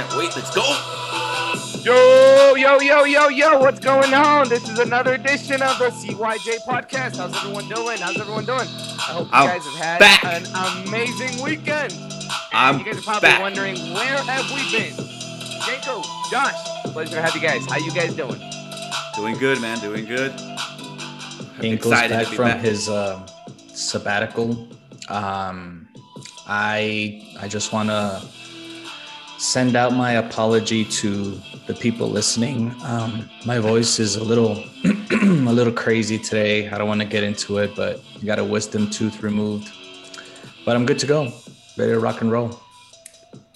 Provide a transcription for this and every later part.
Can't wait. Let's go. Yo, yo, yo, yo, yo, what's going on? This is another edition of the CYJ podcast. How's everyone doing? How's everyone doing? I hope you I'm guys have had back. an amazing weekend. I'm you guys are probably back. wondering where have we been? Jaco, Josh, pleasure to have you guys. How you guys doing? Doing good, man. Doing good. Ankle's Excited back to be from back. his uh, sabbatical. Um, I I just want to send out my apology to the people listening. Um, my voice is a little a little crazy today. I don't want to get into it, but I got a wisdom tooth removed. But I'm good to go. Ready to rock and roll.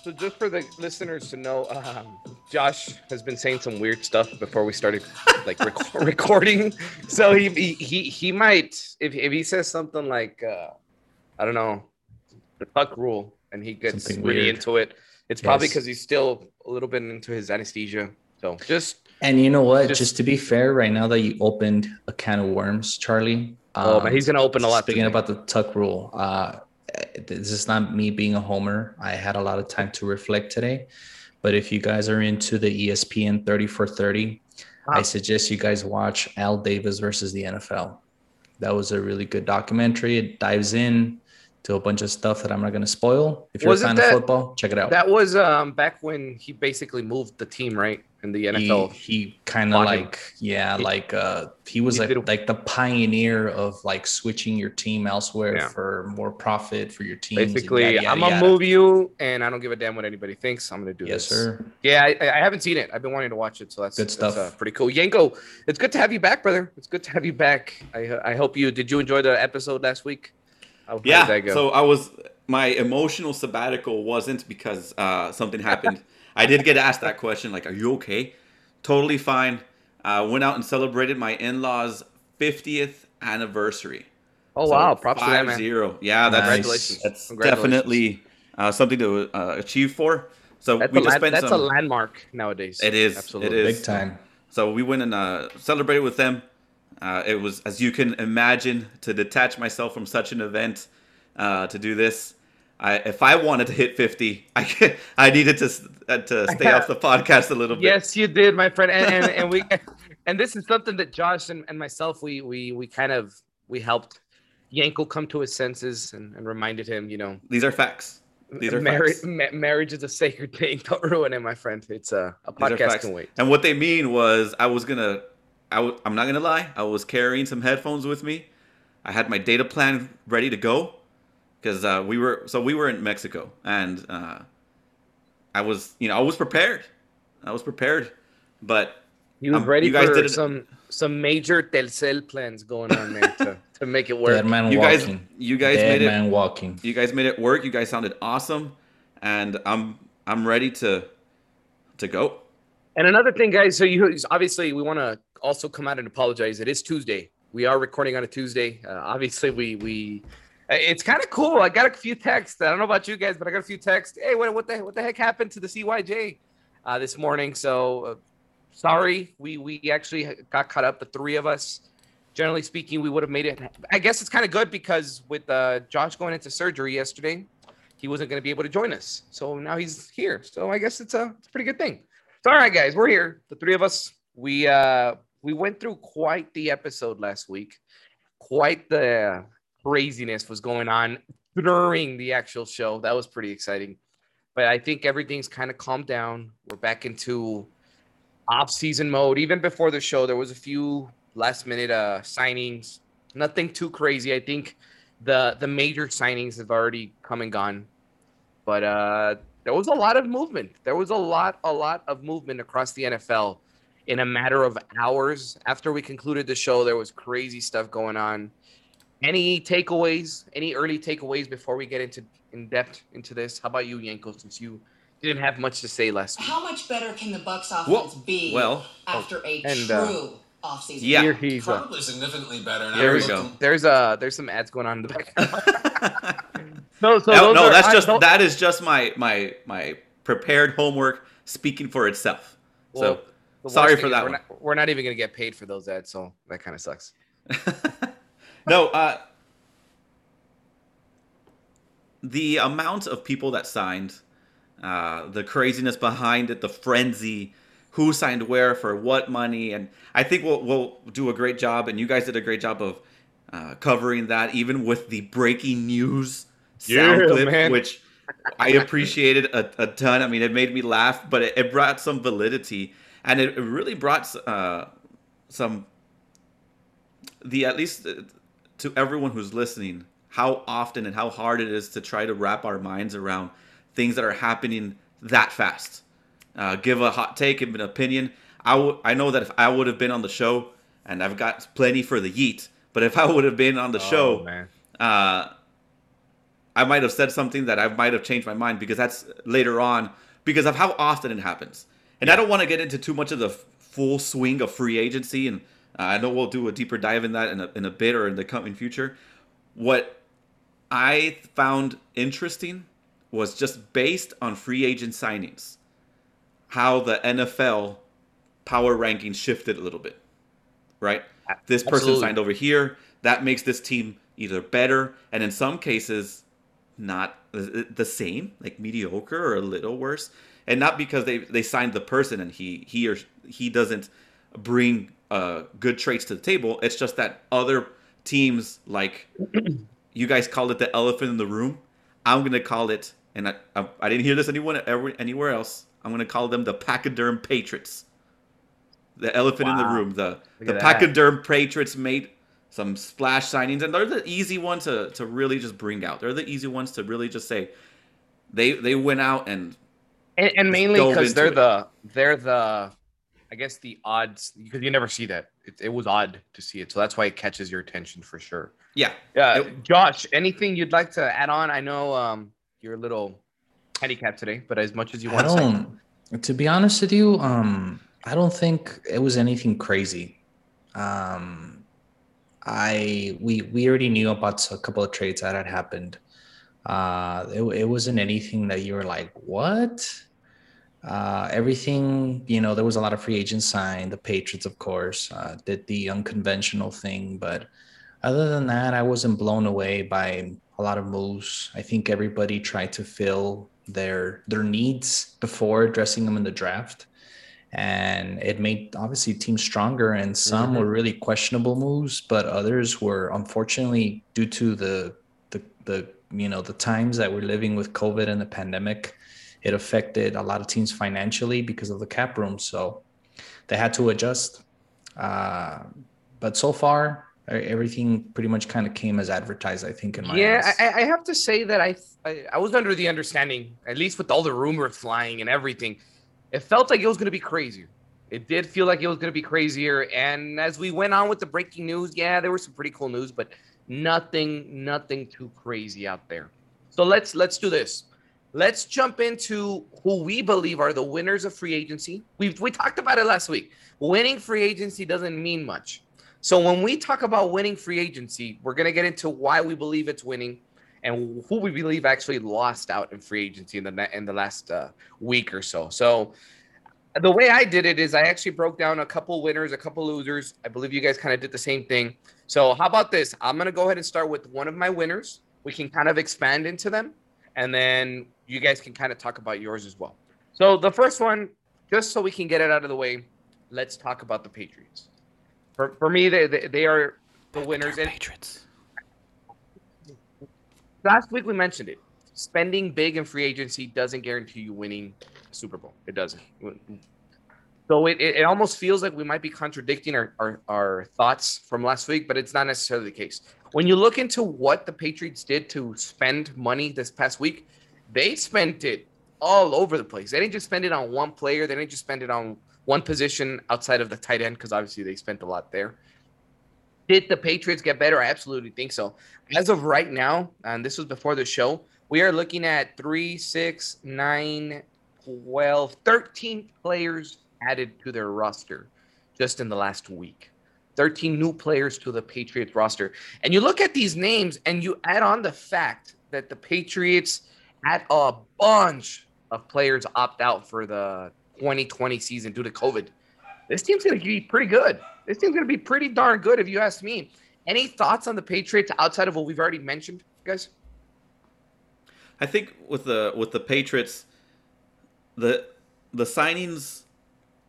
So just for the listeners to know, um, Josh has been saying some weird stuff before we started like rec- recording. So he, he he might if if he says something like uh, I don't know the tuck rule and he gets really into it, it's probably Yes. because he's still a little bit into his anesthesia. So just And you know what? Just- Just, to be fair, right now that you opened a can of worms, Charlie. oh um, he's gonna open a lot. Speaking today. about the tuck rule, uh, this is not me being a homer. I had a lot of time to reflect today. But if you guys are into the ESPN 30 for 30, I Ah. suggest you guys watch Al Davis versus the NFL. That was a really good documentary. It dives in to a bunch of stuff that I'm not going to spoil. If you're Was it a fan that- of football, check it out. that was um back when he basically moved the team right in the NFL. He, he kind of like yeah, He- like uh he was he like, like the pioneer of like switching your team elsewhere Yeah. for more profit for your team. Basically, I'm gonna move you, and I don't give a damn what anybody thinks. I'm gonna do Yes, this. sir. Yeah, I, I haven't seen it. I've been wanting to watch it, so that's Good that's, stuff. uh, pretty cool. Yenko, it's good to have you back, brother. It's good to have you back. I I hope you did. You enjoy the episode last week? How, how did Yeah. that go? So I was my emotional sabbatical wasn't because uh, something happened. I did get asked that question, like, "Are you okay?" Totally fine. Uh, went out and celebrated my in-laws' 50th anniversary. oh So, wow, props to that man. 5-0. Yeah, that's Congratulations. that's Congratulations. definitely uh, something to uh, achieve for. So That's, we a, just land- spent that's some. a landmark nowadays. It is. absolutely. It is. Big time. So we went and uh, celebrated with them. Uh, it was, as you can imagine, to detach myself from such an event, uh, to do this. I, if I wanted to hit 50, I could, I needed to uh, to stay off the podcast a little bit. Yes, you did, my friend. And and, and we and this is something that Josh and, and myself we we we kind of we helped Yankel come to his senses and, and reminded him, you know, These are facts. These are marriage ma- marriage is a sacred thing. Don't ruin it, my friend. It's a, a podcast can wait. And what they mean was, I was gonna, I w- I'm not gonna lie, I was carrying some headphones with me. I had my data plan ready to go because uh, we were, so we were in Mexico, and uh, I was, you know, I was prepared. I was prepared, but He was Um, ready you guys for did it- some some major Telcel plans going on there to, to make it work. Dead man you guys, you guys Dead made it. man walking. You guys made it work. You guys sounded awesome, and I'm, I'm ready to, to go. And another thing, guys. So you obviously we want to also come out and apologize. It is Tuesday. We are recording on a Tuesday. Uh, obviously, we we. uh, It's kind of cool. I got a few texts. I don't know about you guys, but I got a few texts. Hey, what what the what the heck happened to the CYJ uh, this morning? So uh, sorry, we we actually got caught up. The three of us. Generally speaking, we would have made it. I guess it's kind of good because with uh, Josh going into surgery yesterday, he wasn't going to be able to join us. So now he's here. So I guess it's a, it's a pretty good thing. So all right, guys, we're here. The three of us. We uh we went through quite the episode last week. Quite the craziness was going on during the actual show. That was pretty exciting. But I think everything's kind of calmed down. We're back into off-season mode. Even before the show, there was a few last-minute uh signings. Nothing too crazy. I think the the major signings have already come and gone. But uh there was a lot of movement. There was a lot, a lot of movement across the NFL in a matter of hours. After we concluded the show, there was crazy stuff going on. Any takeaways? Any early takeaways before we get into in depth into this? How about you, Yenko? Since you didn't have much to say last week. How much better can the Bucks offense Well, be well, after a and, true uh, offseason? yeah. Here he's uh, Probably significantly better. And Here I we go. looking- there's uh there's some ads going on in the back. no, so no, no, are- that's I just that is just my my my prepared homework speaking for itself. Well, so the worst sorry for that we're. Not, we're not even gonna get paid for those ads, so that kind of sucks. no, uh, the amount of people that signed, uh, the craziness behind it, the frenzy, who signed where for what money, and I think we'll we'll do a great job, and you guys did a great job of uh, covering that, even with the breaking news sound Yeah, clip, man. which I appreciated a, a ton. I mean, it made me laugh, but it, it brought some validity, and it, really brought uh, some the at least uh, to everyone who's listening how often and how hard it is to try to wrap our minds around things that are happening that fast. Uh, give a hot take, give an opinion. I, w- I know that if I would have been on the show, and I've got plenty for the yeet, but if I would have been on the show, Oh, man. uh, I might have said something that I might have changed my mind because that's later on because of how often it happens. And I don't want to get into too much of the full swing of free agency, and I know we'll do a deeper dive in that in a, in a bit or in the coming future. What I found interesting was just based on free agent signings, how the NFL power rankings shifted a little bit, right? This person Absolutely. signed over here. That makes this team either better, and in some cases, not the same, like mediocre or a little worse. And not because they they signed the person and he he or he doesn't bring uh, good traits to the table. It's just that other teams like you guys called it the elephant in the room. I'm gonna call it, and I I, I didn't hear this anyone ever anywhere else. I'm gonna call them the Pachyderm Patriots. The elephant in the room. The Look the. Pachyderm Patriots made some splash signings, and they're the easy one to to really just bring out. They're the easy ones to really just say they they went out and and, and mainly because they're it. the they're the I guess the odds because you never see that. It, it was odd to see it, so that's why it catches your attention for sure. yeah. Yeah, It- Josh, anything you'd like to add on? I know um, you're a little handicapped today, but as much as you I want to say. don't. To be honest with you, um, I don't think it was anything crazy. Um, I we we already knew about a couple of trades that had happened. Uh, it, it wasn't anything that you were like, what? Uh, everything, you know, there was a lot of free agents signed. The Patriots, of course, uh, did the unconventional thing, but other than that, I wasn't blown away by a lot of moves. I think everybody tried to fill their their needs before addressing them in the draft, and it made obviously teams stronger. And some Mhm. were really questionable moves, but others were unfortunately due to the the the you know the times that we're living with COVID and the pandemic. It affected a lot of teams financially because of the cap room, so they had to adjust. Uh, but so far, everything pretty much kind of came as advertised. I think in my Yeah. I, I have to say that I, I I was under the understanding, at least with all the rumors flying and everything, it felt like it was going to be crazier. It did feel like it was going to be crazier. And as we went on with the breaking news, yeah, there was some pretty cool news, but nothing, nothing too crazy out there. So let's let's do this. Let's jump into who we believe are the winners of free agency. We we talked about it last week. Winning free agency doesn't mean much. So when we talk about winning free agency, we're going to get into why we believe it's winning and who we believe actually lost out in free agency in the in the last uh, week or so. So the way I did it is I actually broke down a couple winners, a couple losers. I believe you guys kind of did the same thing. So how about this? I'm going to go ahead and start with one of my winners. We can kind of expand into them and then you guys can kind of talk about yours as well. So the first one, just so we can get it out of the way, let's talk about the Patriots. For, for me, they, they, they are the winners. And Patriots. last week we mentioned it. Spending big in free agency doesn't guarantee you winning Super Bowl. It doesn't. So it, it, almost feels like we might be contradicting our, our, our thoughts from last week, but it's not necessarily the case. When you look into what the Patriots did to spend money this past week, they spent it all over the place. They didn't just spend it on one player. They didn't just spend it on one position outside of the tight end because obviously they spent a lot there. Did the Patriots get better? I absolutely think so. As of right now, and this was before the show, we are looking at three, six, nine, 12, 13 players added to their roster just in the last week. 13 new players to the Patriots roster. And you look at these names and you add on the fact that the Patriots had a bunch of players opt out for the 2020 season due to COVID. This team's going to be pretty good. This team's going to be pretty darn good, if you ask me. Any thoughts on the Patriots outside of what we've already mentioned, guys? I think with the with the Patriots, the the signings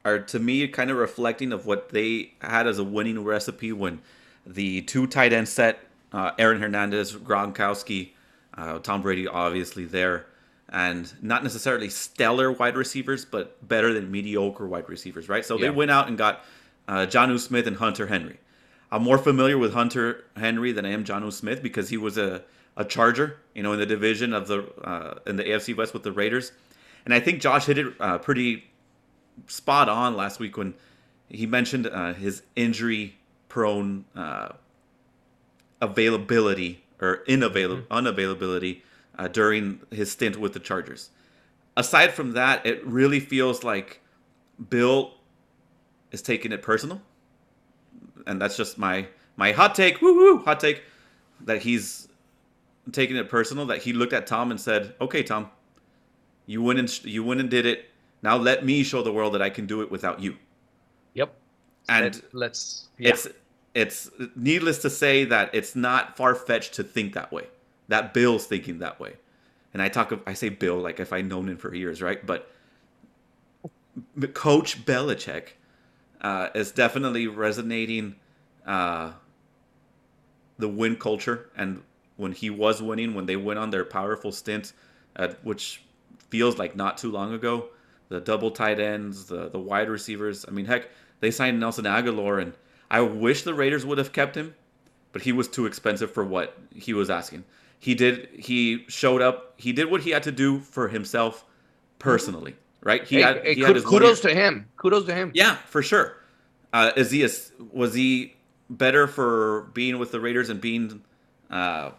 are to me kind of reflecting of what they had as a winning recipe when the two tight end set, uh, Aaron Hernandez, Gronkowski, uh, Tom Brady, obviously there, and not necessarily stellar wide receivers, but better than mediocre wide receivers, right? So Yeah. they went out and got uh, Jonnu Smith and Hunter Henry. I'm more familiar with Hunter Henry than I am Jonnu Smith because he was a, a Charger, you know, in the division of the uh, in the AFC West with the Raiders, and I think Josh hit it uh, pretty spot on last week when he mentioned uh, his injury prone uh, availability or inavail- unavailability uh, during his stint with the Chargers. Aside from that, it really feels like Bill is taking it personal, and that's just my my hot take. Woo woo, hot take that he's taking it personal. That he looked at Tom and said, "Okay, Tom, you went and you and did it. Now let me show the world that I can do it without you." Yep. And Let, let's. Yeah. it's it's needless to say that it's not far fetched to think that way. That Bill's thinking that way, and I talk. of- I say Bill like if I'd known him for years, right? But Coach Belichick uh, is definitely resonating uh, the win culture, and when he was winning, when they went on their powerful stint, at which feels like not too long ago, the double tight ends, the the wide receivers. I mean, heck, they signed Nelson Agholor, and I wish the Raiders would have kept him, but he was too expensive for what he was asking. He did. He showed up. He did what he had to do for himself personally, right? He Hey, had. hey, he had his kudos to him. Kudos to him. yeah, for sure. Uh, is he a, was he better for being with the Raiders and being uh,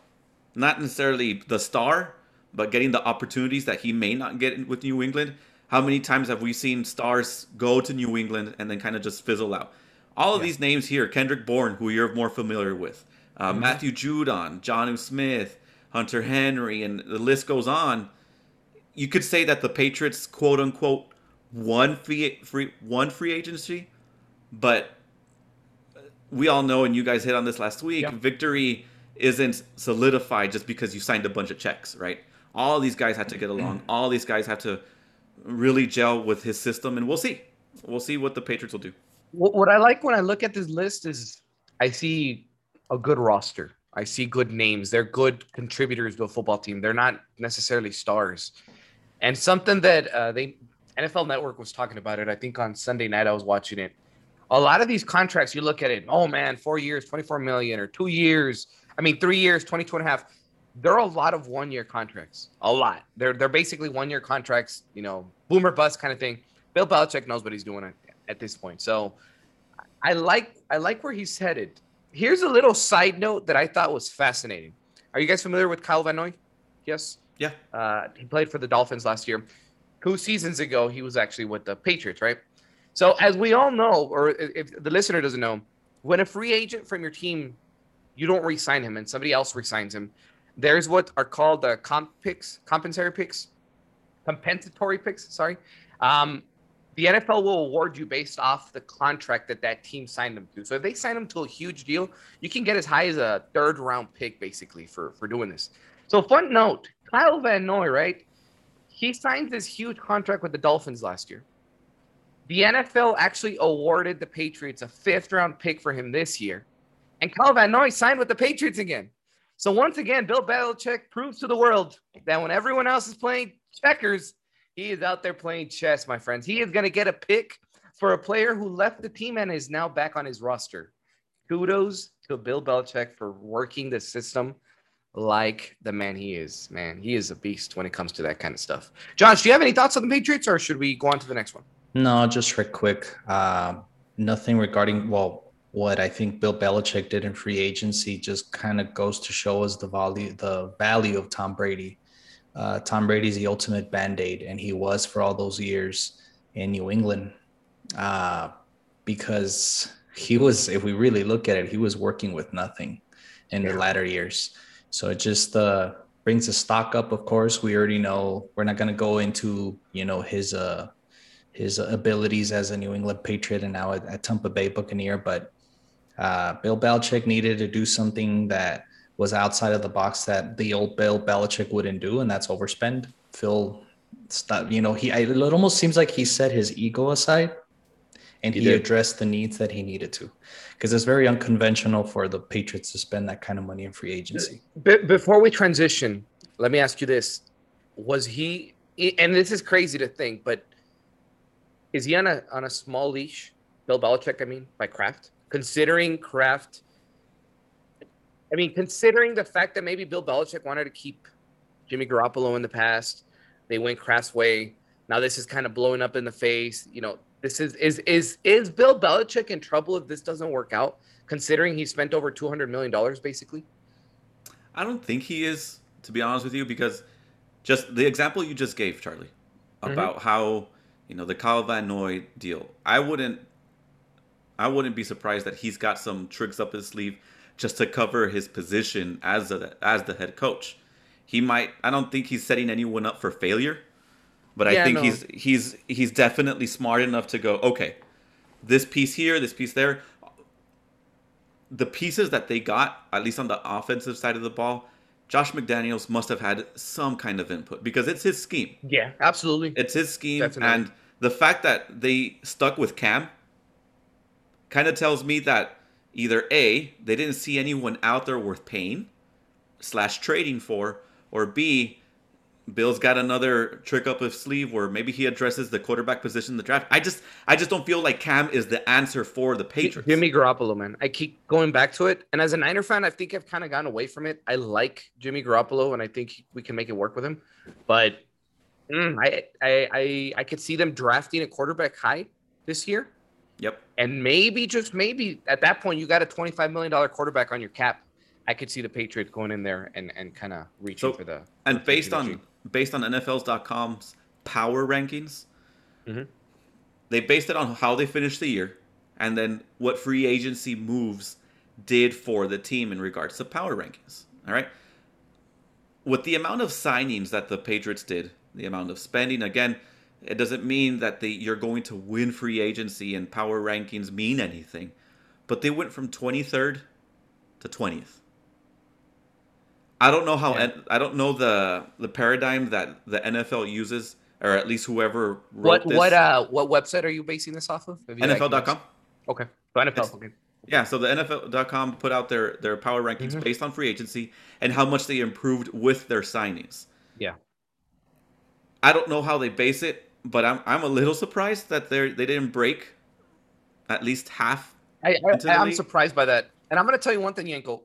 not necessarily the star, but getting the opportunities that he may not get with New England? How many times have we seen stars go to New England and then kind of just fizzle out? All of these names here, Kendrick Bourne, who you're more familiar with, uh, Matthew Judon, Jonnu Smith, Hunter Henry, and the list goes on. You could say that the Patriots, quote unquote, one free, free one free agency, but we all know, and you guys hit on this last week, Yeah. victory isn't solidified just because you signed a bunch of checks, right? All these guys have to get along. All these guys have to really gel with his system, and we'll see. We'll see what the Patriots will do. What, I like when I look at this list is I see a good roster. I see good names. They're good contributors to a football team. They're not necessarily stars. And something that uh, they NFL Network was talking about it. I think on Sunday night I was watching it. A lot of these contracts, you look at it. Oh man, four years, twenty-four million, or two years. I mean, three years, 22 and a half. There are a lot of one-year contracts. A lot. They're they're basically one-year contracts. You know, boomer bust kind of thing. Bill Belichick knows what he's doing at, at this point. So I like I like where he's headed. Here's a little side note that I thought was fascinating. Are you guys familiar with Kyle Van Noy? Yes. Yeah. Uh, he played for the Dolphins last year. Two seasons ago, he was actually with the Patriots, right? So as we all know, or if the listener doesn't know, when a free agent from your team, you don't re-sign him and somebody else resigns him, there's what are called the comp picks, compensatory picks, compensatory picks. Sorry. Um, the NFL will award you based off the contract that that team signed them to. So if they sign them to a huge deal, you can get as high as a third round pick basically for for doing this. So fun note, Kyle Van Noy, right? He signed this huge contract with the Dolphins last year. The NFL actually awarded the Patriots a fifth round pick for him this year. And Kyle Van Noy signed with the Patriots again. So once again, Bill Belichick proves to the world that when everyone else is playing checkers, he is out there playing chess, my friends. He is going to get a pick for a player who left the team and is now back on his roster. Kudos to Bill Belichick for working the system like the man he is. Man, he is a beast when it comes to that kind of stuff. Josh, do you have any thoughts on the Patriots or should we go on to the next one? No, just real quick. Uh, nothing regarding well, what I think Bill Belichick did in free agency just kind of goes to show us the value, the value of Tom Brady. Uh, Tom Brady's the ultimate band aid, and he was for all those years in New England. Uh, because he was, if we really look at it, he was working with nothing in the latter years. So it just uh, brings the stock up. Of course, we already know we're not going to go into you know his uh, his abilities as a New England Patriot and now at, at Tampa Bay Buccaneer. But uh, Bill Belichick needed to do something that was outside of the box that the old Bill Belichick wouldn't do, and that's overspend. Phil. You know, he I, it almost seems like he set his ego aside, and He he, addressed the needs that he needed to, because it's very unconventional for the Patriots to spend that kind of money in free agency. Be- before we transition, let me ask you this: Was he? And this is crazy to think, but is he on a on a small leash? Bill Belichick, I mean, by Kraft, considering Kraft. I mean, considering the fact that maybe Bill Belichick wanted to keep Jimmy Garoppolo in the past, they went Kraft's way. Now this is kind of blowing up in the face. You know, this is is is is Bill Belichick in trouble if this doesn't work out? Considering he spent over two hundred million dollars, basically. I don't think he is, to be honest with you, because just the example you just gave, Charlie, Mhm. about how you know the Kyle Van Noy deal. I wouldn't, I wouldn't be surprised that he's got some tricks up his sleeve just to cover his position as a, as the head coach. He might. I don't think he's setting anyone up for failure, but I think no. he's he's he's definitely smart enough to go. Okay, this piece here, this piece there. The pieces that they got, at least on the offensive side of the ball, Josh McDaniels must have had some kind of input because it's his scheme. Yeah, absolutely. It's his scheme, Definitely. and the fact that they stuck with Cam kind of tells me that either a they didn't see anyone out there worth paying slash trading for, or b Bill's got another trick up his sleeve where maybe he addresses the quarterback position in the draft. I just I just don't feel like Cam is the answer for the Patriots. Jimmy Garoppolo, man. I keep going back to it. And as a Niner fan, I think I've kind of gone away from it. I like Jimmy Garoppolo, and I think we can make it work with him. But mm, I, I, I, I could see them drafting a quarterback high this year. Yep. And maybe, just maybe, at that point, you got a $25 million quarterback on your cap. I could see the Patriots going in there and, and kind of reaching So- for the. And based on based on NFL's.com's power rankings, Mhm. they based it on how they finished the year, and then what free agency moves did for the team in regards to power rankings. All right, with the amount of signings that the Patriots did, the amount of spending, again, it doesn't mean that they, you're going to win free agency and power rankings mean anything, but they went from 23rd to 20th. I don't know how Yeah. I don't know the the paradigm that the NFL uses, or at least whoever wrote What this. what uh what website are you basing this off of? NFL.com. Okay, so NFL. It's- Okay. Yeah, so the NFL.com put out their their power rankings Mhm. based on free agency and how much they improved with their signings. Yeah. I don't know how they base it, but I'm I'm a little surprised that they they didn't break at least half. I, I, I'm league? surprised by that. And I'm going to tell you one thing, Yankel.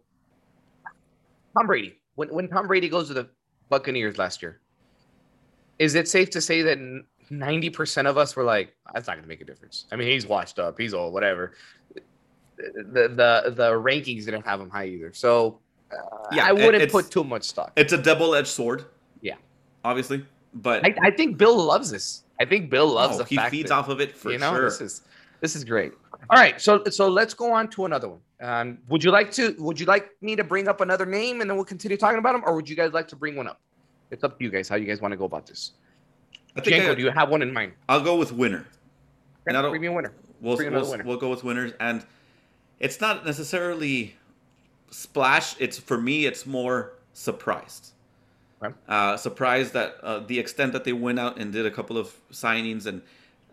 Tom Brady, when, when Tom Brady goes to the Buccaneers last year, is it safe to say that 90% of us were like, that's not going to make a difference? I mean, he's washed up, he's old, whatever. The, the, the rankings didn't have him high either. So uh, Yeah, I wouldn't put too much stock. It's a double edged sword. Yeah. obviously, but I, I think Bill loves this. I think Bill loves no, the he fact feeds that, off of it for you know, sure. this is this is great. All right, so so let's go on to another one. Um, would you like to? Would you like me to bring up another name and then we'll continue talking about them, or would you guys like to bring one up? It's up to you guys. How you guys want to go about this? I think Yenko, I, do you have one in mind? I'll go with winner. And I don't- Bring me a winner. We'll, we'll, winner. we'll go with winners, and it's not necessarily splash. It's for me, it's more surprised. Okay. Uh, surprised that uh, the extent that they went out and did a couple of signings and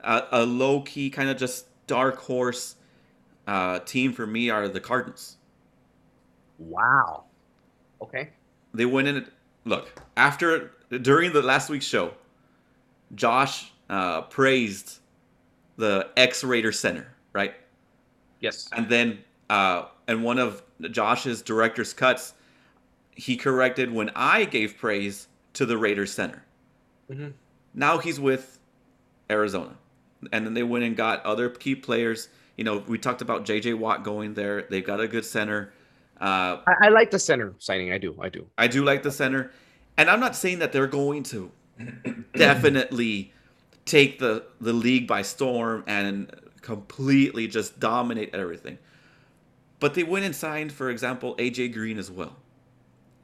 uh, a low key kind of just dark horse uh, team for me are the Cardinals. Wow. Okay. They went in. Look after during the last week's show, Josh uh, praised the X Raider center, right? Yes. And then, uh, and one of Josh's director's cuts, he corrected when I gave praise to the Raiders center. Mhm. Now he's with Arizona. And then they went and got other key players. You know, we talked about JJ Watt going there. They've got a good center. Uh, I, I like the center signing. I do. I do. I do like the center. And I'm not saying that they're going to definitely take the, the league by storm and completely just dominate everything. But they went and signed, for example, AJ Green as well.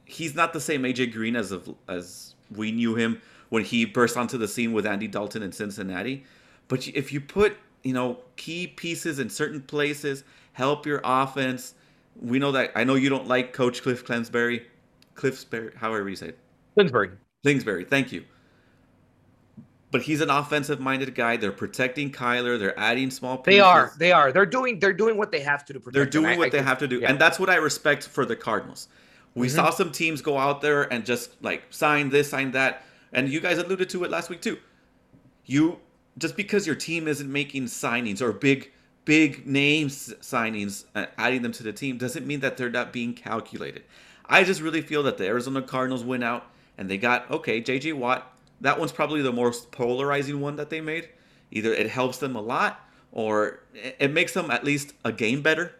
He's not the same AJ Green as of, as we knew him when he burst onto the scene with Andy Dalton in Cincinnati. But if you put, you know, key pieces in certain places, help your offense. We know that I know you don't like Coach Cliff Clansbury, Cliffsbury, however you say it. Finsbury. Kingsbury, thank you. but he's an offensive-minded guy. They're protecting Kyler. They're adding small. Pieces. They are. They are. They're doing. They're doing what they have to to protect. They're doing I- what I they can- have to do, yeah. and that's what I respect for the Cardinals. We Mhm. saw some teams go out there and just like sign this, sign that, and you guys alluded to it last week too. You just because your team isn't making signings or big, big names signings, uh, adding them to the team doesn't mean that they're not being calculated. I just really feel that the Arizona Cardinals went out and they got okay, JJ Watt. That one's probably the most polarizing one that they made. Either it helps them a lot, or it makes them at least a game better.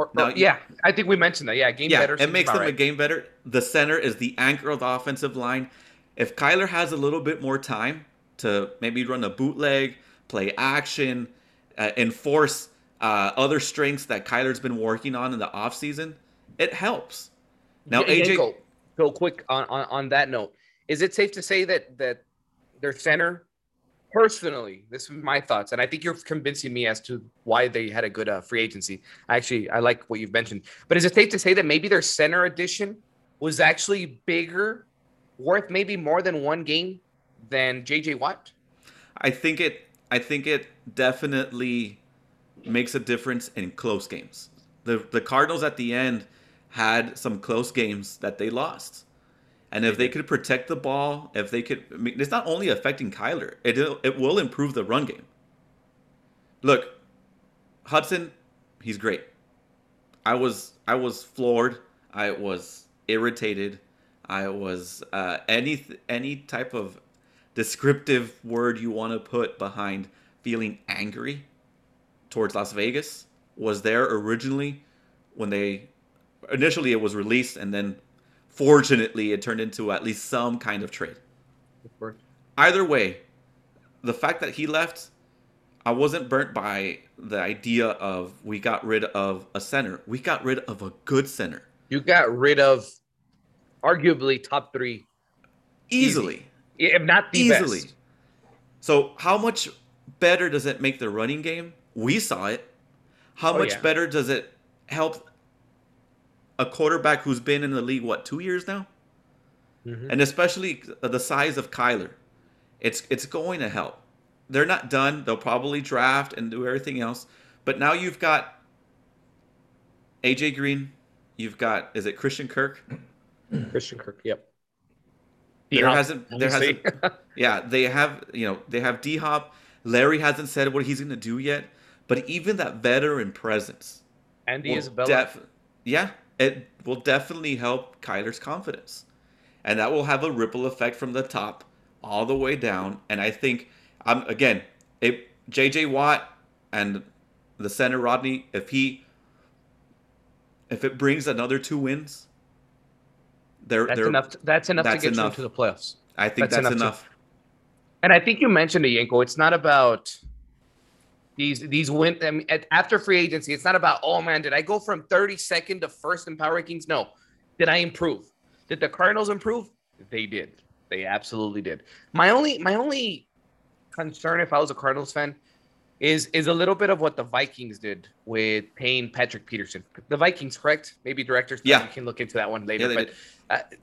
Or, or- yeah, I think we mentioned that. Yeah, game yeah, better. it makes them a game better. The center is the anchor of the offensive line. If Kyler has a little bit more time to maybe run a bootleg, play action, uh, enforce uh, other strengths that Kyler's been working on in the offseason, it helps. Now, Yeah, AJ, Yenko, real quick on, on on that note, is it safe to say that that their center, personally, this is my thoughts, and I think you're convincing me as to why they had a good uh, free agency. Actually, I like what you've mentioned, but is it safe to say that maybe their center addition was actually bigger, worth maybe more than one game than JJ Watt? I think it. I think it definitely makes a difference in close games. The the Cardinals at the end had some close games that they lost. And if they could protect the ball, if they could, I mean, it's not only affecting Kyler; it it will improve the run game. Look, Hudson, he's great. I was I was floored. I was irritated. I was uh, any any type of descriptive word you want to put behind feeling angry towards Las Vegas was there originally when they initially it was released and then fortunately it turned into at least some kind of trade. Either way, the fact that he left, I wasn't burnt by the idea of we got rid of a center. We got rid of a good center You got rid of arguably top three, easily. if not the easily. best. So how much better does it make the running game? We saw it. How Oh, much yeah. better does it help a quarterback who's been in the league what two years now, Mhm. and especially the size of Kyler? It's it's going to help. They're not done. They'll probably draft and do everything else, but now you've got AJ Green. You've got is it Christian Kirk? Christian Kirk. Yep. There D-Hop, hasn't there hasn't Yeah, they have you know they have D Hop. Larry hasn't said what he's going to do yet, but even that veteran presence, Andy will Isabella. def- yeah, it will definitely help Kyler's confidence, and that will have a ripple effect from the top all the way down. And I think, um, again, if J.J. Watt and the center Rodney, if he, if it brings another two wins, they're that's they're. enough. To, that's enough that's to get enough. you into the playoffs. I think that's that's, enough enough. to- And I think you mentioned it, Yenko. It's not about these these win. I mean, at, after free agency, it's not about oh man, did I go from 32nd to first in power rankings? No. Did I improve? Did the Cardinals improve? They did. They absolutely did. My only my only concern, if I was a Cardinals fan, is is a little bit of what the Vikings did with paying Patrick Peterson. The Vikings, correct? Maybe directors. Yeah. can look into that one later. Yeah, but uh,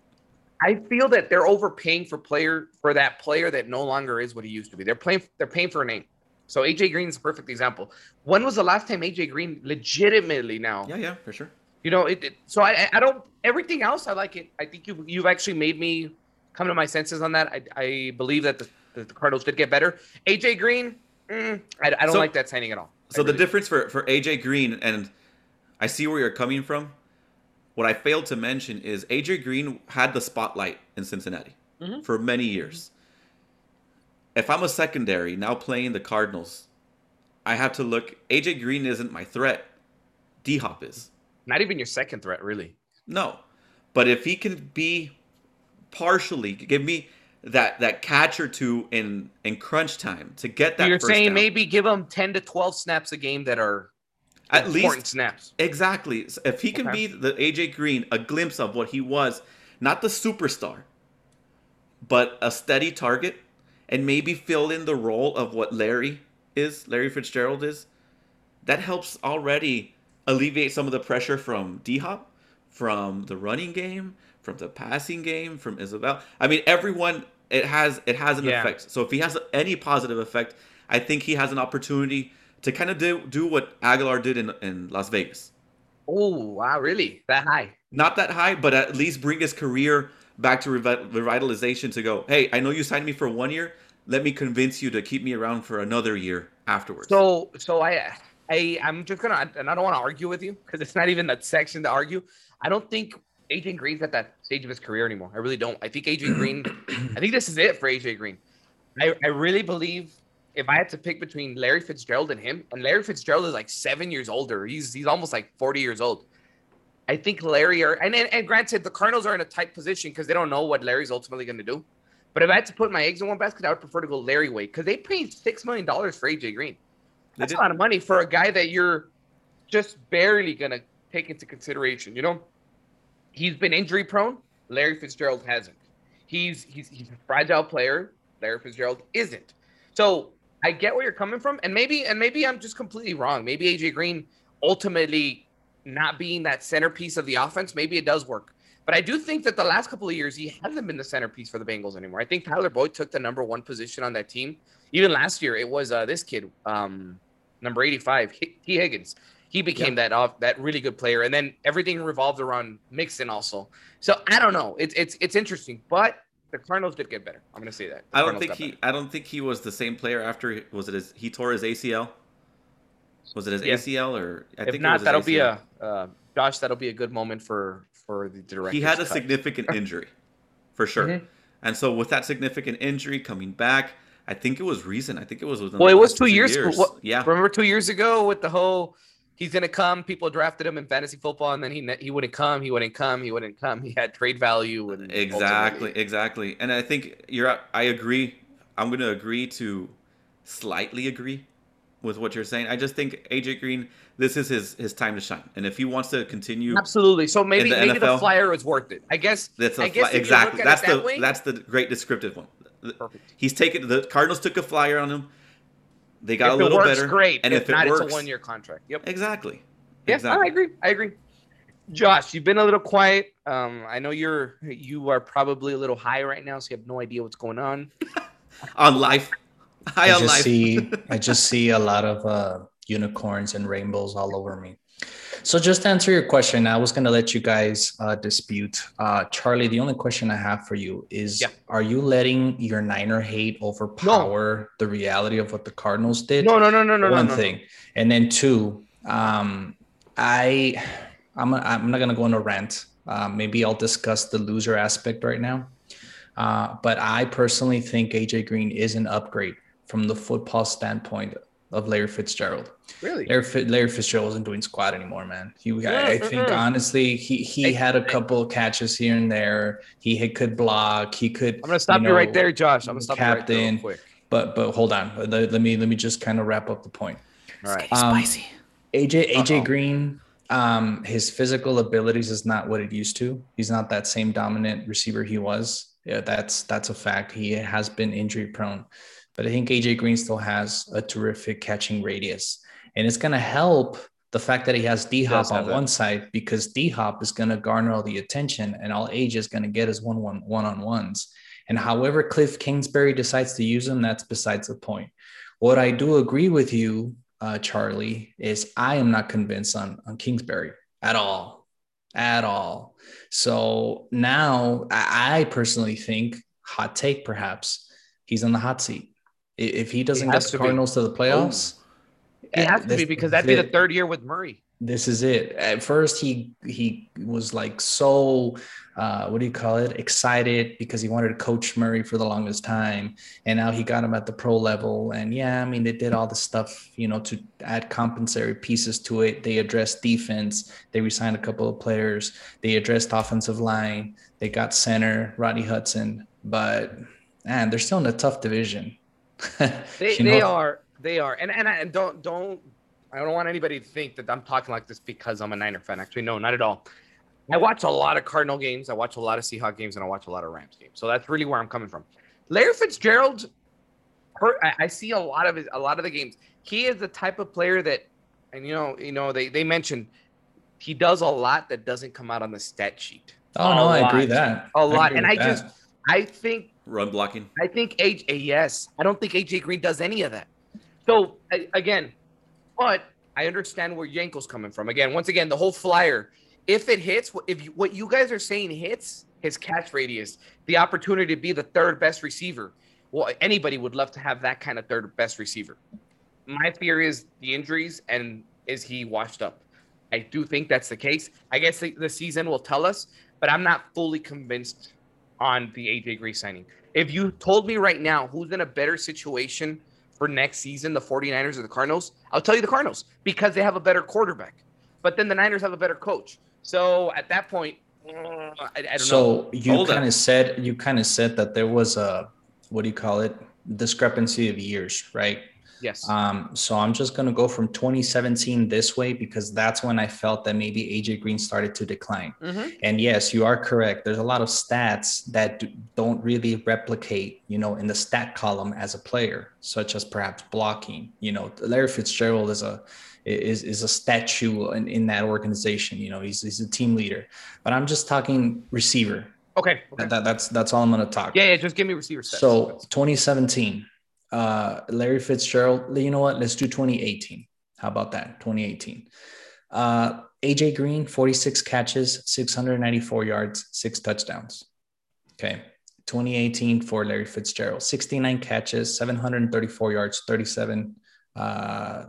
I feel that they're overpaying for player for that player that no longer is what he used to be. They're playing. They're paying for a name. So AJ Green is a perfect example. When was the last time AJ Green legitimately now? Yeah, yeah, for sure. You know, it, it- so I I- don't everything else I like it. I think you you've actually made me come to my senses on that. I, I believe that the, that the Cardinals did get better. AJ Green, mm, I, I don't So- like that signing at all. So I the difference for for AJ Green and I see where you're coming from. What I failed to mention is AJ Green had the spotlight in Cincinnati Mhm. for many years. If I'm a secondary now playing the Cardinals, I have to look. AJ Green isn't my threat. D Hop is. not even your second threat, really. No, but if he can be partially give me that that catch or two in in crunch time to get that. You're saying down. maybe give him ten to twelve snaps a game that are at important least snaps. Exactly. So If he can Okay. be the AJ Green, a glimpse of what he was, not the superstar, but a steady target, and maybe fill in the role of what Larry is, Larry Fitzgerald is, that helps already alleviate some of the pressure from D Hop, from the running game, from the passing game, from Isabel. I mean, everyone it has it has an Yeah. effect. So if he has any positive effect, I think he has an opportunity to kind of do do what Agholor did in in Las Vegas. Oh wow, really? That high? Not that high, but at least bring his career back to revitalization. To go, hey, I know you signed me for one year. Let me convince you to keep me around for another year afterwards. So so I I I'm just gonna and I don't want to argue with you because it's not even that section to argue. I don't think AJ Green's at that stage of his career anymore. I really don't. I think AJ Green. I think this is it for AJ Green. I I really believe if I had to pick between Larry Fitzgerald and him, and Larry Fitzgerald is like seven years older. He's he's almost like forty years old. I think Larry are and and, and granted the Cardinals are in a tight position because they don't know what Larry's ultimately going to do. But if I had to put my eggs in one basket, I would prefer to go Larry way because they paid six million dollars for AJ Green. That's a lot of money for a guy that you're just barely gonna take into consideration. You know, he's been injury prone. Larry Fitzgerald hasn't. He's he's he's a fragile player. Larry Fitzgerald isn't. So I get where you're coming from, and maybe and maybe I'm just completely wrong. Maybe AJ Green ultimately not being that centerpiece of the offense, maybe it does work. But I do think that the last couple of years he hasn't been the centerpiece for the Bengals anymore. I think Tyler Boyd took the number one position on that team. Even last year, it was uh, this kid, um, number 85, H- Tee Higgins. He became that off that really good player, and then everything revolved around Mixon also. So I don't know. It's it's it's interesting, but the Cardinals did get better. I'm gonna say that. The I don't Cardinals think he. better. I don't think he was the same player after. Was it his? He tore his ACL. Was it his Yeah. ACL or? I If it not, that'll be a uh, Josh. That'll be a good moment for for the director. He had a significant injury, for sure. Mhm. And so with that significant injury coming back, I think it was recent. I think it was within. Well, it was two years. What- Yeah. Remember two years ago with the whole he's gonna come. People drafted him in fantasy football, and then he he wouldn't come. He wouldn't come. He wouldn't come. He had trade value and Exactly, ultimately- exactly. And I think you're I agree. I'm going to agree to slightly agree with what you're saying. I just think AJ Green this is his his time to shine. And if he wants to continue Absolutely. So maybe the maybe the flyer was worth it. I guess. that's I guess fly- exactly. That's the that way- that's the great descriptive one. Perfect. He's taken the Cardinals took a flyer on him. They got if a little it works, better. great. And if, if, it not, works, it's a one-year contract. Yep. Exactly. Yeah, exactly. I agree. I agree. Josh, you've been a little quiet. Um, I know you're you are probably a little high right now, so you have no idea what's going on. On life. High I just see I just see a lot of uh, unicorns and rainbows all over me. So just to answer your question, I was going to let you guys uh, dispute. Uh, Charlie, the only question I have for you is: Yeah. Are you letting your Niner hate overpower the reality of what the Cardinals did? No, no, no, no, no, One no, no, thing, and then two, um, I, I'm I'm not going to go on a rant. Uh, maybe I'll discuss the loser aspect right now. Uh, but I personally think AJ Green is an upgrade from the football standpoint of Larry Fitzgerald. Really? Larry, Fit- Larry Fitzgerald wasn't doing squat anymore, man. He, I, I think honestly, he he had a couple of catches here and there. He, he could block. He could. I'm gonna stop you, know, right there, Josh. I'm gonna stop you right there captain. real quick. But but hold on. Let, let me let me just kind of wrap up the point. All right. Um, AJ AJ Uh-oh. Green, um, his physical abilities is not what it used to. He's not that same dominant receiver he was. Yeah, that's that's a fact. He has been injury prone, but I think AJ Green still has a terrific catching radius, and it's gonna help the fact that he has D Hop on one side because D Hop is gonna garner all the attention, and all AJ is gonna get is one one one on ones. And however Cliff Kingsbury decides to use them, that's besides the point. What I do agree with you, uh, Charlie, is I am not convinced on, on Kingsbury at all, at all. So now I, I personally think, hot take perhaps, he's on the hot seat. If he doesn't get the to be. Cardinals to the playoffs, It has to this- be because that'd be the third year with Murray. This is it. At first, he he was like so, uh, what do you call it? Excited because he wanted to coach Murray for the longest time, and now he got him at the pro level. And yeah, I mean they did all the stuff, you know, to add compensatory pieces to it. They addressed defense. They resigned a couple of players. They addressed offensive line. They got center Rodney Hudson, but man, they're still in a tough division. They, they are they are and and I and don't don't I don't want anybody to think that I'm talking like this because I'm a Niner fan. Actually, no, not at all. I watch a lot of Cardinal games. I watch a lot of Seahawks games, and I watch a lot of Rams games. So that's really where I'm coming from. Larry Fitzgerald, her, I, I see a lot of his, a lot of the games. He is the type of player that, and you know, you know, they they mentioned he does a lot that doesn't come out on the stat sheet. Oh no, I agree lot. that A lot, and I that. just I think run blocking. I think AJ, yes. I don't think AJ Green does any of that. So I, again, but I understand where Yenko's coming from. Again, once again, the whole flyer. If it hits, if you, what you guys are saying hits, his catch radius, the opportunity to be the third best receiver. Well, anybody would love to have that kind of third best receiver. My fear is the injuries and is he washed up? I do think that's the case. I guess the, the season will tell us, but I'm not fully convinced on the AJ Green signing. If you told me right now who's in a better situation for next season, the 49ers or the Cardinals, I'll tell you the Cardinals because they have a better quarterback. But then the Niners have a better coach. So at that point, uh, I, I don't so know. you kind of said you kind of said that there was a what do you call it discrepancy of years, right? Yes. Um, so I'm just going to go from 2017 this way because that's when I felt that maybe AJ Green started to decline. Mm-hmm. And yes, you are correct. There's a lot of stats that don't really replicate, you know, in the stat column as a player, such as perhaps blocking. You know, Larry Fitzgerald is a is is a statue in, in that organization. You know, he's he's a team leader. But I'm just talking receiver. Okay. okay. That, that's that's all I'm going to talk. Yeah, yeah. Just give me receiver stats. So 2017 uh, Larry Fitzgerald. You know what? Let's do 2018. How about that? 2018. Uh, AJ Green, 46 catches, 694 yards, six touchdowns. Okay. 2018 for Larry Fitzgerald, 69 catches, 734 yards, 37, uh,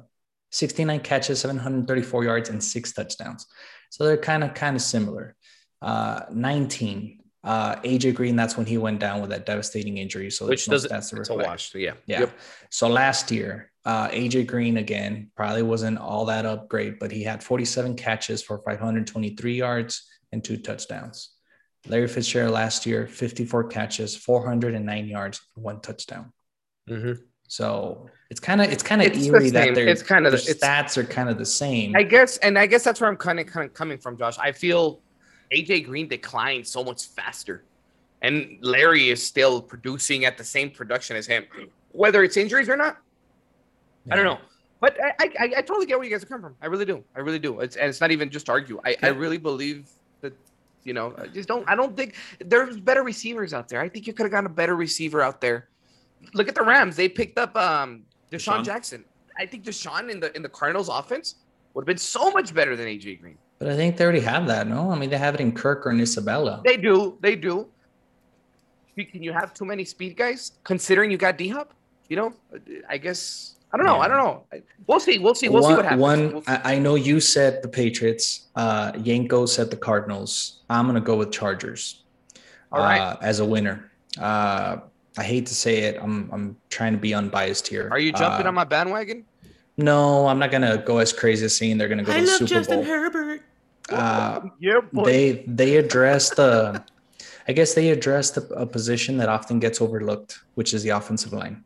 69 catches, 734 yards, and six touchdowns. So they're kind of kind of similar. Uh, 19 uh, AJ Green, that's when he went down with that devastating injury. So which doesn't that's wash. So yeah. Yeah. Yep. So last year, uh, AJ Green again probably wasn't all that upgrade, but he had 47 catches for 523 yards and two touchdowns. Larry Fitzgerald last year, 54 catches, 409 yards, one touchdown. Mm-hmm. So it's kind of it's kind of It's the eerie that their, It's kinda the- stats are kind of the same. I guess, and I guess that's where I'm kind of, kind of coming from, Josh. I feel AJ Green declined so much faster, and Larry is still producing at the same production as him, whether it's injuries or not. I don't know, but I, I, I totally get where you guys are coming from. I really do. I really do. It's and it's not even just argue. I, I really believe that, you know, I just don't. I don't think there's better receivers out there. I think you could have gotten a better receiver out there. Look at the Rams. They picked up um DeSean, DeSean? Jackson. I think DeSean in the in the Cardinals offense would have been so much better than AJ Green. But I think they already have that, no? I mean, they have it in Kirk or in Isabella. They do. They do. Can you have too many speed guys considering you got D Hop? You know, I guess I don't know. Yeah. I don't know. We'll see. We'll see. We'll see one, what happens. One, We'll see. I, I know you said the Patriots. Uh, Yenko said the Cardinals. I'm gonna go with Chargers. All right. Uh, as a winner. Uh, I hate to say it. I'm I'm trying to be unbiased here. Are you jumping Uh, on my bandwagon? No, I'm not gonna go as crazy as saying they're gonna go to the Super Bowl. I love Justin Herbert. Uh, yeah, they they addressed the I guess they addressed a, a position that often gets overlooked, which is the offensive line.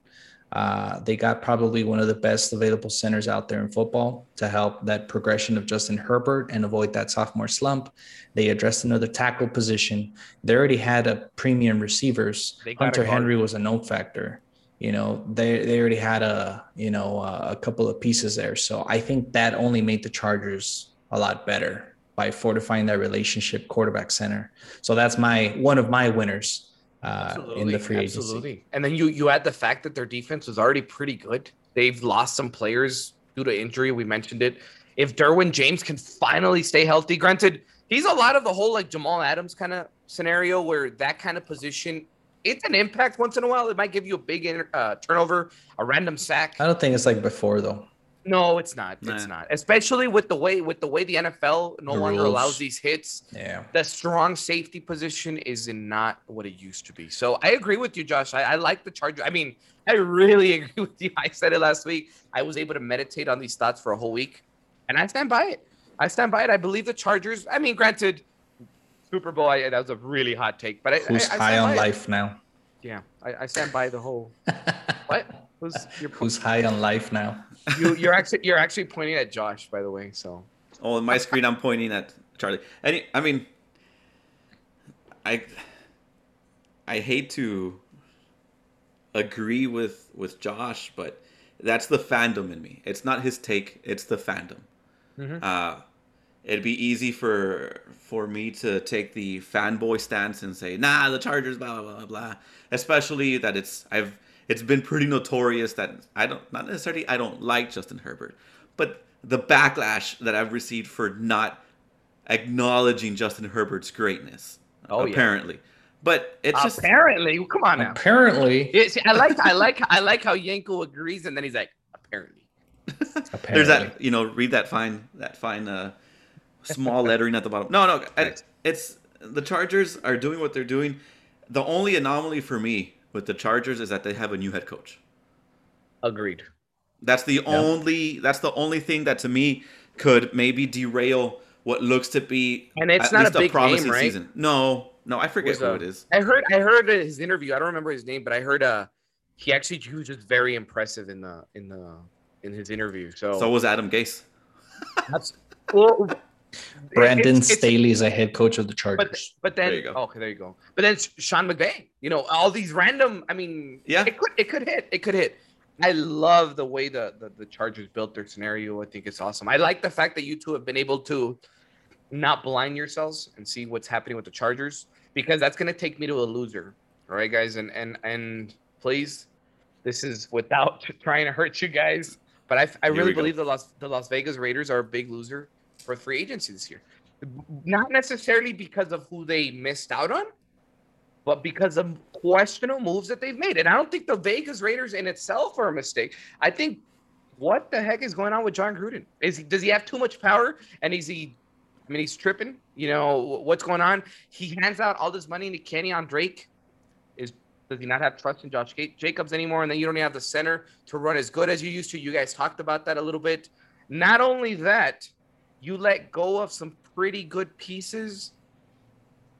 Uh, they got probably one of the best available centers out there in football to help that progression of Justin Herbert and avoid that sophomore slump. They addressed another tackle position. They already had a premium receivers. They got a Hunter. Henry was a no factor. You know, they they already had a you know a couple of pieces there. So I think that only made the Chargers a lot better by fortifying that relationship quarterback center. So that's my one of my winners uh, in the free agency. Absolutely. And then you you add the fact that their defense was already pretty good. They've lost some players due to injury. We mentioned it. If Derwin James can finally stay healthy, granted, he's a lot of the whole like Jamal Adams kind of scenario where that kind of position, it's an impact once in a while. It might give you a big uh, turnover, a random sack. I don't think it's like before though. No, it's not. It's not. Especially with the way with the way the NFL no The longer rules. allows these hits Yeah. the strong safety position is not what it used to be. So I agree with you, Josh. I, I like the Chargers. I mean, I really agree with you. I said it last week. I was able to meditate on these thoughts for a whole week, and I stand by it. I stand by it. I believe the Chargers. I mean, granted, Super Bowl. I, that was a really hot take, but I, Who's I, I high on by it. life now? Yeah, I, I stand by the whole. what? Who's you're, Who's high on life now? you, you're actually you're actually pointing at Josh, by the way. So Oh, on my screen, I'm pointing at Charlie. Any, I mean, I, I hate to agree with with Josh, but that's the fandom in me. It's not his take; it's the fandom. Mhm. Uh, it'd be easy for for me to take the fanboy stance and say, "Nah, the Chargers, blah blah blah blah." Especially that it's I've it's been pretty notorious that I don't not necessarily I don't like Justin Herbert, but the backlash that I've received for not acknowledging Justin Herbert's greatness. Oh, yeah. apparently. But it's just apparently. Come on now. Apparently, Yeah, see, I like I like I like how Yenko agrees, and then he's like, apparently. apparently. there's that you know read that fine that fine uh small lettering at the bottom no no I- it's the chargers are doing what they're doing the only anomaly for me with the chargers is that they have a new head coach Agreed. that's the only that's the only thing that to me could maybe derail what looks to be And it's not a big name, right? no no i forget who uh, it is I heard I heard his interview. I don't remember his name, but I heard uh he actually he was just very impressive in the in the in his interview. So, so was adam gase that's well, Brandon it's- it's- Staley is a head coach of the Chargers. but then There you go. okay, there you go. But then Sean McVay, you know, all these random. I mean, Yeah. it could it could hit. It could hit. I love the way the, the the Chargers built their scenario. I think it's awesome. I like the fact that you two have been able to not blind yourselves and see what's happening with the Chargers because that's going to take me to a loser. All right, guys, and and and please, this is without trying to hurt you guys, but I I Here really we go. believe the Las the Las Vegas Raiders are a big loser for free agency this year. Not necessarily because of who they missed out on, but because of questionable moves that they've made. And I don't think the Vegas Raiders in itself are a mistake. I think what the heck is going on with Jon Gruden? Is he, does he have too much power? And is he? I mean, he's tripping. You know what's going on? He hands out all this money to Kenyon Drake. Is does he not have trust in Josh Jacobs anymore? And then you don't have the center to run as good as you used to. You guys talked about that a little bit. Not only that, you let go of some pretty good pieces.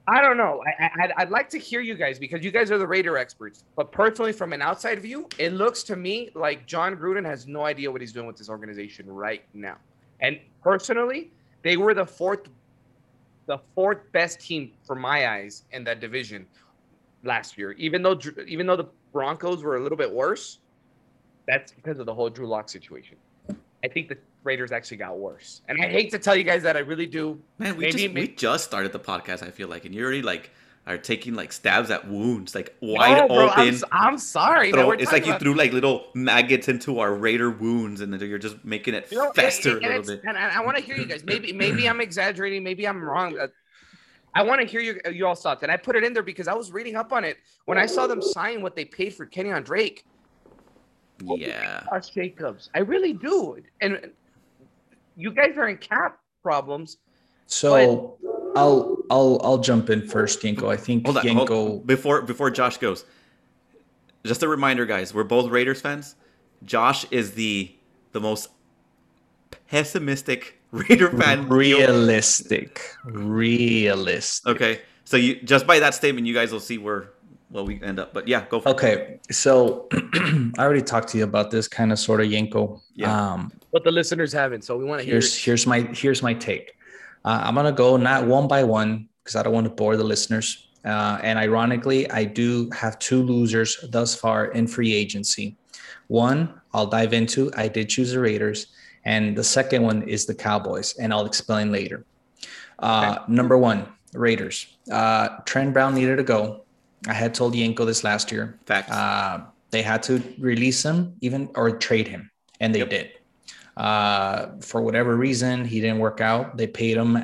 I don't know. I, I'd- I'd like to hear you guys because you guys are the Raider experts. But personally, from an outside view, it looks to me like Jon Gruden has no idea what he's doing with this organization right now. And personally, they were the fourth, the fourth best team for my eyes in that division last year. Even though, even though the Broncos were a little bit worse, that's because of the whole Drew Lock situation. I think the Raiders actually got worse. And I hate to tell you guys that I really do. Man, we Maybe- just we just started the podcast. I feel like, and you already like are taking like stabs at wounds, like wide No, bro, I'm, open. s- I'm sorry. throw- We're it's like you threw like little maggots into our Raider wounds, and then you're just making it You know, fester a little bit. And I, want to hear you guys. Maybe maybe I'm exaggerating. Maybe I'm wrong. Uh, I want to hear you you all thoughts. And I put it in there because I was reading up on it when I saw them sign what they paid for Kenyon Drake. Yeah, Josh Jacobs. I really do. And you guys are in cap problems. So I'll I'll I'll jump in first, Yenko. I think hold on. Yenko. hold- before before Josh goes, just a reminder, guys. We're both Raiders fans. Josh is the the most pessimistic Raider fan. realistic, realistic. Okay, so you just by that statement, you guys will see where where we end up. But yeah, go for it. Okay, so I already talked to you about this kind of sort of Yenko. Yeah. Um, But the listeners haven't, so we want to hear. here's here's my here's my take. Uh, I'm gonna go not one by one because I don't want to bore the listeners. Uh, and ironically, I do have two losers thus far in free agency. One I'll dive into. I did choose the Raiders, and the second one is the Cowboys, and I'll explain later. Uh, Number one, Raiders. Uh, Trent Brown needed to go. I had told Yenko this last year. Facts. Uh, they had to release him, even or trade him, and they Yep. did. Uh, for whatever reason, he didn't work out. They paid him. Uh,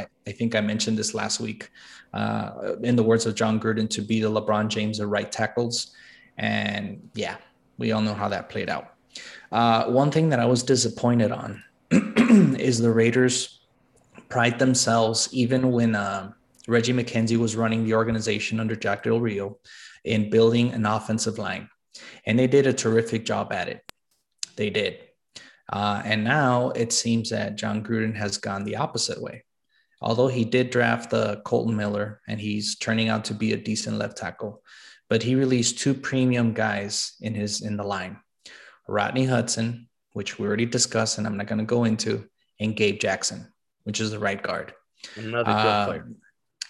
I, I think I mentioned this last week. Uh, in the words of Jon Gruden, to be the LeBron James of right tackles, and yeah, we all know how that played out. Uh, one thing that I was disappointed on is the Raiders pride themselves, even when uh, Reggie McKenzie was running the organization under Jack Del Rio, in building an offensive line. And they did a terrific job at it. They did. Uh, and now it seems that Jon Gruden has gone the opposite way. Although he did draft the Kolton Miller and he's turning out to be a decent left tackle, but he released two premium guys in his in the line. Rodney Hudson, which we already discussed and I'm not going to go into, and Gabe Jackson, which is the right guard. Another good Uh, player.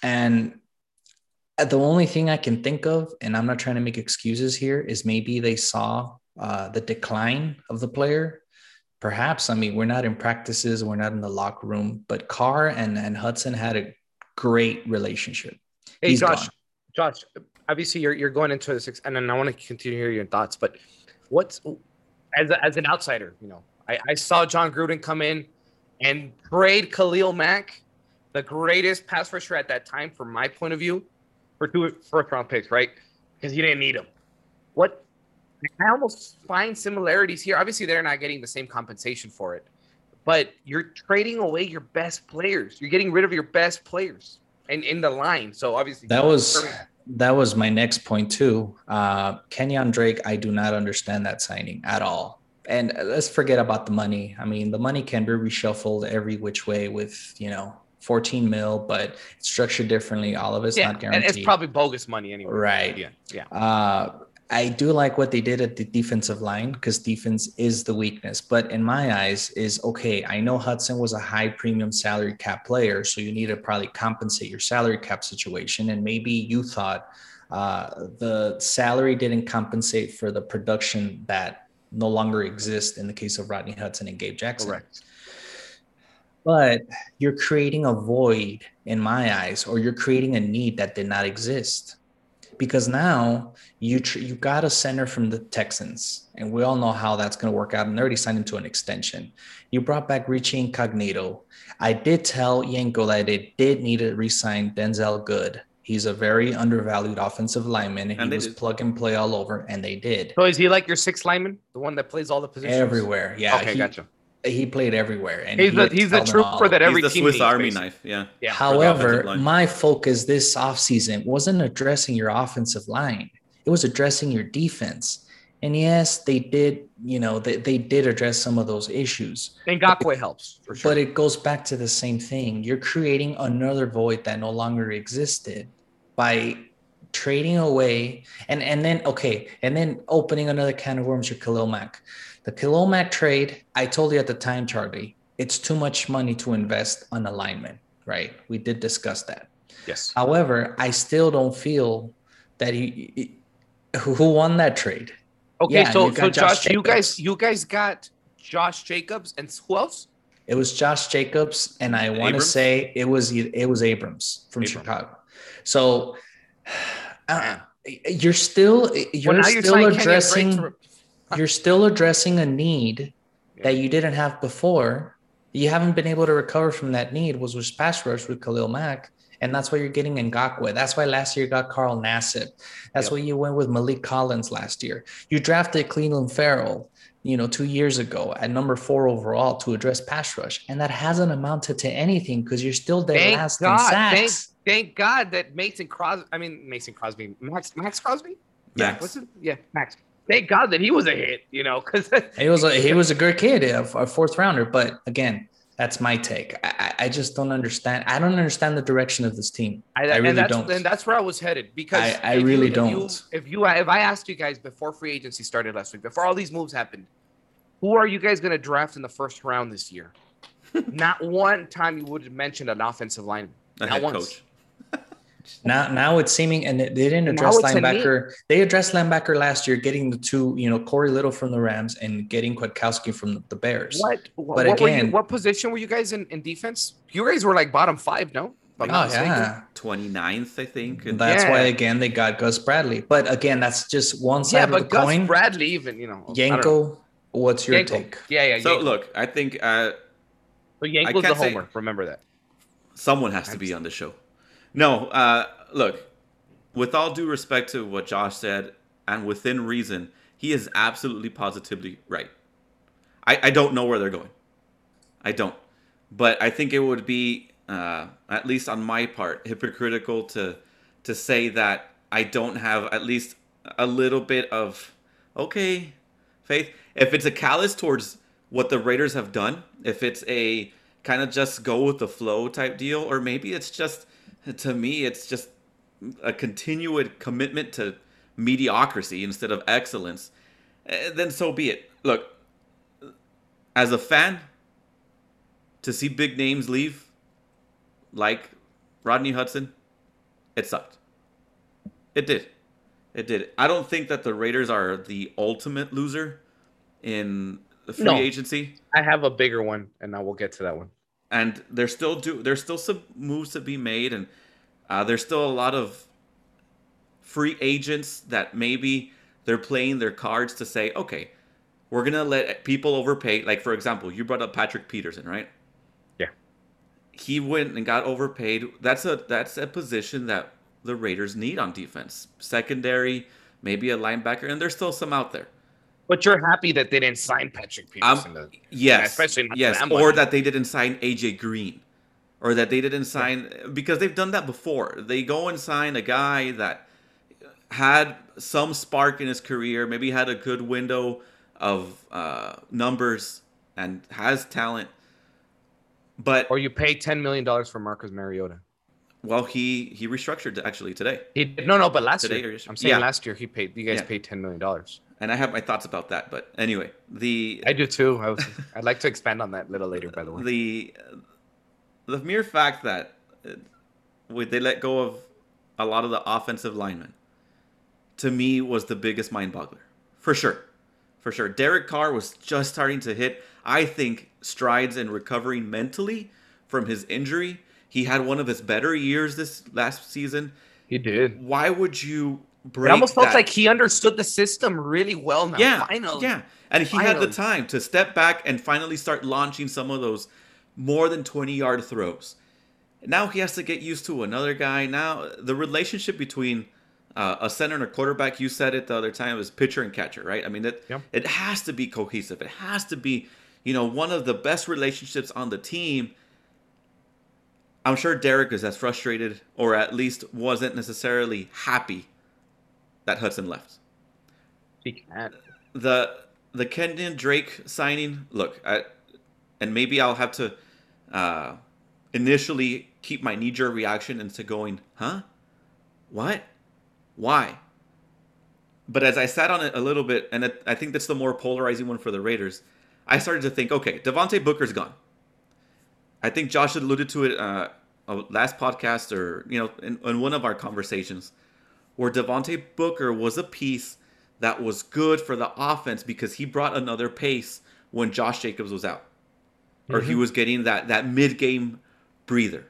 And the only thing I can think of, and I'm not trying to make excuses here, is maybe they saw uh, the decline of the player perhaps, I mean, we're not in practices, we're not in the locker room, but Carr and, and Hudson had a great relationship. Hey, He's Josh, gone. Josh, obviously you're you're going into this, and then I want to continue to hear your thoughts. But what's as a, as an outsider, you know, I, I saw Jon Gruden come in and trade Khalil Mack, the greatest pass rusher at that time, from my point of view, for two first round picks, right? Because you didn't need him. What I almost find similarities here. Obviously, they're not getting the same compensation for it, but you're trading away your best players. You're getting rid of your best players and in the line. So obviously That was that was my next point too. Uh, Kenyon Drake, I do not understand that signing at all. And let's forget about the money. I mean, the money can be reshuffled every which way with you know 14 mil, but it's structured differently. All of it's yeah, not guaranteed. and it's probably bogus money anyway. Right. Yeah. Yeah. Uh, I do like what they did at the defensive line because defense is the weakness. But in my eyes, is okay. I know Hudson was a high premium salary cap player, so you need to probably compensate your salary cap situation. And maybe you thought uh, the salary didn't compensate for the production that no longer exists in the case of Rodney Hudson and Gabe Jackson. Correct. But you're creating a void in my eyes, or you're creating a need that did not exist because now you tr- you got a center from the Texans, and we all know how that's going to work out. And they already signed him to an extension. You brought back Richie Incognito. I did tell Yenko that they did need to re-sign Denzelle Good. He's a very undervalued offensive lineman, and, And he they was did. plug and play all over, and they did So is he like your sixth lineman, the one that plays all the positions? everywhere. Yeah, okay, he, gotcha. He played everywhere, and He's he the he's the excelled in all trooper that every He's the team Swiss needs, Army basically. knife. Yeah. Yeah. for the offensive However, my focus this offseason wasn't addressing your offensive line. It was addressing your defense. And yes, they did, you know, they, they did address some of those issues. And Ngakoue helps for sure. But it goes back to the same thing. You're creating another void that no longer existed by trading away and and then okay, and then opening another can of worms your Khalil Mack. The Khalil Mack trade, I told you at the time, Charlie, it's too much money to invest on alignment, right? We did discuss that. yes. However, I still don't feel that he, he- who won that trade. Okay, yeah, so so Josh, Josh you guys you guys got Josh Jacobs and who else? It was Josh Jacobs, and I want to say it was it was Abrams from Abrams. Chicago. So uh, you're still you're well, you're still Drake addressing you're still addressing a need Yeah. that you didn't have before. You haven't been able to recover from that need was with pass rush with Khalil Mack. And that's why you're getting Ngakoue. That's why last year you got Carl Nassib. That's Yep. why you went with Maliek Collins last year. You drafted Clelin Ferrell, you know, two years ago at number four overall to address pass rush. And that hasn't amounted to anything because you're still dead Thank last God, in thank, sacks. thank God that Mason Crosby, I mean Mason Crosby, Max Max Crosby, yeah, Max. what's it? Yeah, Max. Thank God that he was a hit, you know, because He was a he was a good kid, a, a fourth rounder. But again, that's my take. I, I I just don't understand. I don't understand the direction of this team. I, I really and that's, don't. And that's where I was headed because I- I if you- really if you- don't. if you if I asked you guys before free agency started last week, before all these moves happened, who are you guys going to draft in the first round this year? Not one time you would have mentioned an offensive lineman. A Not head once. coach. Now, now it's seeming, and they didn't address it's a need. linebacker. They addressed linebacker last year, getting the two, you know, Corey Little from the Rams and getting Kwiatkoski from the Bears. What? What, But what were you, again- what position were you guys in, in defense? You guys were like bottom five, no? If Oh not mistaken. yeah, 29th, I think. and- that's why again they got Gus Bradley. But again, that's just one side Yeah, of but the Gus coin. Bradley, even you know, I don't know. Yenko, what's your Yenko. take? Yeah, yeah. So Yenko. look, I think uh, so Yenko's the can't say- homer. Remember that. someone has to be on the show. No, uh, look, with all due respect to what Josh said, and within reason, he is absolutely positively right. I, I don't know where they're going. I don't. But I think it would be, uh, at least on my part, hypocritical to to say that I don't have at least a little bit of okay faith. If it's a callous towards what the Raiders have done, if it's a kind of just go with the flow type deal, or maybe it's just to me, it's just a continued commitment to mediocrity instead of excellence, eh, then so be it. Look, as a fan, to see big names leave, like Rodney Hudson, it sucked. It did. It did. I don't think that the Raiders are the ultimate loser in the free No. agency, I have a bigger one, and now we'll get to that one. And there's still do there's still some moves to be made, and uh, there's still a lot of free agents that maybe they're playing their cards to say, okay, we're gonna let people overpay. Like for example, you brought up Patrick Peterson, right? Yeah. He went and got overpaid. That's a that's a position that the Raiders need on defense. Secondary, maybe a linebacker, and there's still some out there. But you're happy that they didn't sign Patrick Um, Peterson. to- Yes, especially not yes, that or that they didn't sign AJ Green, or that they didn't sign because they've done that before. They go and sign a guy that had some spark in his career, maybe had a good window of uh, numbers and has talent, but or you pay ten million dollars for Marcus Mariota. well, he he restructured actually today, He did, no, no, but last Today year? I'm saying Yeah. last year he paid. You guys Yeah. paid ten million dollars. And I have my thoughts about that. But anyway, the I do too. I was, I'd like to expand on that a little later. By the way, the the mere fact that uh, we- they let go of a lot of the offensive linemen to me was the biggest mind boggler for sure for sure derek carr was just starting to hit i think strides in recovering mentally from his injury he had one of his better years this last season he did. why would you break It almost felt that- like he understood the system really well now. yeah, finally. yeah. And he had the time to step back and finally start launching some of those more than 20 yard throws. Now he has to get used to another guy. Now the relationship between uh, a center and a quarterback, you said it the other time, is pitcher and catcher, right? I mean, it, Yep. it has to be cohesive. It has to be, you know, one of the best relationships on the team. I'm sure Derek is as frustrated, or at least wasn't necessarily happy that Hudson left the the Kenyon Drake signing. Look, I, and maybe I'll have to uh, initially keep my knee jerk reaction into going, huh? What? Why? But as I sat on it a little bit, and it, I think that's the more polarizing one for the Raiders, I started to think, okay, Devontae Booker's gone. I think Josh alluded to it uh, uh, last podcast, or you know, in, in one of our conversations, where Devontae Booker was a piece that was good for the offense because he brought another pace when Josh Jacobs was out, or he Mhm. was getting that that mid game breather.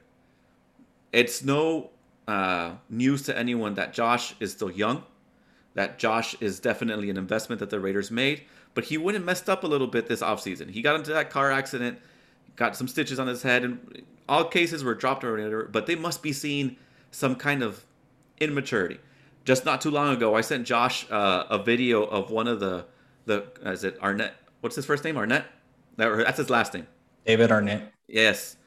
It's no uh, news to anyone that Josh is still young, that Josh is definitely an investment that the Raiders made, but he went and messed up a little bit this offseason. He got into that car accident, got some stitches on his head, and all cases were dropped or whatever, but they must be seeing some kind of immaturity. Just not too long ago, I sent Josh uh, a video of one of the the is it Arnette? What's his first name? Arnette. That, that's his last name. David Arnette. Yes.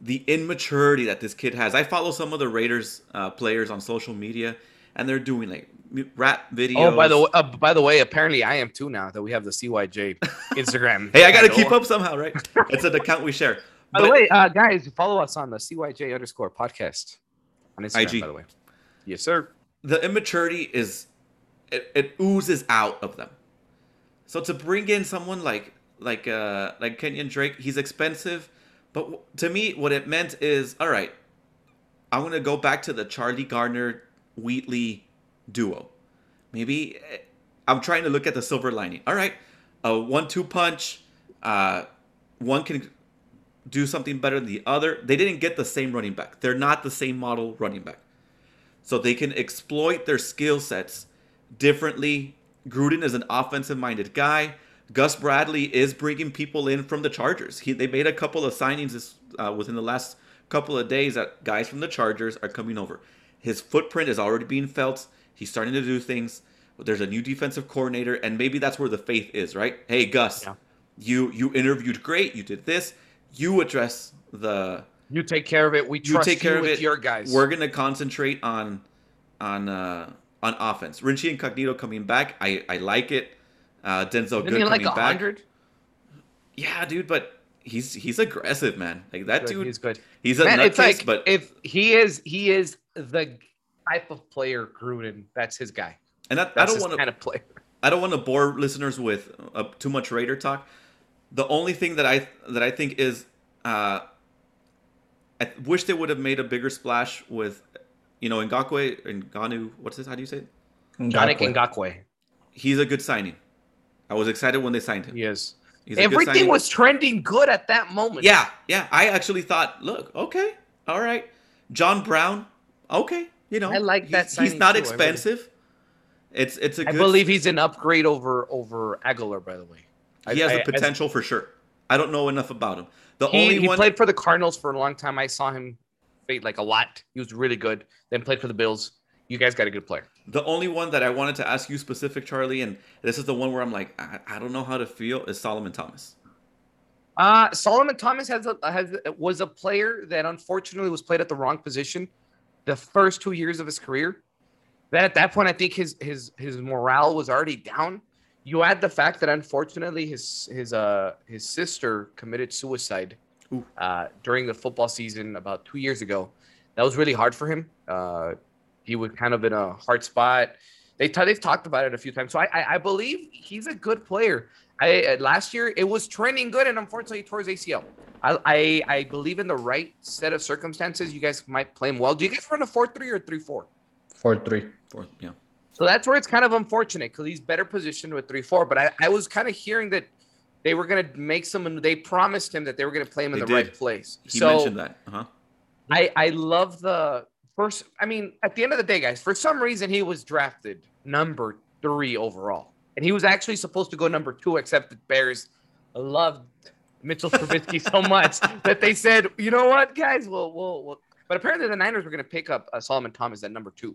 The immaturity that this kid has. I follow some of the Raiders uh, players on social media, and they're doing like rap videos. Oh, by the way, uh, by the way, apparently I am too now that we have the CYJ Instagram. hey, I got to keep up somehow, right? it's an account we share. By the way, uh, guys, follow us on the CYJ underscore podcast on Instagram. IG. By the way, yes, sir. The immaturity is it, it oozes out of them. So to bring in someone like like uh like Kenyon Drake, he's expensive, but to me, what it meant is all right. I'm gonna go back to the Charlie Gardner Wheatley duo. Maybe eh, I'm trying to look at the silver lining. All right, a one-two punch. Uh, one can do something better than the other. They didn't get the same running back. They're not the same model running back so they can exploit their skill sets differently. Gruden is an offensive minded guy. Gus Bradley is bringing people in from the Chargers. He, they made a couple of signings this, uh, within the last couple of days that guys from the Chargers are coming over. His footprint is already being felt. He's starting to do things. There's a new defensive coordinator, and maybe that's where the faith is, right? Hey, Gus, Yeah. you you interviewed great. You did this. You address the You take care of it. We you trust take care you of with it. your guys. We're gonna concentrate on on uh on offense. Richie Incognito coming back. I I like it. Uh Denzelle Isn't Good he coming like a back. Yeah, dude, but he's he's aggressive, man. Like that dude. He's good. He's a Man, it's nutcase, like but if he is, he is the type of player Gruden. That's his guy. and I, I That's don't his want to kind of player. I don't want to bore listeners with uh, too much Raider talk. The only thing that I that I think is, uh, I wish they would have made a bigger splash with, you know, Ngakoue and Ganu. What's this? How do you say it? Yannick Ngakoue. Ngakoue. He's a good signing. I was excited when they signed him. He is. Good Everything was trending good at that moment. Yeah, yeah. I actually thought, look, okay, all right. John Brown, okay. You know, I like that He's, he's not too, I really- expensive. It's it's a I good. believe he's an upgrade over over Agholor, by the way. I- he has I- the I- potential for sure. I don't know enough about him. The He, only he one. played for the Cardinals for a long time. I saw him fade like a lot. He was really good. Then played for the Bills. You guys got a good player. The only one that I wanted to ask you specific, Charlie, and this is the one where I'm like, I, I don't know how to feel, is Solomon Thomas. Uh, Solomon Thomas has a, has was a player that unfortunately was played at the wrong position the first two years of his career. That at that point, I think his his his morale was already down. You add the fact that unfortunately his his uh his sister committed suicide uh, during the football season about two years ago. That was really hard for him. Uh, he was kind of in a hard spot. They t- they've talked about it a few times. So I, I I believe he's a good player. I uh, last year it was trending good, and unfortunately he tore his ACL. I, I I believe in the right set of circumstances, you guys might play him well. Do you guys run a four three or three four? Four three. Or, yeah. So that's where it's kind of unfortunate because he's better positioned with three four. But I, I was kind of hearing that they were gonna make some. They promised him that they were gonna play him in They the right place. He so mentioned that. Uh-huh. I I love the first. I mean, at the end of the day, guys, for some reason he was drafted number three overall, and he was actually supposed to go number two, except the Bears loved Mitchell Trubisky so much that they said, you know what, guys, we'll we'll. we'll. But apparently the Niners were going to pick up uh, Solomon Thomas at number two,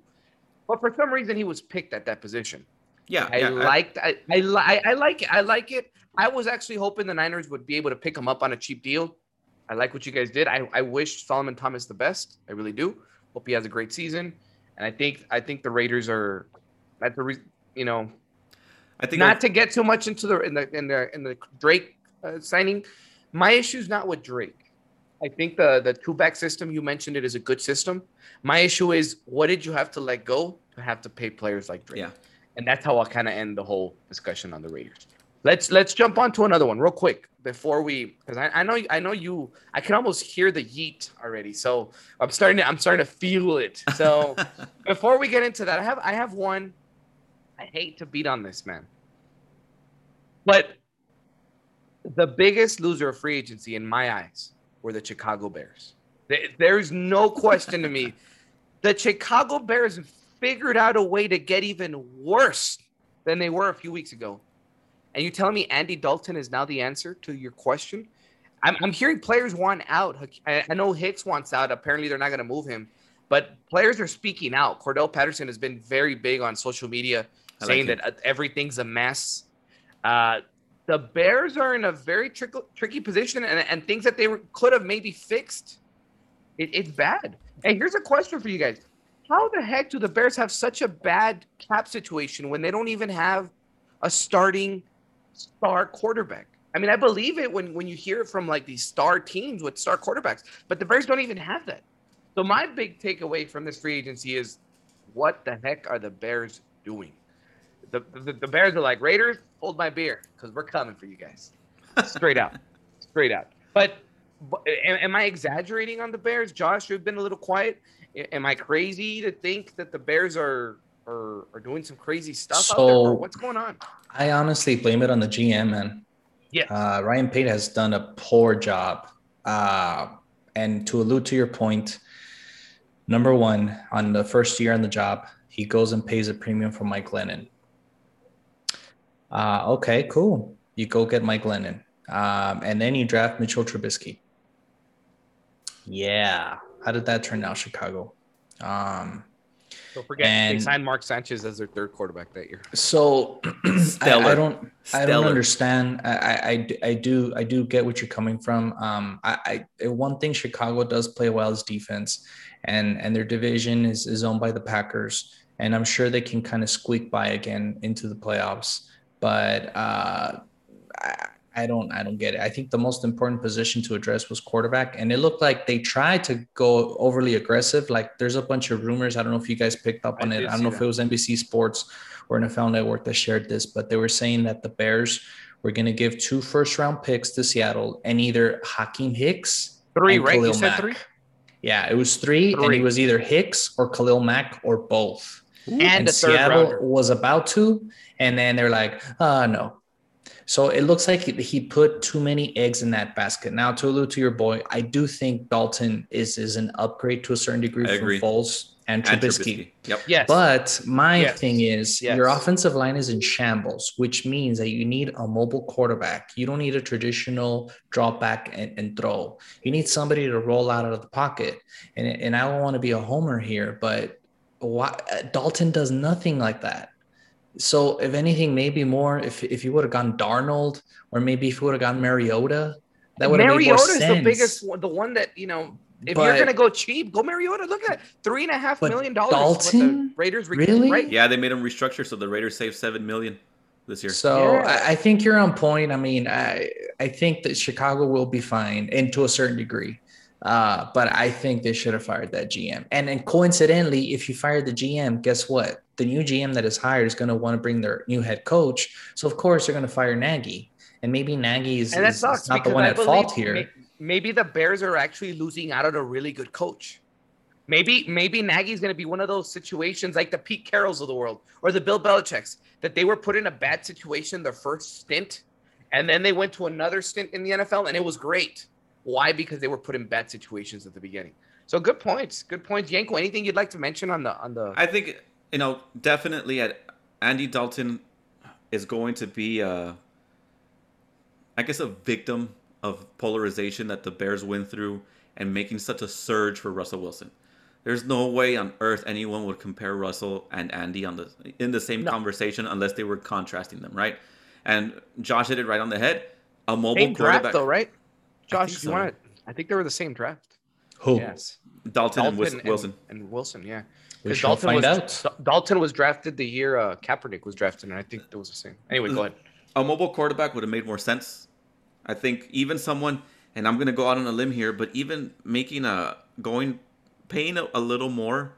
but for some reason he was picked at that position. Yeah. I yeah, liked I, I I I like it. I like it. I was actually hoping the Niners would be able to pick him up on a cheap deal. I like what you guys did. I, I wish Solomon Thomas the best. I really do. Hope he has a great season. And I think I think the Raiders are at the re- you know I think not to get too much into the in the in the in the Drake uh, signing. My issue's not with Drake. I think the the two back system you mentioned it is a good system. My issue is what did you have to let go to have to pay players like Drake? Yeah. And that's how I'll kind of end the whole discussion on the Raiders. Let's let's jump on to another one real quick before we because I, I know I know you I can almost hear the yeet already. So I'm starting to I'm starting to feel it. So before we get into that, I have I have one. I hate to beat on this man, but the biggest loser of free agency in my eyes were the Chicago Bears. There's no question to me. The Chicago Bears figured out a way to get even worse than they were a few weeks ago. And you telling me Andy Dalton is now the answer to your question? I'm, I'm hearing players want out. I, I know Hicks wants out. Apparently, they're not going to move him. But players are speaking out. Cordarrelle Patterson has been very big on social media like saying him. that uh, everything's a mess. Uh, the Bears are in a very tricky, tricky position, and, and things that they were, could have maybe fixed. It, it's bad. Hey, here's a question for you guys: How the heck do the Bears have such a bad cap situation when they don't even have a starting star quarterback? I mean, I believe it when when you hear it from like these star teams with star quarterbacks, but the Bears don't even have that. So my big takeaway from this free agency is, what the heck are the Bears doing? The, the, the Bears are like Raiders, hold my beer because we're coming for you guys, straight out, straight out. But, but am, am I exaggerating on the Bears, Josh? You've been a little quiet. Am I crazy to think that the Bears are are, are doing some crazy stuff out there? So- what's going on? I honestly blame it on the GM, man. Yes. Uh, Ryan Pace has done a poor job. Uh, and to allude to your point, number one, on the first year on the job, he goes and pays a premium for Mike Glennon. Uh, okay, cool. You go get Mike Glennon. Um, and then you draft Mitchell Trubisky. Yeah. How did that turn out, Chicago? Um, Don't forget, they signed Mark Sanchez as their third quarterback that year. so I, Stellar. I don't I don't understand. I, understand. I, I, I d- I do I do get what you're coming from. Um, I, I one thing Chicago does play well is defense, and and their division is is owned by the Packers, and I'm sure they can kind of squeak by again into the playoffs. But uh, I, I don't I don't get it. I think the most important position to address was quarterback, and it looked like they tried to go overly aggressive. Like there's a bunch of rumors. I don't know if you guys picked up I on it. I don't know if it was NBC Sports or NFL Network that shared this, but they were saying that the Bears were going to give two first round picks to Seattle and either Akiem Hicks, Three, and right? You said Mack. three? Yeah, it was three, and Three. it was either Hicks or Khalil Mack or both. And, And a third Seattle rounder. was about to, and then they're like, uh no. So it looks like he put too many eggs in that basket. Now, to allude to your boy, I do think Dalton is is an upgrade to a certain degree I from agree. Foles and And Trubisky. Yep. Yes. But my Yes. thing is, Yes. your offensive line is in shambles, which means that you need a mobile quarterback. You don't need a traditional drop back and, and throw. You need somebody to roll out of the pocket. And, and I don't want to be a homer here, but why, uh, Dalton does nothing like that. So if anything, maybe more if if you would have gone Darnold or maybe if you would have gone Mariota, that would have made more Mariota is the biggest one, the one that you know. If But- you're gonna go cheap, go Mariota. Look at that, three and a half But million dollars. what the Dalton? Raiders, re- Really? Right? Yeah, they made him restructure, so the Raiders saved seven million this year. So Yeah. I, I think you're on point. I mean, I I think that Chicago will be fine, and to a certain degree. Uh, but I think they should have fired that GM. And then coincidentally, if you fire the GM, guess what? The new GM that is hired is going to want to bring their new head coach. So of course they're going to fire Nagy, and maybe Nagy is, is- not the one I at fault here. maybe the Bears are actually losing out on a really good coach. Maybe maybe Nagy's going to be one of those situations like the Pete Carrolls of the world or the Bill Belichick's that they were put in a bad situation their first stint, and then they went to another stint in the NFL and it was great. Why? Because they were put in bad situations at the beginning. So good points. Good points, Yenko. Anything you'd like to mention on the on the? I think you know definitely at Andy Dalton is going to be a, I guess a victim of polarization that the Bears went through and making such a surge for Russell Wilson. There's no way on earth anyone would compare Russell and Andy on the in the same No. conversation unless they were contrasting them, right? And Josh hit it right on the head. A mobile same quarterback, draft though, right? I Josh, think you so. want to? I think they were the same draft. Who? Yes. Dalton, and and, Wilson. and Wilson, yeah. We Because shall Dalton find was out. Dalton was drafted the year uh, Kaepernick was drafted, and I think it was the same. Anyway, go ahead. a mobile quarterback would have made more sense. I think even someone, and I'm gonna go out on a limb here, but even making a going, paying a, a little more,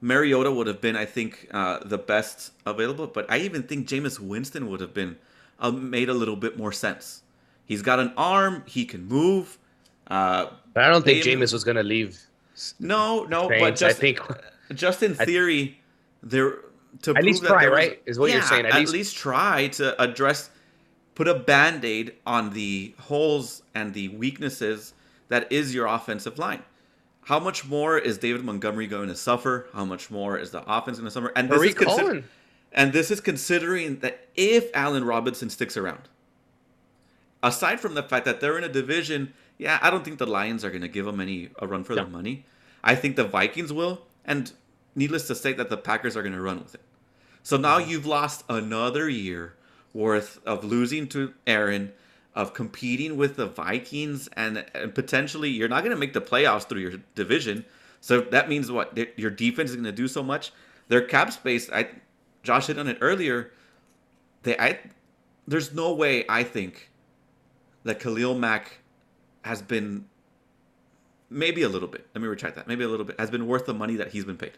Mariota would have been, I think, uh, the best available. But I even think Jameis Winston would have been uh, made a little bit more sense. He's got an arm, he can move. Uh, But I don't think Jameis was going to leave. no, no, but just I think just in I- theory, there to At prove least that try, right, is what you're saying, at At, least- least... try to address, put a band aid on the holes and the weaknesses that is your offensive line. How much more is David Montgomery going to suffer? How much more is the offense going to suffer? And this is consider- and this is considering that if Allen Robinson sticks around, aside from the fact that they're in a division, yeah, I don't think the Lions are going to give them any a run for their money. I think the Vikings will, and needless to say, that the Packers are going to run with it. So now mm-hmm. you've lost another year worth of losing to Aaron, of competing with the Vikings, and, and potentially you're not going to make the playoffs through your division. So that means what? Your defense is going to do so much. Their cap space, I, Josh hit on it earlier. They, I, there's no way I think that Khalil Mack has been maybe a little bit. Let me retract that. Maybe a little bit has been worth the money that he's been paid.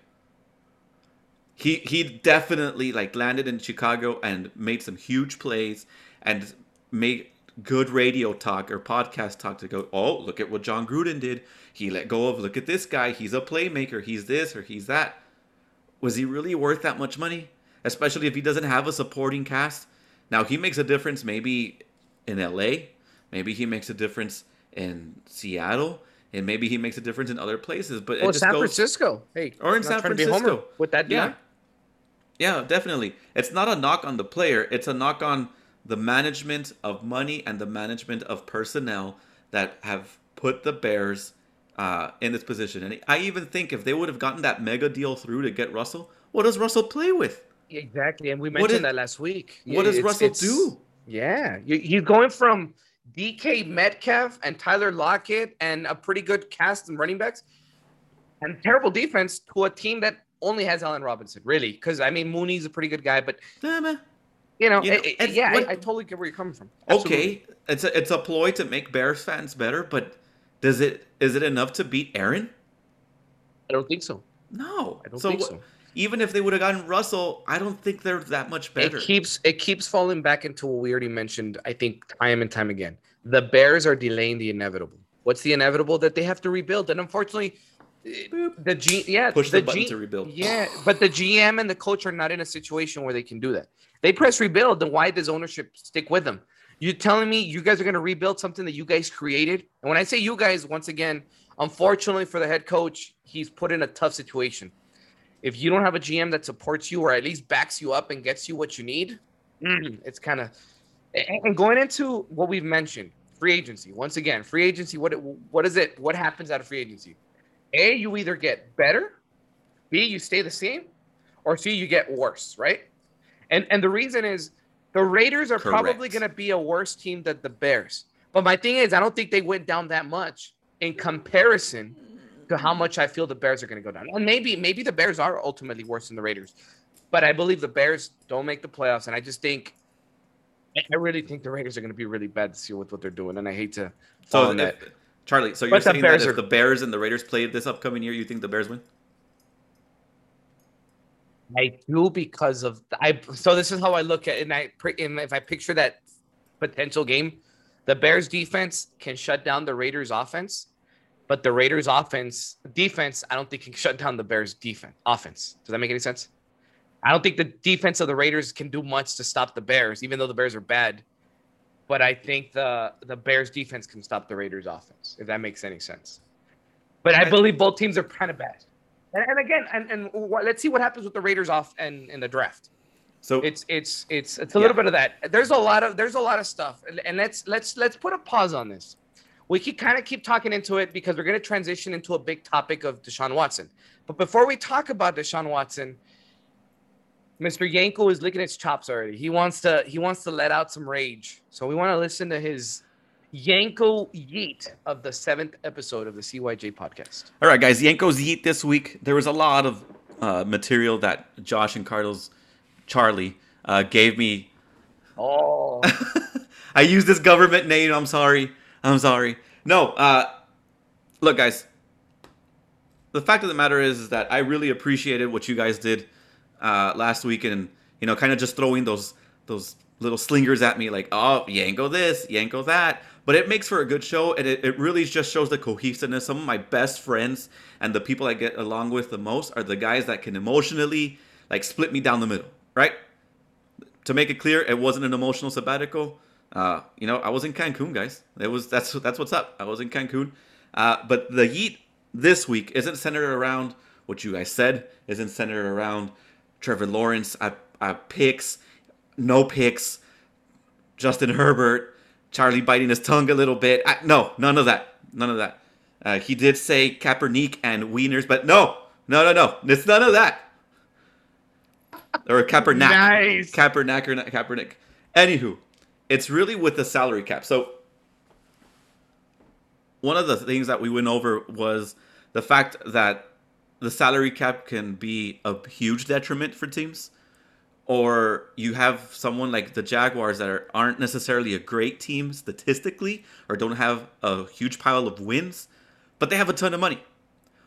He he definitely like landed in Chicago and made some huge plays and made good radio talk or podcast talk to go, oh, look at what Jon Gruden did. He let go of look at this guy. He's a playmaker. He's this or he's that. Was he really worth that much money? Especially if he doesn't have a supporting cast. Now he makes a difference maybe in LA. Maybe he makes a difference in Seattle. And maybe he makes a difference in other places. But just San goes, Francisco. Hey, Or in San trying to be a homer Francisco. with that. Yeah. Yeah, definitely. It's not a knock on the player. It's a knock on the management of money and the management of personnel that have put the Bears uh, in this position. And I even think if they would have gotten that mega deal through to get Russell, what does Russell play with? Exactly, and we mentioned is- that last week. what does it's- Russell it's- do? Yeah, you, you're going from DK Metcalf and Tyler Lockett and a pretty good cast and running backs and terrible defense to a team that only has Allen Robinson, really. Because I mean, Mooney's a pretty good guy, but Nah, man. you know, You know, it- it- yeah, what- I, I totally get where you're coming from. Absolutely. Okay, it's a it's a ploy to make Bears fans better, but does it is it enough to beat Aaron? I don't think so. No. I don't so think so. Even if they would have gotten Russell, I don't think they're that much better. It keeps it keeps falling back into what we already mentioned. I think time and time again, the Bears are delaying the inevitable. What's the inevitable that they have to rebuild? And unfortunately, eh, the G yeah Push the the button G- to rebuild. Yeah, but the GM and the coach are not in a situation where they can do that. They press rebuild, then why does ownership stick with them? You're telling me you guys are going to rebuild something that you guys created? And when I say you guys, once again, unfortunately for the head coach, he's put in a tough situation. If you don't have a GM that supports you or at least backs you up and gets you what you need, mm, it's kind of. And going into what we've mentioned, free agency. Once again, free agency. What what is it? What happens out of free agency? A, you either get better. B, you stay the same, or C, you get worse. Right? And and the reason is the Raiders are Correct. probably going to be a worse team than the Bears. But my thing is, I don't think they went down that much in comparison to how much I feel the Bears are going to go down. And maybe maybe the Bears are ultimately worse than the Raiders. But I believe the Bears don't make the playoffs, and I just think I really think the Raiders are going to be really bad this year with what they're doing, and I hate to. So, if, that. Charlie, so you're saying that if are... the Bears and the Raiders play this upcoming year, you think the Bears win? I do because of I. So this is how I look at it. And I and if I picture that potential game, the Bears defense can shut down the Raiders offense, but the Raiders offense defense I don't think can shut down the Bears defense offense. Does that make any sense? I don't think the defense of the Raiders can do much to stop the Bears, even though the Bears are bad. But I think the the Bears defense can stop the Raiders offense, if that makes any sense. But I believe both teams are kind of bad. And, and again, and, and let's see what happens with the Raiders off and in the draft. So it's it's it's it's a little bit of that. There's a lot of there's a lot of stuff, and, and let's let's let's put a pause on this. We can kind of keep talking into it because we're going to transition into a big topic of Deshaun Watson. But before we talk about Deshaun Watson, Mr. Yenko is licking his chops already. He wants to he wants to let out some rage. So we want to listen to his Yenko Yeet of the seventh episode of the CYJ podcast. All right, guys, Yenko's Yeet this week. There was a lot of uh, material that Josh and Carlos Charlie uh, gave me. Oh. I used this government name. I'm sorry. I'm sorry. No, uh, look, guys. The fact of the matter is, is that I really appreciated what you guys did uh, last week, and you know, kind of just throwing those those little slingers at me, like, oh, Yenko this, Yenko that. But it makes for a good show, and it, it really just shows the cohesiveness. Some of my best friends and the people I get along with the most are the guys that can emotionally like split me down the middle, right? To make it clear, it wasn't an emotional sabbatical. Uh, you know, I was in Cancun, guys. It was that's that's what's up. I was in Cancun. Uh, but the Yeet this week isn't centered around what you guys said. Isn't centered around Trevor Lawrence. I, I picks, no picks. Justin Herbert. Charlie biting his tongue a little bit. I, no, none of that. None of that. Uh, he did say Kaepernick and Wieners, but no, no, no, no. It's none of that. Or Kaepernick. nice. Kaepernick or not Kaepernick. Anywho, it's really with the salary cap. So one of the things that we went over was the fact that the salary cap can be a huge detriment for teams or you have someone like the Jaguars that are, aren't necessarily a great team statistically or don't have a huge pile of wins, but they have a ton of money.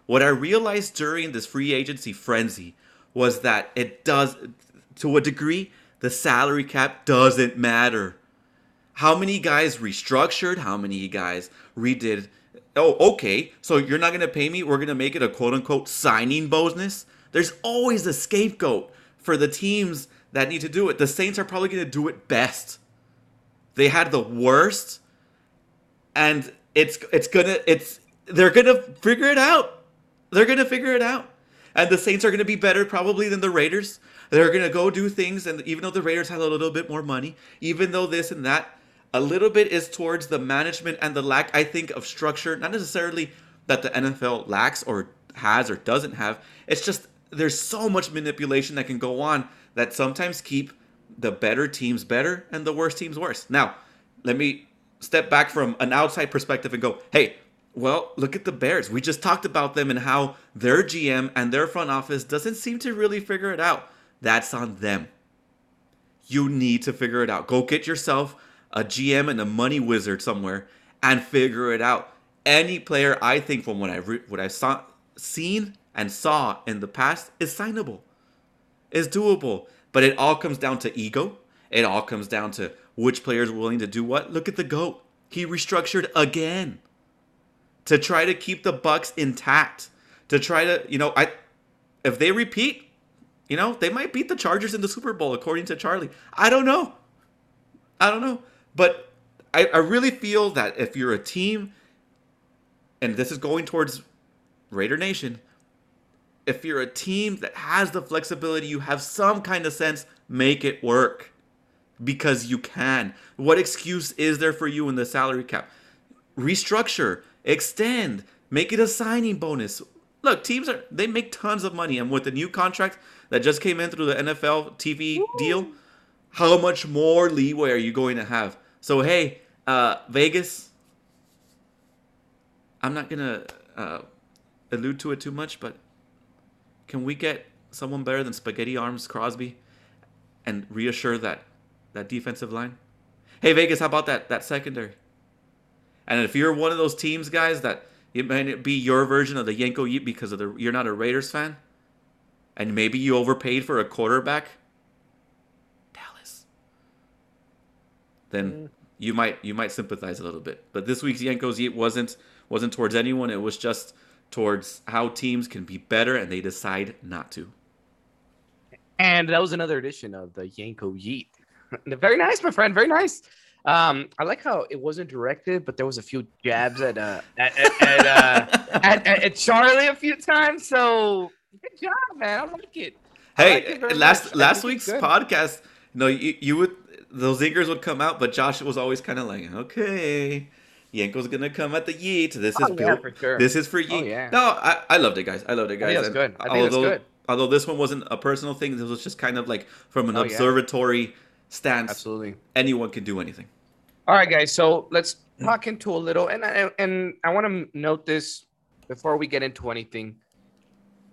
What I realized during this free agency frenzy was that it does, to a degree, the salary cap doesn't matter. How many guys restructured? How many guys redid? Oh, okay. So you're not going to pay me? We're going to make it a quote unquote signing bonus? There's always a scapegoat for the teams that need to do it. The Saints are probably going to do it best. They had the worst, and it's it's gonna it's they're gonna figure it out. They're gonna figure it out, and the Saints are gonna be better probably than the Raiders. They're gonna go do things, and even though the Raiders had a little bit more money, even though this and that, a little bit is towards the management and the lack, I think, of structure. Not necessarily that the NFL lacks or has or doesn't have. It's just there's so much manipulation that can go on that sometimes keep the better teams better and the worst teams worse. Now, let me step back from an outside perspective and go, hey, well, look at the Bears. We just talked about them and how their GM and their front office doesn't seem to really figure it out. That's on them. You need to figure it out. Go get yourself a GM and a money wizard somewhere and figure it out. Any player, I think, from what I've re- what I've saw, seen and saw in the past is signable, is doable. But it all comes down to ego. It all comes down to which player is willing to do what. Look at the GOAT. He restructured again to try to keep the Bucs intact. To try to, you know, I if they repeat, you know, they might beat the Chargers in the Super Bowl, according to Charlie. I don't know. I don't know. But I, I really feel that if you're a team, and this is going towards Raider Nation, if you're a team that has the flexibility, you have some kind of sense, make it work. Because you can. What excuse is there for you in the salary cap? Restructure, extend, make it a signing bonus. Look, teams are they make tons of money, and with the new contract that just came in through the NFL TV deal, how much more leeway are you going to have? So hey, uh, Vegas, I'm not gonna uh, allude to it too much, but can we get someone better than Spaghetti Arms Crosby and reassure that that defensive line? Hey Vegas, how about that that secondary? And if you're one of those teams, guys, that it might be your version of the Yenko Yeet because of the you're not a Raiders fan, and maybe you overpaid for a quarterback, Dallas. Then you might you might sympathize a little bit. But this week's Yenko's Yeet wasn't wasn't towards anyone. It was just towards how teams can be better and they decide not to. And that was another edition of the Yenko Yeet. Very nice, my friend. Very nice. Um, I like how it wasn't directed, but there was a few jabs at uh at at, at, uh, at, at, at Charlie a few times. So good job, man. I like it. I Hey, like it last much. Last week's podcast, no, you, you would those zingers would come out, but Josh was always kind of like, okay, Yenko's gonna come at the Yeet. This oh, is Oh, yeah, built. for sure. This is for oh, Yeet. yeah. No, I, I loved it, guys. I loved it, guys. that's good. I although, good. Although this one wasn't a personal thing, this was just kind of like from an Oh, yeah. observatory stance. Absolutely. Anyone can do anything. All right, guys. So let's talk into a little, and I, and I want to note this before we get into anything.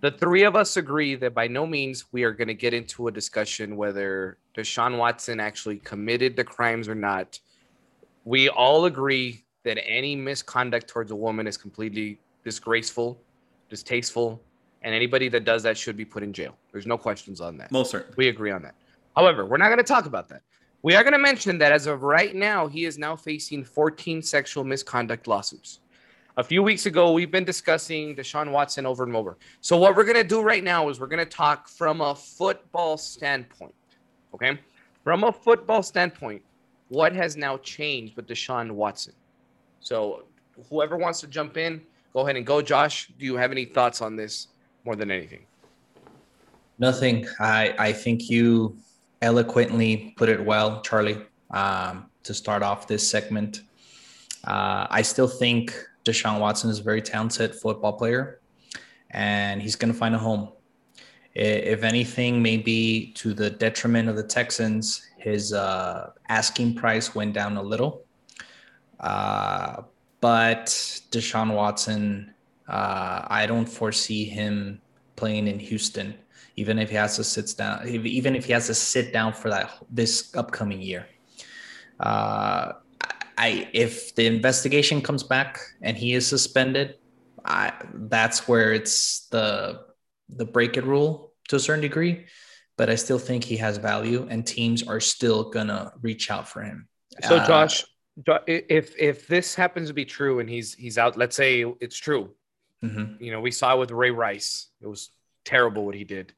The three of us agree that by no means we are going to get into a discussion whether Deshaun Watson actually committed the crimes or not. We all agree that any misconduct towards a woman is completely disgraceful, distasteful, and anybody that does that should be put in jail. There's no questions on that. Most certainly. We agree on that. However, we're not going to talk about that. We are going to mention that as of right now, he is now facing 14 sexual misconduct lawsuits. A few weeks ago, we've been discussing Deshaun Watson over and over. So, what we're going to do right now is we're going to talk from a football standpoint. Okay. From a football standpoint, what has now changed with Deshaun Watson? So, whoever wants to jump in, go ahead and go. Josh, do you have any thoughts on this more than anything? Nothing. I I think you eloquently put it well, Charlie. Um, to start off this segment, uh, I still think Deshaun Watson is a very talented football player, and he's going to find a home. If anything, maybe to the detriment of the Texans, his uh, asking price went down a little. Uh, but Deshaun Watson, uh, I don't foresee him playing in Houston, even if he has to sit down, even if he has to sit down for that this upcoming year. Uh, I if the investigation comes back and he is suspended, I that's where it's the the break it rule to a certain degree. But I still think he has value, and teams are still gonna reach out for him. So Uh, Josh, if if this happens to be true and he's he's out, let's say it's true. mhm, You know, we saw with Ray Rice. It was terrible what he did,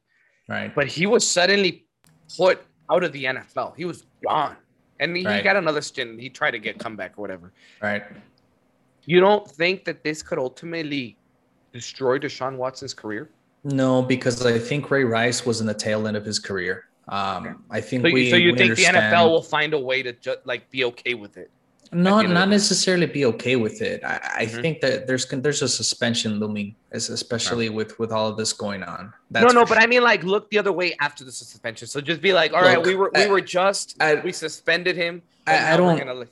right, but he was suddenly put out of the NFL. He was gone, and he Right. got another stint. He tried to get comeback or whatever. right. You don't think that this could ultimately destroy Deshaun Watson's career? No, because I think Ray Rice was in the tail end of his career. Um, I think So you, we. so you think the NFL will find a way to ju- like be okay with it? Not not necessarily be okay with it. I, I Mhm. think that there's there's a suspension looming, as especially with with all of this going on. no, That's no, for but I mean like look the other way after the suspension. So just be like, all right, Look, we were we I- were just I- we suspended him. I- I don't- gonna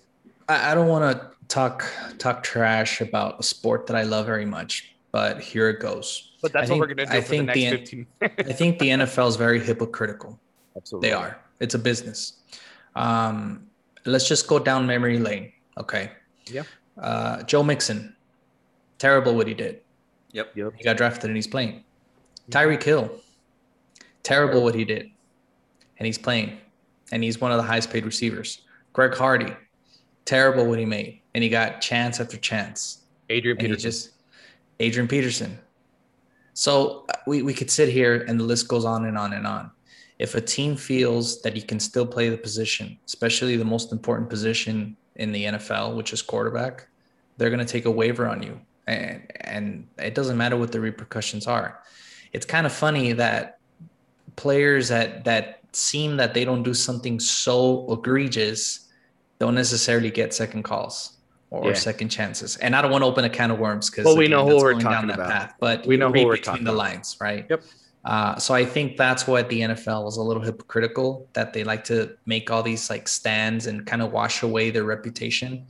I, don't want to talk talk trash about a sport that I love very much, but here it goes. But that's I what we're think- gonna do I for the think next the- 15 I think the NFL is very hypocritical. Absolutely. They are. It's a business. Um, let's just go down memory lane. Okay. Yeah. Uh, Joe Mixon, terrible what he did. Yep. Yep. He got drafted and he's playing. Tyreek Hill, terrible what he did, and he's playing, and he's one of the highest paid receivers. Greg Hardy, terrible what he made, and he got chance after chance. Adrian And Peterson. just Adrian Peterson. So uh, we, we could sit here and the list goes on and on and on. If a team feels that he can still play the position, especially the most important position in the NFL, which is quarterback, they're going to take a waiver on you. And, and it doesn't matter what the repercussions are. It's kind of funny that players that, that seem that they don't do something so egregious don't necessarily get second calls or Yeah. second chances. And I don't want to open a can of worms because Well, we know who we're talking about. but We know who we're talking the lines, right? Yep. Uh, so I think that's what the NFL is a little hypocritical that they like to make all these like stands and kind of wash away their reputation.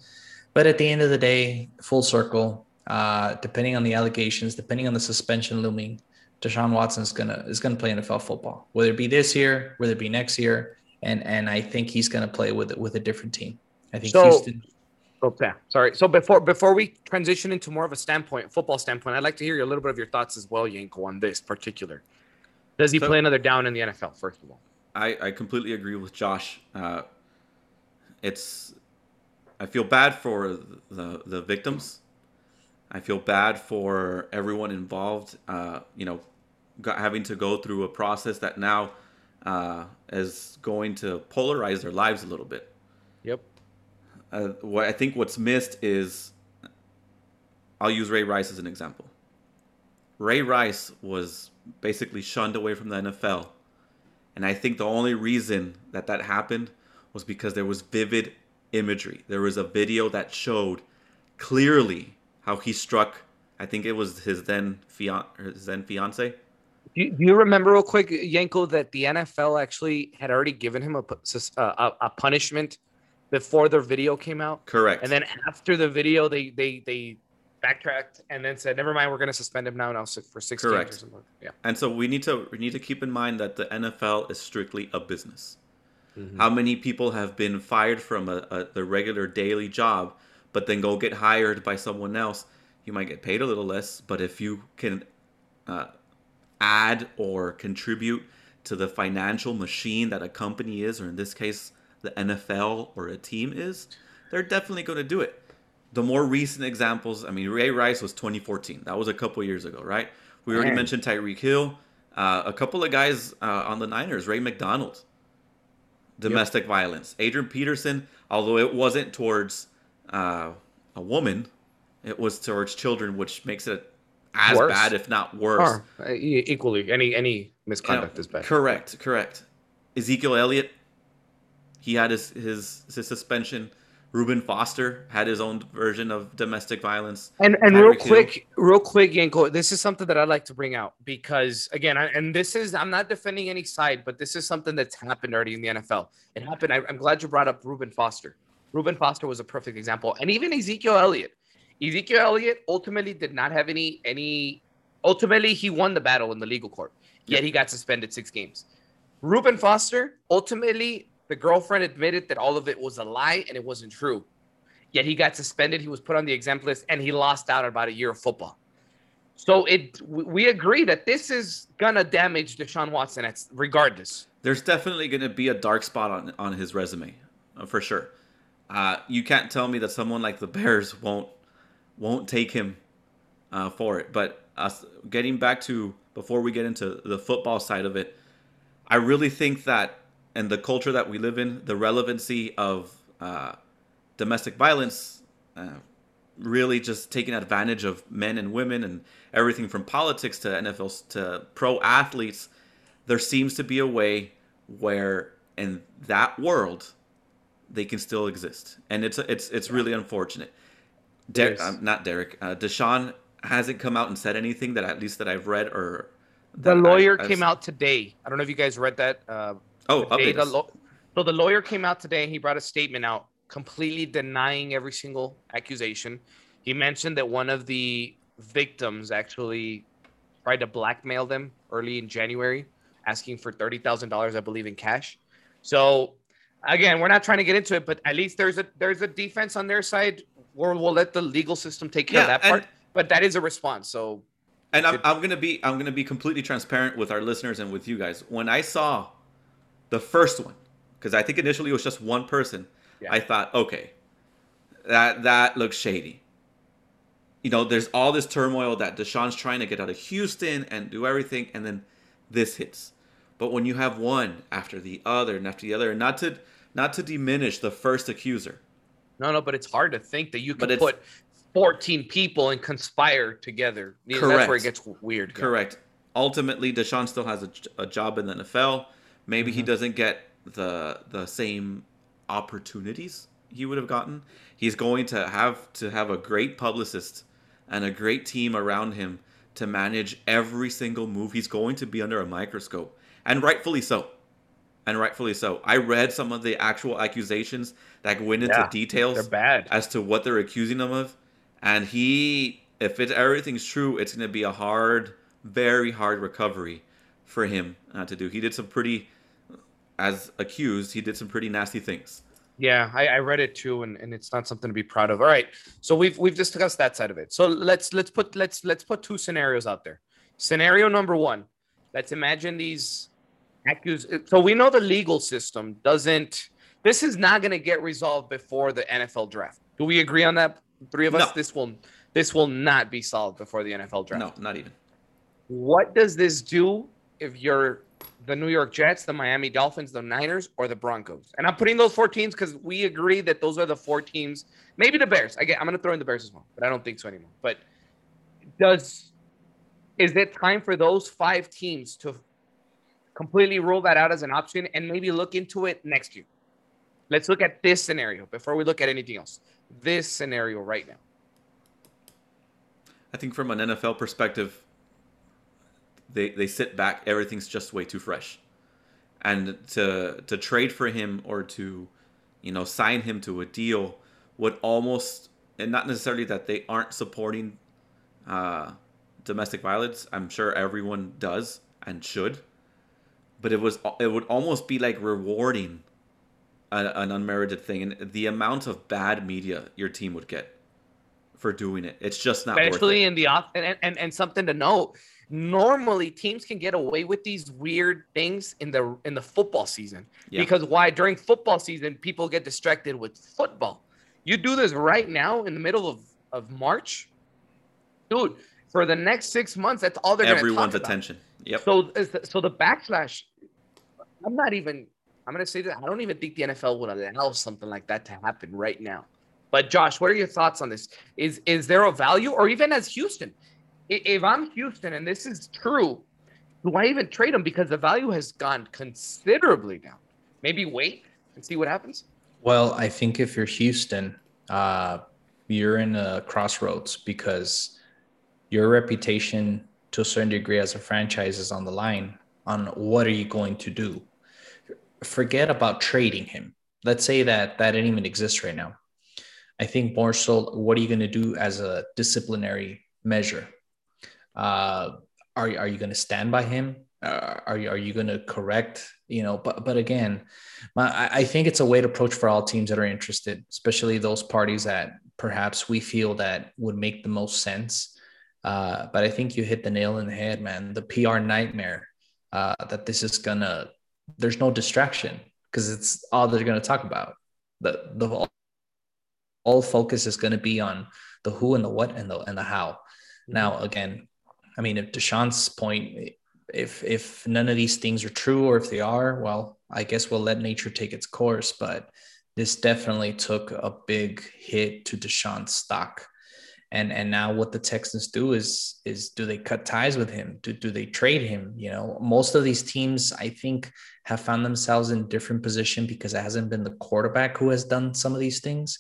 But at the end of the day, full circle, uh, depending on the allegations, depending on the suspension looming, Deshaun Watson is gonna is gonna play NFL football, whether it be this year, whether it be next year, and and I think he's gonna play with with a different team. I think So- Houston. Okay, sorry. So before before we transition into more of a standpoint, football standpoint, I'd like to hear a little bit of your thoughts as well, Yenko, on this particular. Does he So- play another down in the NFL? First of all, I, I completely agree with Josh. Uh, it's I feel bad for the the victims. I feel bad for everyone involved. Uh, you know, got, having to go through a process that now uh, is going to polarize their lives a little bit. yep. Uh, what I think what's missed is, I'll use Ray Rice as an example. Ray Rice was basically shunned away from the NFL, and I think the only reason that that happened was because there was vivid imagery. There was a video that showed clearly how he struck. I think it was his then fian- his then fiance. Do you, do you remember real quick, Yenko, that the NFL actually had already given him a uh, a, a punishment before their video came out, Correct. and then after the video, they they they backtracked and then said, "Never mind, we're going to suspend him now now si- for six Correct. games or something." Yeah. And so we need to we need to keep in mind that the NFL is strictly a business. Mhm. How many people have been fired from a, a the regular daily job, but then go get hired by someone else? You might get paid a little less, but if you can uh, add or contribute to the financial machine that a company is, or in this case, the NFL or a team is, they're definitely going to do it. The more recent examples, I mean, Ray Rice was 2014. That was a couple years ago, right? We already mentioned Tyreek Hill. Uh, a couple of guys uh, on the Niners, Ray McDonald, domestic violence. Adrian Peterson, although it wasn't towards uh, a woman, it was towards children, which makes it as Worse. bad, if not worse. Or, uh, equally, any any misconduct is bad. Correct, correct. Ezekiel Elliott, he had his, his his suspension. Reuben Foster had his own version of domestic violence. And and real Hill. quick, real quick, Yenko, this is something that I'd like to bring out because again, I, and this is I'm not defending any side, but this is something that's happened already in the NFL. It happened. I, I'm glad you brought up Reuben Foster. Reuben Foster was a perfect example, and even Ezekiel Elliott. Ezekiel Elliott ultimately did not have any any. Ultimately, he won the battle in the legal court, yet he got suspended six games. Reuben Foster ultimately. The girlfriend admitted that all of it was a lie and it wasn't true. Yet he got suspended. He was put on the exempt list, and he lost out about a year of football. So it we agree that this is gonna damage Deshaun Watson. Regardless. There's definitely to be a dark spot on on his resume, uh, for sure. Uh, you can't tell me that someone like the Bears won't won't take him uh, for it. But us getting back to before we get into the football side of it, I really think that and the culture that we live in, the relevancy of uh, domestic violence, uh, really just taking advantage of men and women and everything from politics to NFL to pro athletes, there seems to be a way where in that world they can still exist, and it's it's it's really unfortunate. Der- Yes. um, not Derek. Uh, Deshaun hasn't come out and said anything that at least that I've read or The lawyer I've came out today. I don't know if you guys read that. Uh, Oh, today, update the law- so the lawyer came out today and he brought a statement out completely denying every single accusation. He mentioned that one of the victims actually tried to blackmail them early in January, asking for thirty thousand dollars, I believe, in cash. So again, we're not trying to get into it, but at least there's a there's a defense on their side where we'll let the legal system take care of Yeah, that part. and- But that is a response. So And I'm, I'm gonna be I'm gonna be completely transparent with our listeners and with you guys. When I saw the first one, because I think initially it was just one person, Yeah. I thought, okay, that that looks shady. You know, there's all this turmoil that Deshaun's trying to get out of Houston and do everything, and then this hits. But when you have one after the other and after the other, and not to not to diminish the first accuser, No, no, but it's hard to think that you can put 14 people and conspire together. Yeah, That's where Correct. it gets weird. yeah. Correct. Ultimately, Deshaun still has a, a job in the NFL. Maybe he Mhm. doesn't get the the same opportunities he would have gotten. He's going to have to have a great publicist and a great team around him to manage every single move. He's going to be under a microscope, and rightfully so. And rightfully so. I read some of the actual accusations that went into Yeah, details as to what they're accusing him of. And he, if it everything's true, it's going to be a hard, very hard recovery for him uh, to do. He did some pretty, as accused, he did some pretty nasty things. Yeah, I, I read it too, and, and it's not something to be proud of. All right, so we've we've discussed that side of it. So let's let's put let's let's put two scenarios out there. Scenario number one: Let's imagine these accused. So we know the legal system doesn't. This is not going to get resolved before the NFL draft. Do we agree on that? Three of us. No. This will this will not be solved before the NFL draft. No, not even. What does this do if you're the New York Jets, the Miami Dolphins, the Niners, or the Broncos? And I'm putting those four teams because we agree that those are the four teams. Maybe the Bears. Get, I'm going to throw in the Bears as well, but I don't think so anymore. But does is it time for those five teams to completely rule that out as an option and maybe look into it next year? Let's look at this scenario before we look at anything else. This scenario right now. I think from an NFL perspective, they they sit back. Everything's just way too fresh, and to to trade for him or to, you know, sign him to a deal would almost and not necessarily that they aren't supporting uh, domestic violence. I'm sure everyone does and should, but it was it would almost be like rewarding a, an unmerited thing and the amount of bad media your team would get for doing it. It's just not worth it. especially in the off and, and and something to note normally teams can get away with these weird things in the in the football season Yeah. because why during football season people get distracted with football you do this right now in the middle of of march dude for the next six months that's all they're everyone's gonna talk about. attention. Yep. So, so the backslash. I'm not even. I'm gonna say that I don't even think the NFL would allow something like that to happen right now. But Josh, what are your thoughts on this? Is is there a value, or even as Houston, if I'm Houston and this is true, do I even trade him because the value has gone considerably down? Maybe wait and see what happens. Well, I think if you're Houston, uh, you're in a crossroads because your reputation to a certain degree as a franchise is on the line on what are you going to do. Forget about trading him. Let's say that that didn't even exist right now. I think more so, what are you going to do as a disciplinary measure? Uh, are, are you going to stand by him? Uh, are you, are you going to correct? You know, but but again, my, I- I think it's a way to approach for all teams that are interested, especially those parties that perhaps we feel that would make the most sense. Uh, but I think you hit the nail in the head, man. The PR nightmare uh, that this is gonna. There's no distraction because it's all they're gonna talk about. The the all, all focus is gonna be on the who and the what and the and the how. Now, again, I mean, if Deshaun's point, if if none of these things are true, or if they are, well, I guess we'll let nature take its course. But this definitely took a big hit to Deshaun's stock. And and now what the Texans do is is do they cut ties with him? Do do they trade him? You know, most of these teams I think have found themselves in different position because it hasn't been the quarterback who has done some of these things.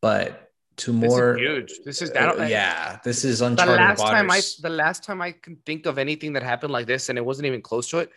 But to This more is huge. This is uh, that. yeah, this is uncharted the uncharted last time I the last time I can think of anything that happened like this, and it wasn't even close to it.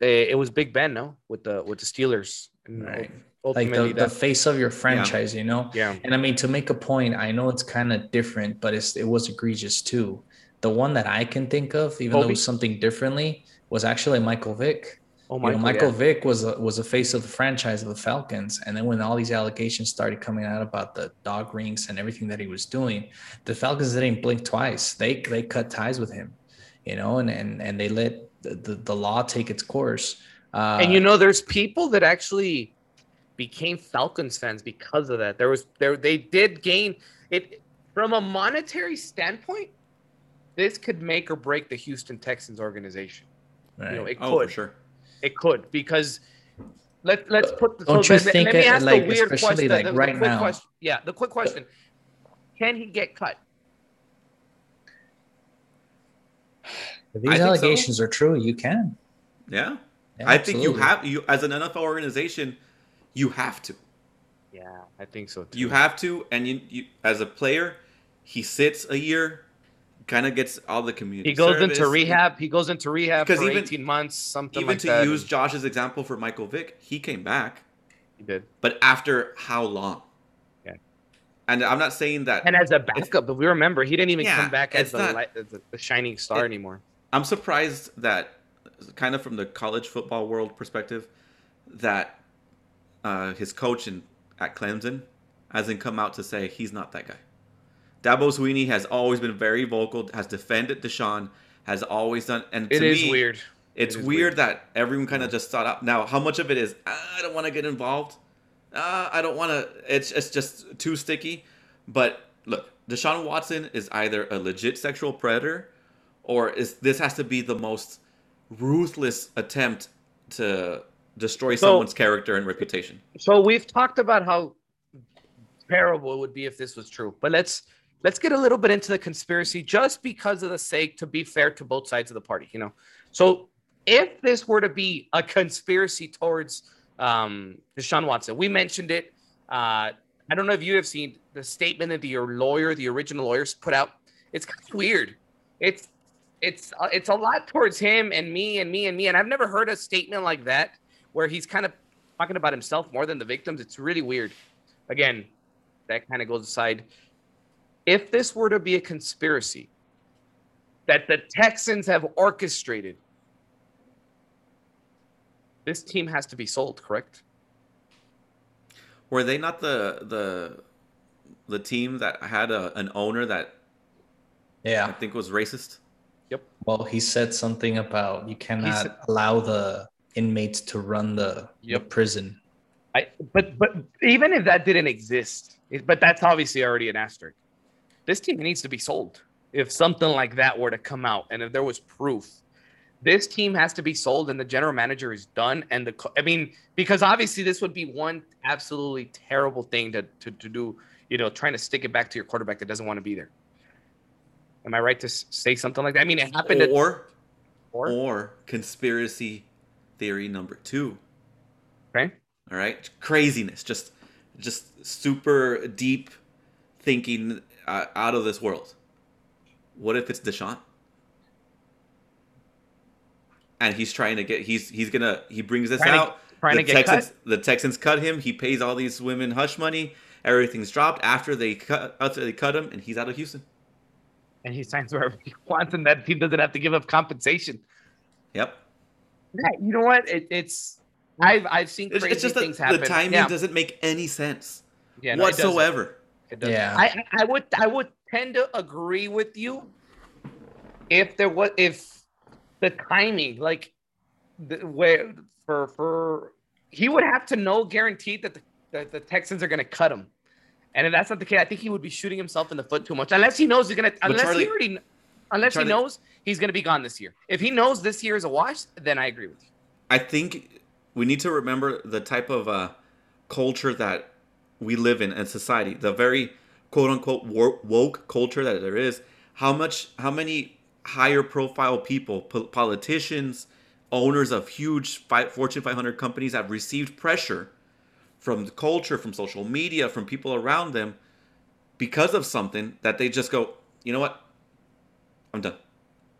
eh, It was Big Ben, no, with the with the Steelers. Right. like ultimately, the, the face of your franchise, you know. yeah, And I mean, to make a point, I know it's kind of different, but it's, it was egregious too. The one that I can think of, even though it was something differently, was actually Michael Vick. Oh You my, know, Michael Vick was a, was a face of the franchise of the Falcons, and then when all these allegations started coming out about the dog rings and everything that he was doing, the Falcons didn't blink twice. They they cut ties with him, you know, and and and they let the, the, the law take its course. Uh, and you know, there's people that actually became Falcons fans because of that. There was there they did gain it from a monetary standpoint. This could make or break the Houston Texans organization. right. You know, it Oh, for could. sure. It could because let let's put. Don't so you let- think let me it- ask like, the weird especially, question. like, the, the right quick now? question- yeah, the quick question: Can he get cut? If I these so. allegations are true, you can. Yeah. Yeah, I think you have you as an NFL organization, you have to. Yeah, I think so too. You have to, and you, you as a player, he sits a year, kind of gets all the community. He goes service. into rehab. He goes into rehab for Because even- 18 months, something Even like to that. use Josh's example for Michael Vick, he came back, he did. but after how long? Yeah. And I'm not saying that. And as a backup, but we remember he didn't even Yeah, come back as the, not- light, as the, the shining star it- anymore. I'm surprised that, kind of from the college football world perspective, that uh, his coach in, at Clemson hasn't come out to say he's not that guy. Dabo Swinney has always been very vocal, has defended Deshaun, has always done, and to It is me, weird. It's It is weird, weird. that everyone kind of just thought out. Now, how much of it is "Ah, I don't want to get involved? Uh, I don't want to. It's it's just too sticky. But look, Deshaun Watson is either a legit sexual predator, or is this has to be the most ruthless attempt to destroy So- someone's character and reputation. So we've talked about how terrible it would be if this was true, but let's let's get a little bit into the conspiracy just because of the sake to be fair to both sides of the party, you know. So if this were to be a conspiracy towards um, Deshaun Watson, we mentioned it. Uh, I don't know if you have seen the statement that your lawyer, the original lawyers, put out. It's kind of weird. It's it's uh, it's a lot towards him and me and me and me, and I've never heard a statement like that where he's kind of talking about himself more than the victims. It's really weird. Again, that kind of goes aside. If this were to be a conspiracy that the Texans have orchestrated, this team has to be sold, correct? Were they not the the the team that had a, an owner that yeah I Yeah. think was racist? Yep. Well, he said something about you cannot said- allow the inmates to run the, the Yep. prison. I but but even if that didn't exist, it- but that's obviously already an asterisk. This team needs to be sold. If something like that were to come out, and if there was proof, this team has to be sold, and the general manager is done. And the I mean, because obviously this would be one absolutely terrible thing to to, to do. You know, trying to stick it back to your quarterback that doesn't want to be there. Am I right to say something like that? I mean, it happened. Or or, or conspiracy theory number two. okay. All right, craziness, just just super deep thinking uh, out of this world. What if it's Deshaun? And he's trying to get he's he's gonna he brings this Trying to- out. trying the to get Texans cut? the Texans cut him. He pays all these women hush money. Everything's dropped after they cut after they cut him, and he's out of Houston. and he signs wherever he wants, and that team doesn't have to give up compensation. Yep. Yeah, you know what? It, it's I've I've seen crazy it's just things the happen. timing yeah, doesn't make any sense yeah, no, whatsoever. It doesn't. Yeah. I I would I would tend to agree with you if there was if the timing like the where for for he would have to know guaranteed that the that the Texans are going to cut him. And if that's not the case, I think he would be shooting himself in the foot too much. Unless he knows he's gonna, unless Charlie- he already, unless Charlie- he knows he's gonna be gone this year. If he knows this year is a wash, then I agree with you. I think we need to remember the type of uh, culture that we live in and society, the very quote unquote wo- woke culture that there is. How much, how many higher profile people, po- politicians, owners of huge Fortune 500 companies have received pressure from the culture, from social media, from people around them because of something that they just go, you know what? I'm done.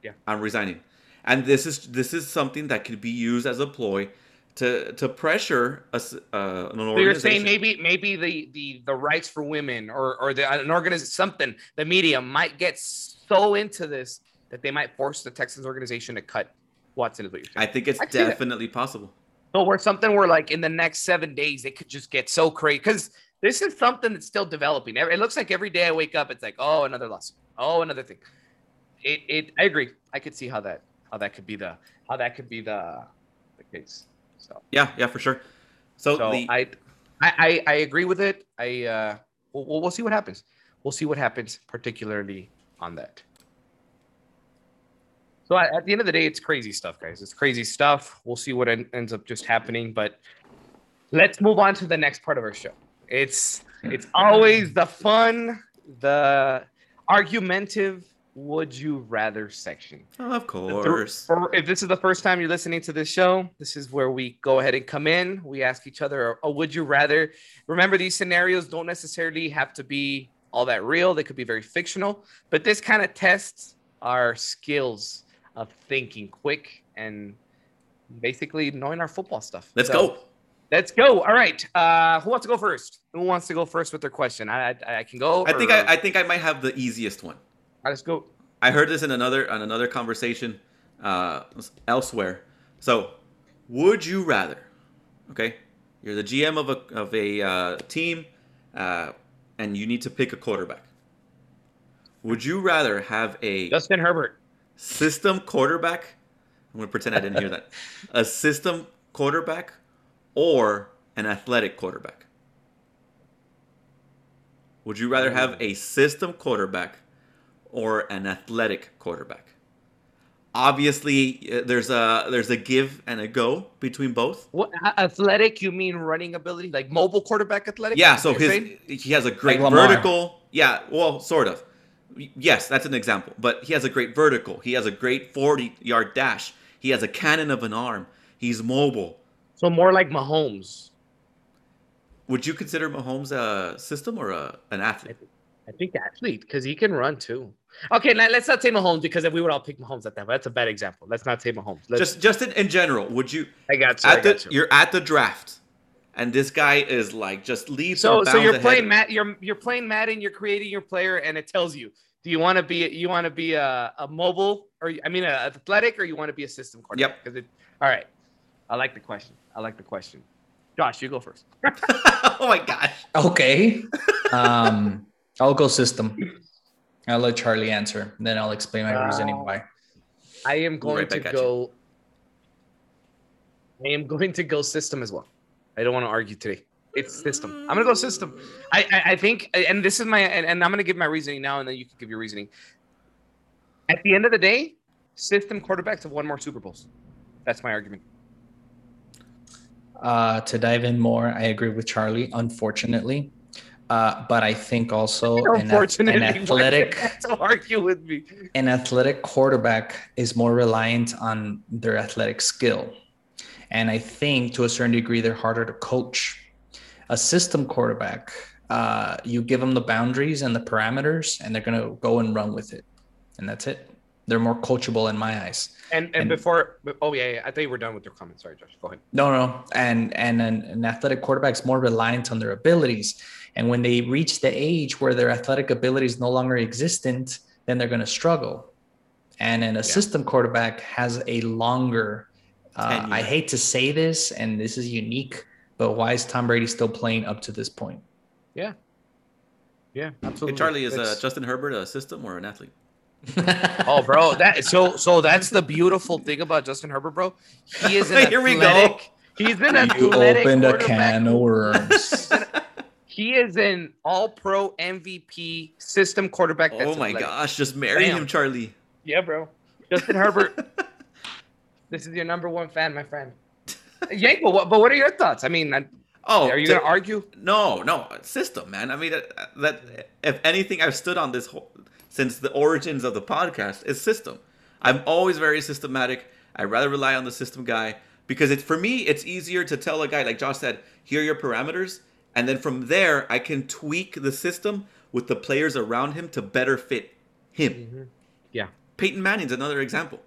Yeah. I'm resigning. And this is this is something that could be used as a ploy to to pressure us uh, an So you're saying maybe maybe the the the rights for women or or the, an organization something the media might get so into this that they might force the Texans organization to cut Watson. Is what you're saying. I think it's I definitely possible. So where something where like in the next seven days it could just get so crazy because this is something that's still developing. It looks like every day I wake up, it's like oh another loss, oh another thing. It it I agree. I could see how that how that could be the how that could be the the case. So. Yeah, yeah, for sure. So, So the I, I, I, agree with it. I, uh, we'll, we'll see what happens. We'll see what happens, particularly on that. So at, at the end of the day, it's crazy stuff, guys. It's crazy stuff. We'll see what en- ends up just happening, but let's move on to the next part of our show. It's it's always the fun, the argumentative would you rather section. Of course. For- if this is the first time you're listening to this show, this is where we go ahead and come in. We ask each other, a would you rather? Remember, these scenarios don't necessarily have to be all that real, they could be very fictional, but this kind of tests our skills of thinking quick and basically knowing our football stuff. Let's So, go. Let's go. All right. Uh, who wants to go first? Who wants to go first with their question? I I, I can go. I think I, I think I might have the easiest one. Let's go. I heard this in another on another conversation uh, elsewhere. So, would you rather? Okay, you're the GM of a of a uh, team, uh, and you need to pick a quarterback. Would you rather have a Justin Herbert. system quarterback? I'm gonna pretend I didn't hear that. A system quarterback or an athletic quarterback? Would you rather have a system quarterback or an athletic quarterback? Obviously, uh, there's a there's a give and a go between both. What athletic? You mean running ability, like mobile quarterback athletic? Yeah, so his saying? he has a great Lamar. vertical. Yeah, well, sort of. Yes, that's an example. But he has a great vertical. He has a great 40 yard dash. He has a cannon of an arm. He's mobile. so more like Mahomes. Would you consider Mahomes a system or a, an athlete? I think athlete because he can run too. Okay, now let's not say Mahomes because if we would all pick Mahomes at that, but that's a bad example. Let's not say Mahomes. Let's, Just just in, in general, would you I got you. I at the got you. you're at the draft and this guy is like just leaves So, so you're ahead. playing Matt. You're you're playing Madden. You're creating your player, and it tells you: Do you want to be you want to be a, a mobile or I mean a athletic, or you want to be a system quarterback? Yep. Because it. All right. I like the question. I like the question. Josh, you go first. oh my gosh. Okay. Um, I'll go system. I'll let Charlie answer. Then I'll explain my reasoning Uh, why. I am going right to back at you. go. I am going to go system as well. I don't want to argue today. It's system. I'm gonna go system. I I, I think, and this is my, and, and I'm gonna give my reasoning now, and then you can give your reasoning. At the end of the day, system quarterbacks have won more Super Bowls. That's my argument. Uh, to dive in more, I agree with Charlie, unfortunately. Uh, but I think also an, an athletic you have to argue with me. an athletic quarterback is more reliant on their athletic skill. And I think to a certain degree, they're harder to coach. A system quarterback, uh, you give them the boundaries and the parameters, and they're going to go and run with it. And that's it. They're more coachable in my eyes. And and, And- before, oh yeah, yeah, I thought you were done with your comments. Sorry, Josh. Go ahead. No, no. And and an, an athletic quarterback's more reliant on their abilities. And when they reach the age where their athletic ability is no longer existent, then they're going to struggle. And then a system quarterback has a longer. Uh, I hate to say this, and this is unique, but why is Tom Brady still playing up to this point? Yeah, Hey, absolutely. Charlie, is uh, Justin Herbert a system or an athlete? Oh, bro, that so so that's the beautiful thing about Justin Herbert, bro. He is an athlete. Here we go. athletic. He's an you athletic opened a can of worms. He is an All-Pro MVP system quarterback. oh my athletic. gosh, just marry him, Charlie. Yeah, bro. Justin Herbert. this is your number one fan, my friend. Yeah, but what, but what are your thoughts? I mean, I- Oh, are you gonna argue? No, no, system, man. I mean, that, that if anything, I've stood on this whole, since the origins of the podcast is system. I'm always very systematic. I rather rely on the system guy because it's for me. It's easier to tell a guy like Josh said, here are your parameters, and then from there I can tweak the system with the players around him to better fit him. Mm-hmm. Yeah. Peyton Manning's another example.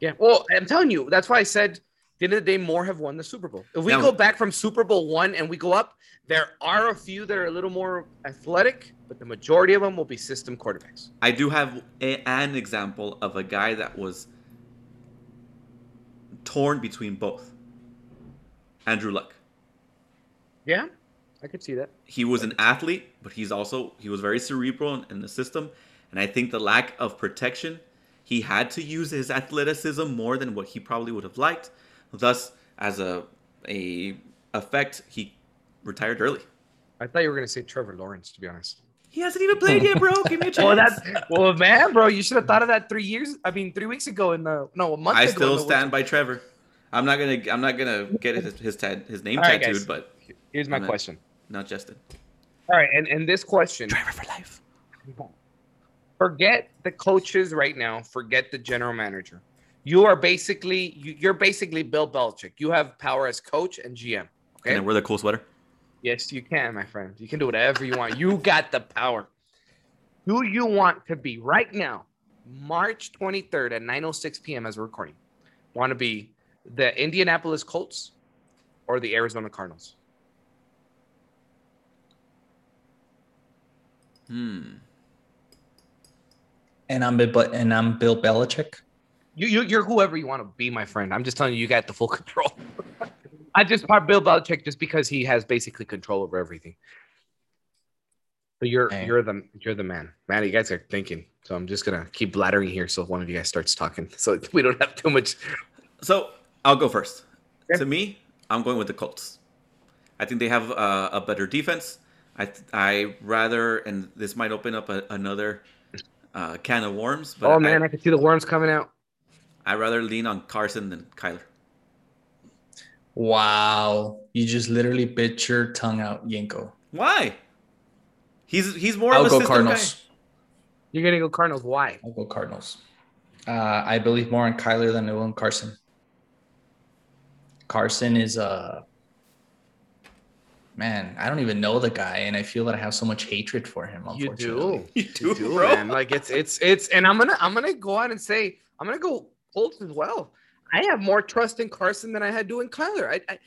Yeah. Well, I'm telling you, that's why I said at the end of the day, more have won the Super Bowl. If we Now- go back from Super Bowl one and we go up, there are a few that are a little more athletic, but the majority of them will be system quarterbacks. I do have a, an example of a guy that was torn between both. Andrew Luck. Yeah, I could see that. He was an athlete, but he's also he was very cerebral in, in the system, and I think the lack of protection, he had to use his athleticism more than what he probably would have liked. Thus, as a a effect, he retired early. I thought you were going to say Trevor Lawrence, to be honest. He hasn't even played yet, bro. Give me a chance. Well, that's well, man, bro. You should have thought of that three years. I mean, three weeks ago in the no a month. Ago. I ago still stand by Trevor. I'm not gonna. I'm not gonna get his his, tat, his name All right, tattooed, guys. but Here's my I'm question. Not Justin. All right, and and this question. Trevor for life. Forget the coaches right now. Forget the general manager. You are basically you, you're basically Bill Belichick. You have power as coach and GM. Can Okay. I wear the cool sweater? Yes, you can, my friend. You can do whatever you want. You got the power. Who you want to be right now, March 23rd at 9:06 p.m. as we're recording? Want to be the Indianapolis Colts or the Arizona Cardinals? Hmm. And I'm Bill, and I'm Bill Belichick. You, you you're whoever you want to be, my friend. I'm just telling you, you got the full control. I just part Bill Belichick just because he has basically control over everything. So you're Hey. you're the you're the man, man. You guys are thinking. So I'm just gonna keep blathering here, so one of you guys starts talking, so we don't have too much. So I'll go first. Okay. To me, I'm going with the Colts. I think they have uh, a better defense. I I rather, and this might open up a, another uh, can of worms, but oh man, I, I can see the worms coming out. I rather lean on Carson than Kyler. Wow, you just literally bit your tongue out, Yenko. Why? He's he's more I'll of a go system Cardinals. You're gonna go Cardinals. Why? I'll go Cardinals. Uh, I believe more in Kyler than I will in Carson. Carson is a man. I don't even know the guy, and I feel that I have so much hatred for him. You Unfortunately, do. You do, do, bro. man. Like it's it's it's, and I'm gonna I'm gonna go out and say I'm gonna go Colts as well. I have more trust in Carson than I had doing Kyler. I, I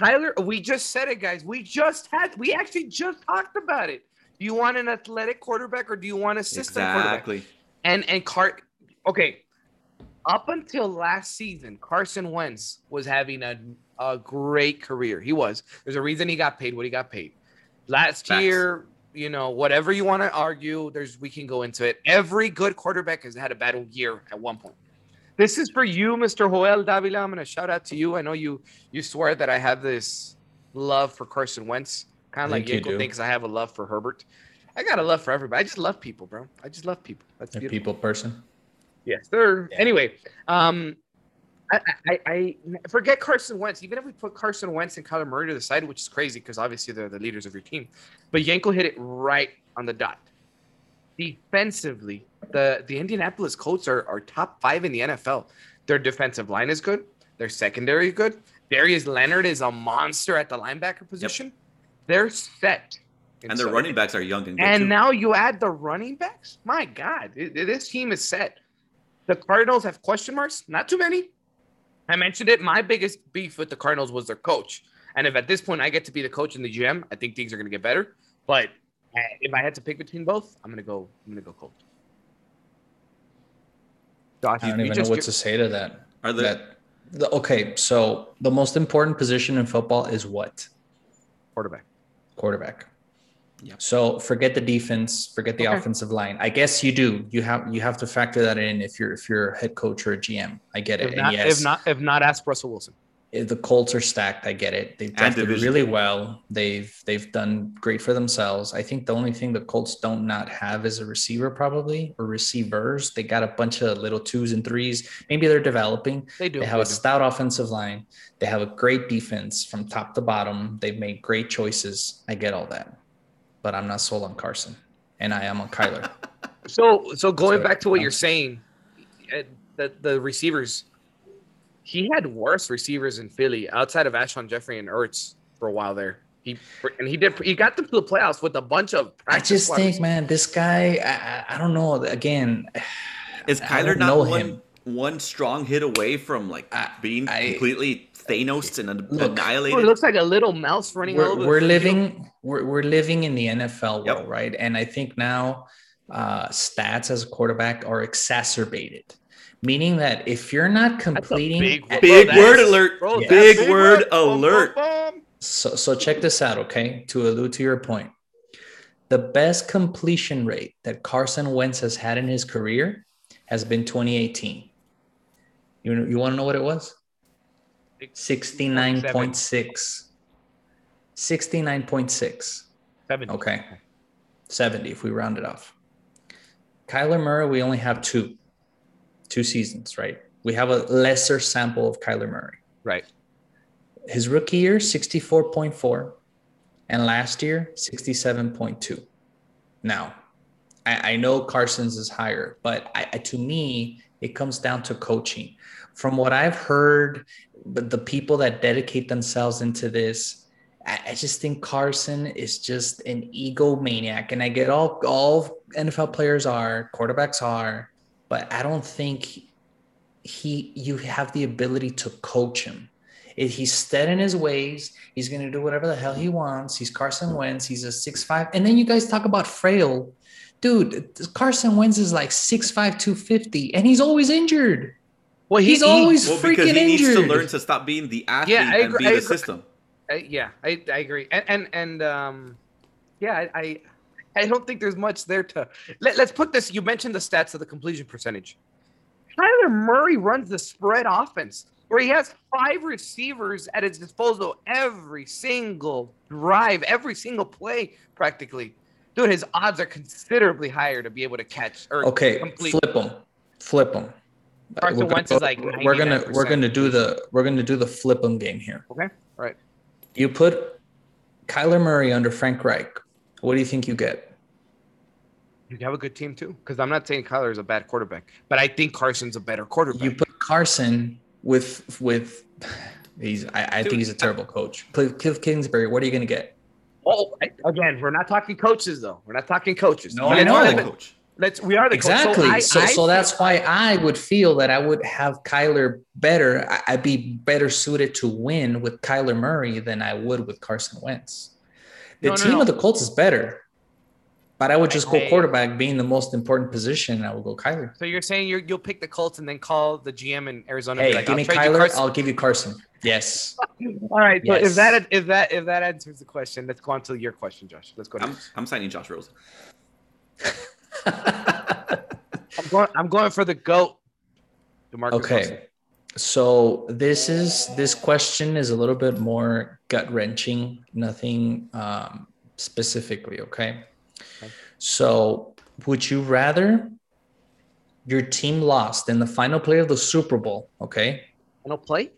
Kyler, we just said it, guys. We just had we actually just talked about it. Do you want an athletic quarterback or do you want a system quarterback? Exactly. And and Cart, okay. Up until last season, Carson Wentz was having a, a great career. He was. There's a reason he got paid what he got paid. Last Facts. year, you know, whatever you want to argue, there's we can go into it. Every good quarterback has had a bad year at one point. This is for you, Mr. Joel Davila. I'm gonna shout out to you. I know you you swear that I have this love for Carson Wentz, kind of like think you Yenko do. thinks I have a love for Herbert. I got a love for everybody. I just love people, bro. I just love people. That's a people person. Yes, sir. Yeah. Anyway, um, I, I, I forget Carson Wentz. Even if we put Carson Wentz and Kyler Murray to the side, which is crazy because obviously they're the leaders of your team, but Yenko hit it right on the dot. Defensively, the the Indianapolis Colts are, are top five in the NFL. Their defensive line is good. Their secondary is good. Darius Leonard is a monster at the linebacker position. They're set. And their so- running backs are young and good and too. now you add the running backs. My God, it- it- this team is set. The Cardinals have question marks, not too many. I mentioned it. My biggest beef with the Cardinals was their coach. And if at this point I get to be the coach and the GM, I think things are going to get better. But uh, if I had to pick between both, I'm going to go. I'm going to go Colts. Josh, I you- don't even know what get- to say to that. Are the That the, okay, so the most important position in football is what? quarterback. Quarterback. Yep. So forget the defense, forget the Okay. offensive line. I guess you do. You have you have to factor that in if you're if you're a head coach or a GM. I get it. If And not, yes, if not, if not, ask Russell Wilson. if the Colts are stacked. I get it. They've drafted really well. They've they've done great for themselves. I think the only thing the Colts don't not have is a receiver, probably or receivers. They got a bunch of little twos and threes. Maybe they're developing. They do. They have they a do. stout offensive line. They have a great defense from top to bottom. They've made great choices. I get all that, but I'm not sold on Carson, and I am on Kyler. So, so going So, back to what um, you're saying, that the the receivers, he had worse receivers in Philly outside of Alshon Jeffery and Ertz for a while there. He and he did he got them to the playoffs with a bunch of. I just squad think, man, this guy. I, I- I don't know. Again, is I Kyler don't not know one him. one strong hit away from like I- being I- completely Thanos and Look, Oh, it annihilated? looks like a little mouse running all we're, over. we're living we're, we're living in the NFL Yep. world, right? And I think now uh, stats as a quarterback are exacerbated, meaning that if you're not completing, big, at- Big Bro, word alert. bro, Yeah. Big big word Boom, boom, alert. boom. So, so check this out, okay? To allude to your point, the best completion rate that Carson Wentz has had in his career has been 2018. You, you want to know what it was? 69.6. 69.6. Seven. Okay. 70 if we round it off. Kyler Murray, we only have two, two seasons, right? We have a lesser sample of Kyler Murray. Right. His rookie year, 64.4, and last year, 67.2. Now, I, I know Carson's is higher, but I, I, to me, it comes down to coaching. From what I've heard, but the people that dedicate themselves into this, I, just think Carson is just an egomaniac. And I get all all NFL players are, quarterbacks are, but I don't think he you have the ability to coach him. If he's set in his ways, he's gonna do whatever the hell he wants. He's Carson Wentz, he's a six five. And then you guys talk about frail. Dude, Carson Wentz is like 6'5, 250, and he's always injured. Well, he, he's always well, freaking because he injured. needs to learn to stop being the athlete yeah, and agree, be the system. I, yeah, I, I agree, and and, and um, yeah, I, I don't think there's much there to. Let, us put this. You mentioned the stats of the completion percentage. Kyler Murray runs the spread offense where he has five receivers at his disposal every single drive, every single play, practically. Dude, his odds are considerably higher to be able to catch or okay, complete. flip them, flip them. Carson Wentz is like we're gonna we're gonna do the we're gonna do the flip them game here. Okay, All right. You put Kyler Murray under Frank Reich. What do you think you get? You have a good team too, because I'm not saying Kyler is a bad quarterback, but I think Carson's a better quarterback. You put Carson with with he's I, I Dude, think he's a terrible coach. Cliff Kingsbury, what are you going to get? Oh, again, we're not talking coaches though. We're not talking coaches. No, I know. the Coach. Let's we are the exactly. Coach. So, I, so, I, so that's why I would feel that I would have Kyler better. I'd be better suited to win with Kyler Murray than I would with Carson Wentz. The no, team no, of the Colts is better, but I would just go quarterback, being the most important position. I would go Kyler. So you're saying you will pick the Colts and then call the GM in Arizona? Hey, like, give me Kyler. I'll give you Carson. Yes. All right. Yes. So if that if that if that answers the question, let's go on to your question, Josh. Let's go. I'm, I'm signing Josh Rosen. I'm going. I'm going for the goat. DeMarcus okay. Wilson. So this is this question is a little bit more gut wrenching. Nothing um, specifically. Okay? okay. So would you rather your team lost in the final play of the Super Bowl? Okay. Final play.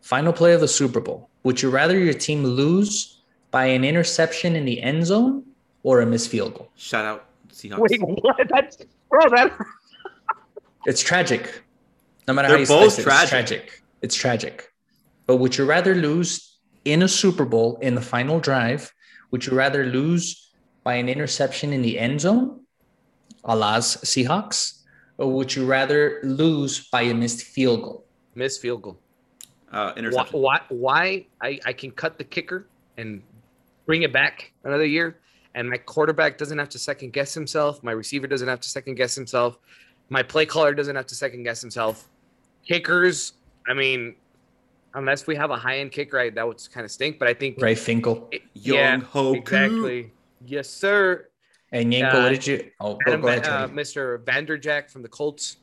Final play of the Super Bowl. Would you rather your team lose by an interception in the end zone or a missed field goal? Shout out Seahawks. Wait, what? That's bro. That it's tragic. No matter They're how you both it, tragic. it's tragic. It's tragic. But would you rather lose in a Super Bowl in the final drive? Would you rather lose by an interception in the end zone, a las Seahawks, or would you rather lose by a missed field goal? Missed field goal. Uh, interception. Why? Why? I, I can cut the kicker and bring it back another year and my quarterback doesn't have to second guess himself. My receiver doesn't have to second guess himself. My play caller doesn't have to second guess himself. Kickers, I mean, unless we have a high end kicker, I, that would kind of stink. But I think Ray Finkle, it, yeah, Hoku. exactly. Yes, sir. And Yenko, uh, what did you? Oh, Adam, go ahead, uh, Mr. Vanderjagt from the Colts.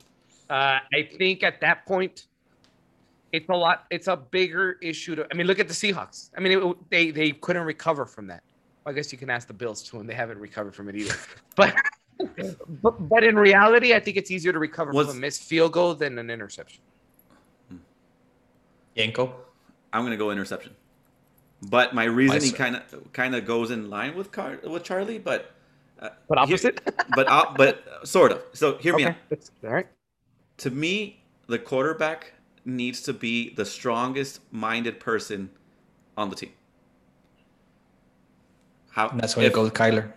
Uh, I think at that point, it's a lot. It's a bigger issue. To, I mean, look at the Seahawks. I mean, it, they they couldn't recover from that. I guess you can ask the Bills too, and they haven't recovered from it either. But but, but in reality, I think it's easier to recover from a missed field goal than an interception. Yenko, I'm gonna go interception, but my reasoning kind of kind of goes in line with Car- with Charlie, but uh, but opposite. Here, but uh, but sort of. So hear okay. me out. all right. To me, the quarterback needs to be the strongest minded person on the team. How? And that's why if, you go with Kyler.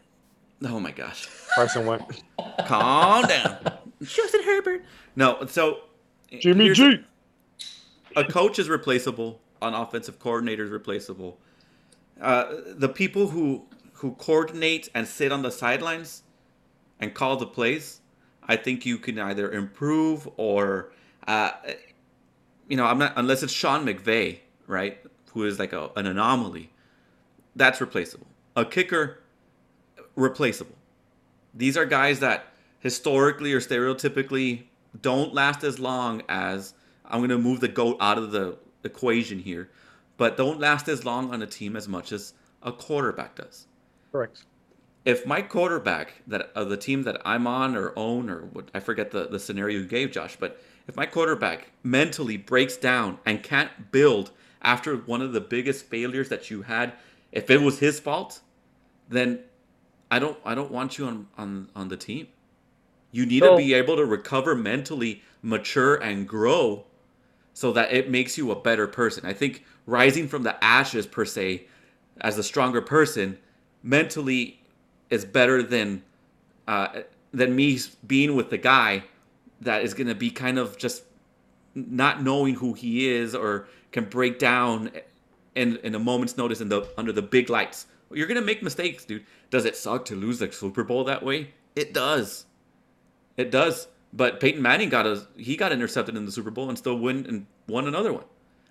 Oh my gosh. Carson Wentz. Calm down. Justin Herbert. No, so Jimmy G. A coach is replaceable. An offensive coordinator is replaceable. Uh, the people who who coordinate and sit on the sidelines and call the plays, I think you can either improve or, uh, you know, I'm not unless it's Sean McVay, right, who is like a, an anomaly. That's replaceable a kicker replaceable. These are guys that historically or stereotypically don't last as long as I'm going to move the goat out of the equation here, but don't last as long on a team as much as a quarterback does. Correct. if my quarterback that of the team that I'm on or own or what I forget the, the scenario you gave, Josh, but if my quarterback mentally breaks down and can't build after one of the biggest failures that you had, if it was his fault, then I don't I don't want you on on, on the team. You need So- to be able to recover mentally, mature and grow so that it makes you a better person. I think rising from the ashes per se as a stronger person mentally is better than uh, than me being with the guy that is going to be kind of just not knowing who he is or can break down in in a moment's notice in the under the big lights. You're going to make mistakes, dude. Does it suck to lose the Super Bowl that way? It does. It does. But Peyton Manning got a he got intercepted in the Super Bowl and still win and won another one.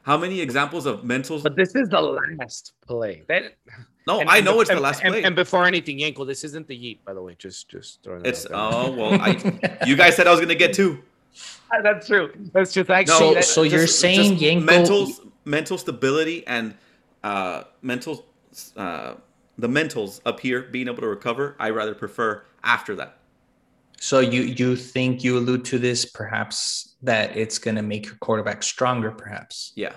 How many examples of mental? But this is the last play. That, No, and- I know be- it's the last and- play. And, before anything, Yenko, this isn't the Yeet, by the way. Just, just throwing that it's out there. oh well, I you guys said I was gonna get two. That's true. That's just actually. So- that- so you're Just- saying just Yenko- mental mental stability and uh, mental uh, the mentals up here being able to recover. I rather prefer after that. So you you think you allude to this perhaps that it's going to make your quarterback stronger perhaps. Yeah,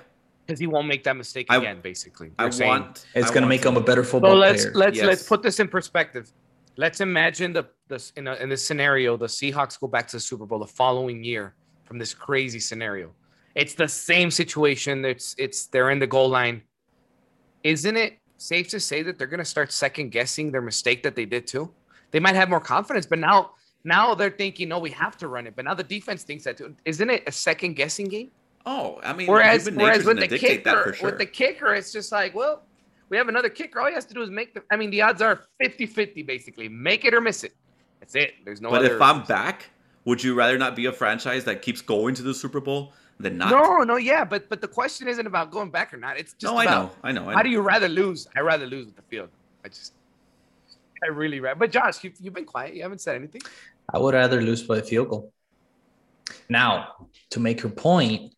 because he won't make that mistake I- again. Basically, I You're saying- want. It's going to make him a to- better So football let's player. let's Yes. let's put this in perspective. Let's imagine the this in, a, in this scenario, the Seahawks go back to the Super Bowl the following year from this crazy scenario. It's the same situation. It's it's they're in the goal line. Isn't it safe to say that they're going to start second guessing their mistake that they did too? They might have more confidence, but now now they're thinking, no, we have to run it. But now the defense thinks that too. Isn't it a second guessing game? Oh, I mean, Whereas, whereas with the kicker, sure. with the kicker, it's just like, well, we have another kicker. All he has to do is make the. I mean, the odds are 50-50 basically. Make it or miss it. That's it. There's no. but other, if I'm back, would you rather not be a franchise that keeps going to the Super Bowl than not? no, no, yeah, but but the question isn't about going back or not. It's just no, I know, I know. I how know. do you rather lose? I rather lose with the field. I just, I really rather. But Josh, you you've been quiet. You haven't said anything. I would rather lose by a field goal. Now, to make your point,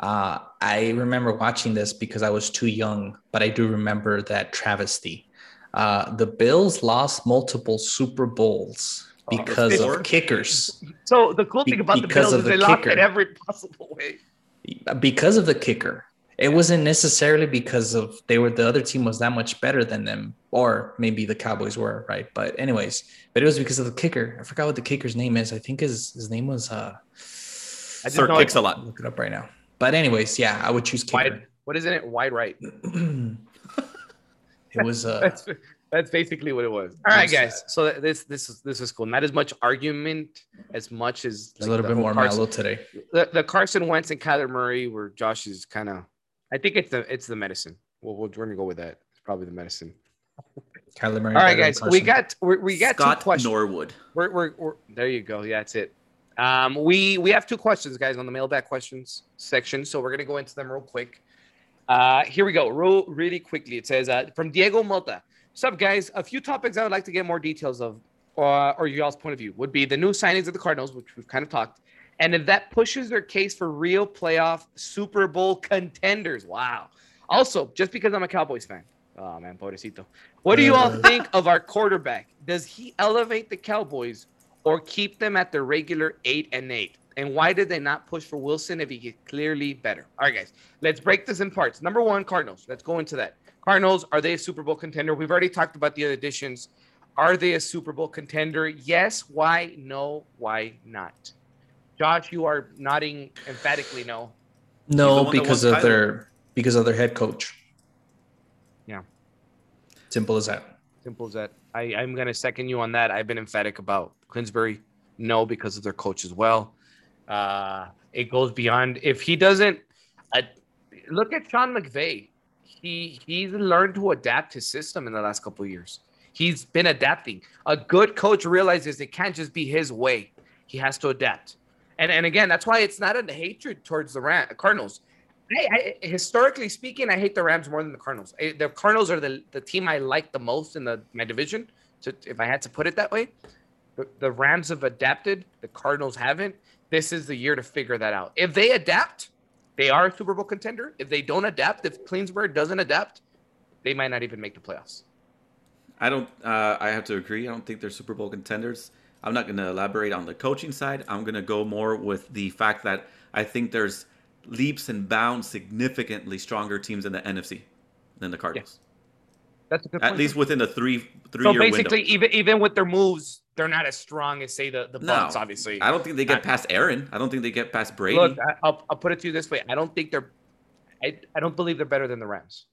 uh, I remember watching this because I was too young, but I do remember that travesty. Uh, the Bills lost multiple Super Bowls Oh, because four? of kickers. So the cool thing about the because Bills of is the they lost kicker. it every possible way. because of the kicker. It wasn't necessarily because of they were the other team was that much better than them, or maybe the Cowboys were, right? But anyways, but it was because of the kicker. I forgot what the kicker's name is. I think his his name was uh I just Sir know kicks it- a lot. look it up right now. But anyways, yeah, I would choose Wide. What isn't it? Wide right. it was uh That's that's basically what it was. All right, What's guys. So this this is this is cool. Not as much argument as much as it's a little bit more Carson, mellow today. The, the Carson Wentz and Kyler Murray, were Josh is kind of. I think it's the it's the medicine. Well, we're gonna go with that. It's probably the medicine. Kyler Murray. All right, guys. We got we we got Scott two questions. Norwood. We're, we're, we're there. You go. Yeah, that's it. Um, we we have two questions, guys, on the mailbag questions section. So we're gonna go into them real quick. Uh, here we go. Real really quickly. It says uh, from Diego Mota. What's up, guys? A few topics I would like to get more details of, uh, or y'all's point of view, would be the new signings of the Cardinals, which we've kind of talked, and if that pushes their case for real playoff Super Bowl contenders. Wow. Also, just because I'm a Cowboys fan. Oh man, pobrecito. What do you all Uh. think of our quarterback? Does he elevate the Cowboys or keep them at their regular eight and eight? And why did they not push for Wilson if he get clearly better? All right, guys, let's break this in parts. Number one, Cardinals. Let's go into that. Cardinals, are they a Super Bowl contender? We've already talked about the other additions. Are they a Super Bowl contender? Yes. Why? No. Why not? Josh, you are nodding emphatically no. The No, because of their because of their head coach. Yeah. Simple as that. Simple as that. I, I'm going to second you on that. I've been emphatic about Kingsbury. No, because of their coach as well. Uh, it goes beyond. If he doesn't, uh, look at Sean McVay. He he's learned to adapt his system in the last couple of years. He's been adapting. A good coach realizes it can't just be his way. He has to adapt. And and again, that's why it's not a hatred towards the Cardinals. I, I, historically speaking, I hate the Rams more than the Cardinals. I- the Cardinals are the, the team I like the most in the my division. So if I had to put it that way, the, the Rams have adapted. The Cardinals haven't. This is the year to figure that out. If they adapt, they are a Super Bowl contender. If they don't adapt, if Kingsbury doesn't adapt, they might not even make the playoffs. I don't. Uh, I have to agree. I don't think they're Super Bowl contenders. I'm not going to elaborate on the coaching side. I'm going to go more with the fact that I think there's leaps and bounds significantly stronger teams in the NFC than the Cardinals. That's a good At point. least within a three three so year basically, window. even even with their moves, they're not as strong as say the the No. Bucs. Obviously, I don't think they get I- past Aaron. I don't think they get past Brady. Look, I, I'll, I'll put it to you this way: I don't think they're, I, I don't believe they're better than the Rams.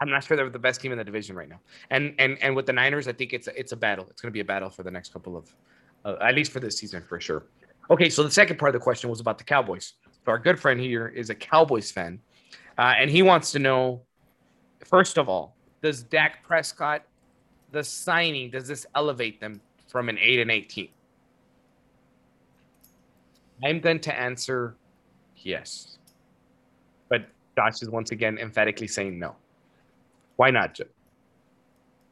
I'm not sure they're the best team in the division right now. And and and with the Niners, I think it's a, it's a battle. It's going to be a battle for the next couple of, uh, at least for this season for sure. Okay, so the second part of the question was about the Cowboys. Our good friend here is a Cowboys fan, uh, and he wants to know, first of all, does Dak Prescott, the signing, does this elevate them from an eight and eight team? I'm going to answer yes. But Josh is once again emphatically saying no. Why not, Joe?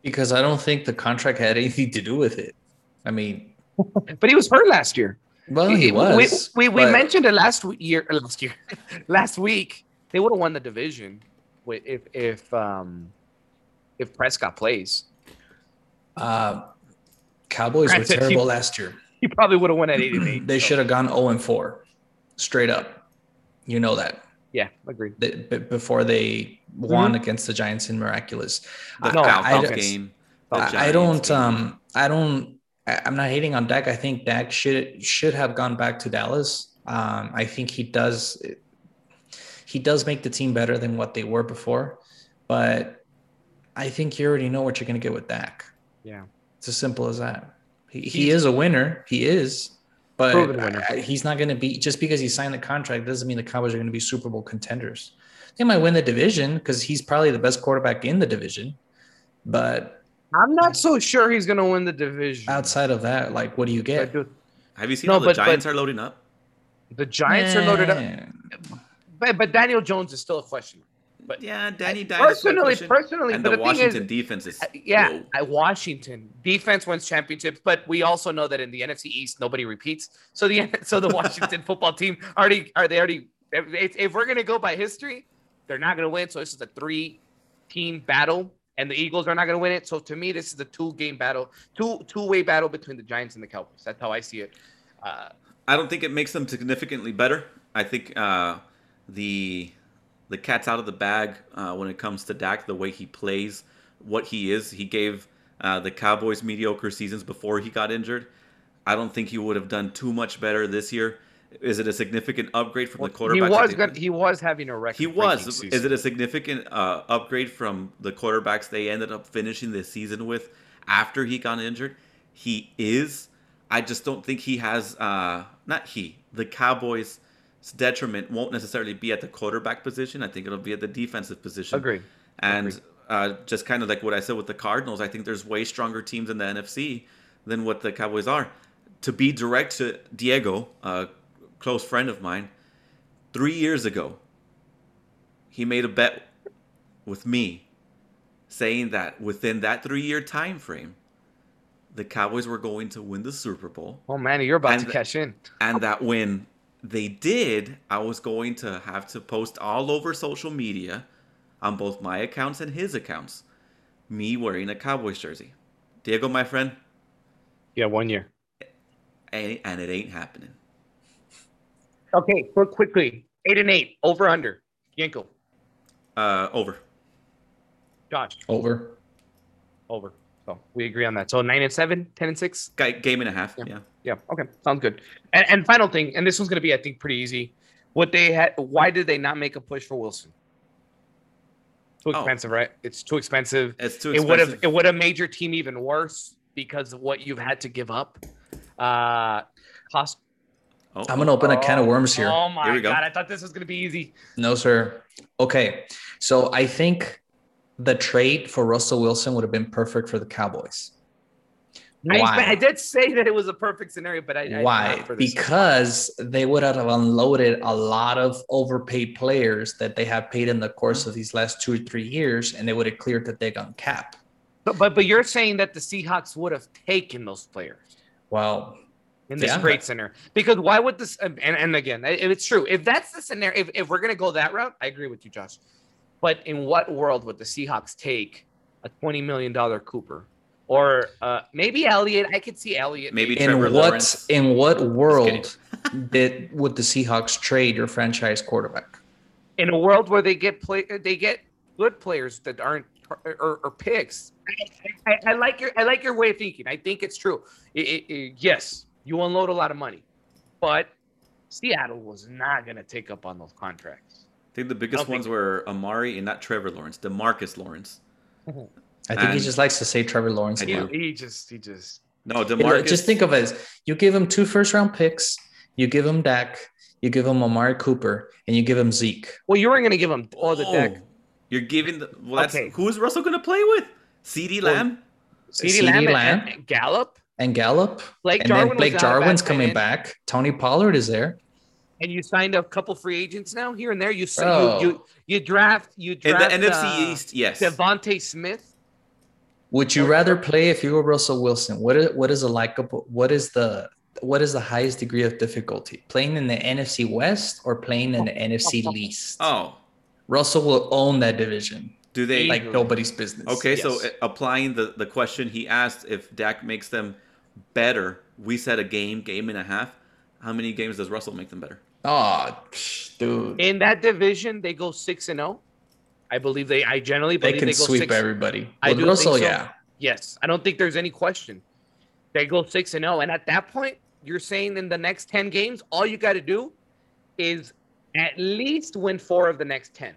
Because I don't think the contract had anything to do with it. I mean, But he was hurt last year. Well, he was. We, we, we but- mentioned it last year, last year, last week. They would have won the division if if um if Prescott plays. Uh, Cowboys were Granted, he- terrible last year. He probably would have won at eight. They so, should have gone 0 and 4, straight up. You know that. Yeah, agreed. They- b- before they won against the Giants in miraculous. the no, I Falcons don't- game. I, I don't. game. Um, I don't. I, I'm not hating on Dak. I think Dak should should have gone back to Dallas. Um, I think he does. He does make the team better than what they were before, but I think you already know what you're going to get with Dak. Yeah. It's as simple as that. He, he is a winner. He is, but I- he's not going to be just because he signed the contract doesn't mean the Cowboys are going to be Super Bowl contenders. They might win the division because he's probably the best quarterback in the division, but I'm not so sure he's going to win the division. outside of that, like, what do you get? Have you seen No, how the but- but- Giants are loading up? The Giants are loaded up, but, but Daniel Jones is still a question. But Yeah, Danny Dimes. personally, personally, and but the, the, thing Washington is, defense is Uh, yeah, whoa. at Washington, defense wins championships, but we also know that in the NFC East, nobody repeats. So the so the Washington football team already are they already if, if we're gonna go by history, they're not gonna win. So this is a three team battle, and the Eagles are not gonna win it. So to me, this is a two game battle, two two way battle between the Giants and the Cowboys. That's how I see it. Uh, I don't think it makes them significantly better. I think uh, the the cat's out of the bag uh, when it comes to Dak, the way he plays, what he is. He gave uh, the Cowboys mediocre seasons before he got injured. I don't think he would have done too much better this year. Is it a significant upgrade from the he quarterback? was good. He was having a record. He was. Is it a significant uh, upgrade from the quarterbacks they ended up finishing the season with after he got injured? He is. I just don't think he has. Uh, not he. The Cowboys' detriment won't necessarily be at the quarterback position. I think it'll be at the defensive position. Agreed. And Agreed. uh, just kind of like what I said with the Cardinals, I think there's way stronger teams in the NFC than what the Cowboys are. To be direct to Diego, a close friend of mine, three years ago, he made a bet with me saying that within that three year time frame, the Cowboys were going to win the Super Bowl Oh man, you're about to the- cash in. and that when they did, I was going to have to post all over social media on both my accounts and his accounts me wearing a Cowboys jersey. Diego, my friend, Yeah, one year. and, and it ain't happening. Okay, quick, quickly. Eight and eight, over under. Yenko, Uh, over. Josh, Over. over. So we agree on that. So nine and seven, 10 and six. Guy, game and a half. Yeah. Yeah. Yeah. Okay. Sounds good. And, and final thing, and this one's going to be, I think, pretty easy. What they had, why did they not make a push for Wilson? Too Oh. expensive, right? It's too expensive. It's too It would have, expensive. it would have made your team even worse because of what you've had to give up. Uh, cost. Oh, I'm gonna open a can of oh, worms here. Oh my Here god! I thought this was going to be easy. No, sir. Okay. So I think the trade for Russell Wilson would have been perfect for the Cowboys. I, Why? I did say that it was a perfect scenario, but I, I Why? not for this. Because they would have unloaded a lot of overpaid players that they have paid in the course of these last two or three years, and they would have cleared the dig on cap. But, but but you're saying that the Seahawks would have taken those players Well, in this Yeah. great center because why would this? And, and again, if it's true, if that's the scenario, if, if we're gonna go that route, I agree with you, Josh. But in what world would the Seahawks take a twenty million dollar Cooper or uh, maybe Elliott. I could see Elliott. Maybe In Trevor what Lawrence. in what world did would the Seahawks trade your franchise quarterback? in a world where they get play, they get good players that aren't or, or picks. I, I, I like your I like your way of thinking. I think it's true. It- it- it- yes, you unload a lot of money, but Seattle was not going to take up on those contracts. I think the biggest don't think- ones were Amari and not Trevor Lawrence, Demarcus Lawrence. Mm-hmm. I think he just likes to say Trevor Lawrence. I a He, he just he just No, You know, Demarcus. just think of it as you give him two first round picks, you give him Dak, you give him Amari Cooper, and you give him Zeke. well, you weren't going to give him all the Oh, deck. You're giving the well. That's Okay. who is Russell going to play with? CeeDee Lamb. CeeDee CeeDee Lamb, and- Lamb. and Gallup, And Gallup. Blake and Jarwin then Blake was not a bad Jarwin's coming end. back. Tony Pollard is there. and you signed a couple free agents now here and there. You s- you, you you draft you In draft the NFC uh, East, yes. DeVonta Smith. Would you rather play if you were Russell Wilson? What is what is a likable what is the what is the highest degree of difficulty? Playing in the NFC West or playing in the NFC least? Oh, Russell will own that division do they? Like nobody's business. okay, so Yes. uh, applying the the question he asked, if Dak makes them better, we said a game, game and a half. How many games does Russell make them better? Oh, dude. In that division, they go six and zero. I believe they. I generally They can they, go sweep six. everybody. I do Russell, think so. yeah. Yes, I don't think there's any question. They go six and zero, and at that point, you're saying in the next ten games, all you got to do is at least win four of the next ten.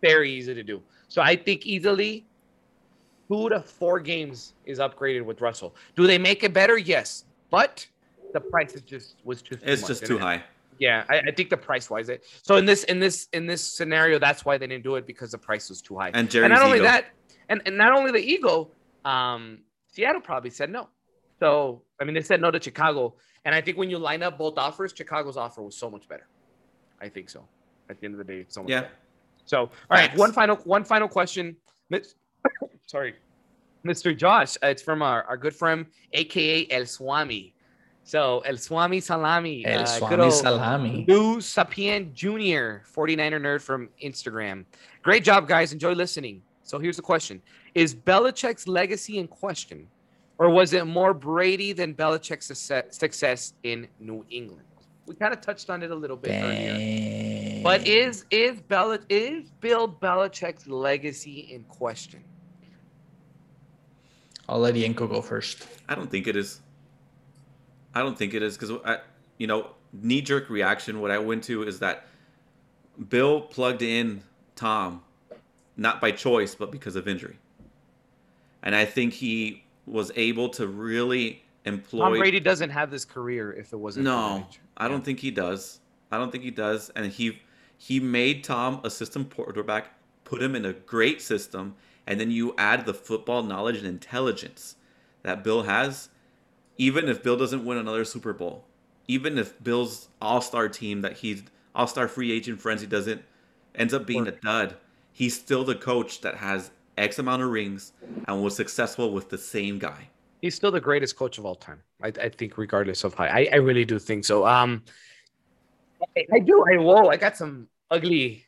Very easy to do. So I think easily two to four games is upgraded with Russell. Do they make it better? Yes, but the price is just was just too It's just too it- high. Yeah, I, I think the price wise it. So in this in this in this scenario, that's why they didn't do it because the price was too high. And Jerry's and not only ego. that, and, and not only the ego, um, Seattle probably said no. So I mean, they said no to Chicago, and I think when you line up both offers, Chicago's offer was so much better. I think so. At the end of the day, it's so much Yeah. better. So all right, Facts. one final one final question. Miss- Sorry, Mr. Josh. uh, It's from our, our good friend, aka El Swami. So El Swami Salami. El uh, good Swami old- Salami. Lou Sapien Jr., 49er nerd from Instagram. Great job, guys. Enjoy listening. So here's the question Is Belichick's legacy in question, or was it more Brady than Belichick's success- success in New England? We kind of touched on it a little bit earlier. But is is Bel- is Bill Belichick's legacy in question? I'll let Yenko go first. I don't think it is. I don't think it is because I, you know, knee jerk reaction. What I went to is that Bill plugged in Tom, not by choice but because of injury, and I think he was able to really employ. Tom Brady doesn't have this career if it wasn't. for No, Belichick. I don't think he does. I don't think he does. And he he made Tom a system quarterback, put him in a great system, and then you add the football knowledge and intelligence that Bill has. Even if Bill doesn't win another Super Bowl, even if Bill's all-star team that he's all-star free agent friends he doesn't ends up being a dud, he's still the coach that has X amount of rings and was successful with the same guy. he's still the greatest coach of all time. I, I think, regardless of how, I, I really do think so. Um, I, I do. I whoa, I got some ugly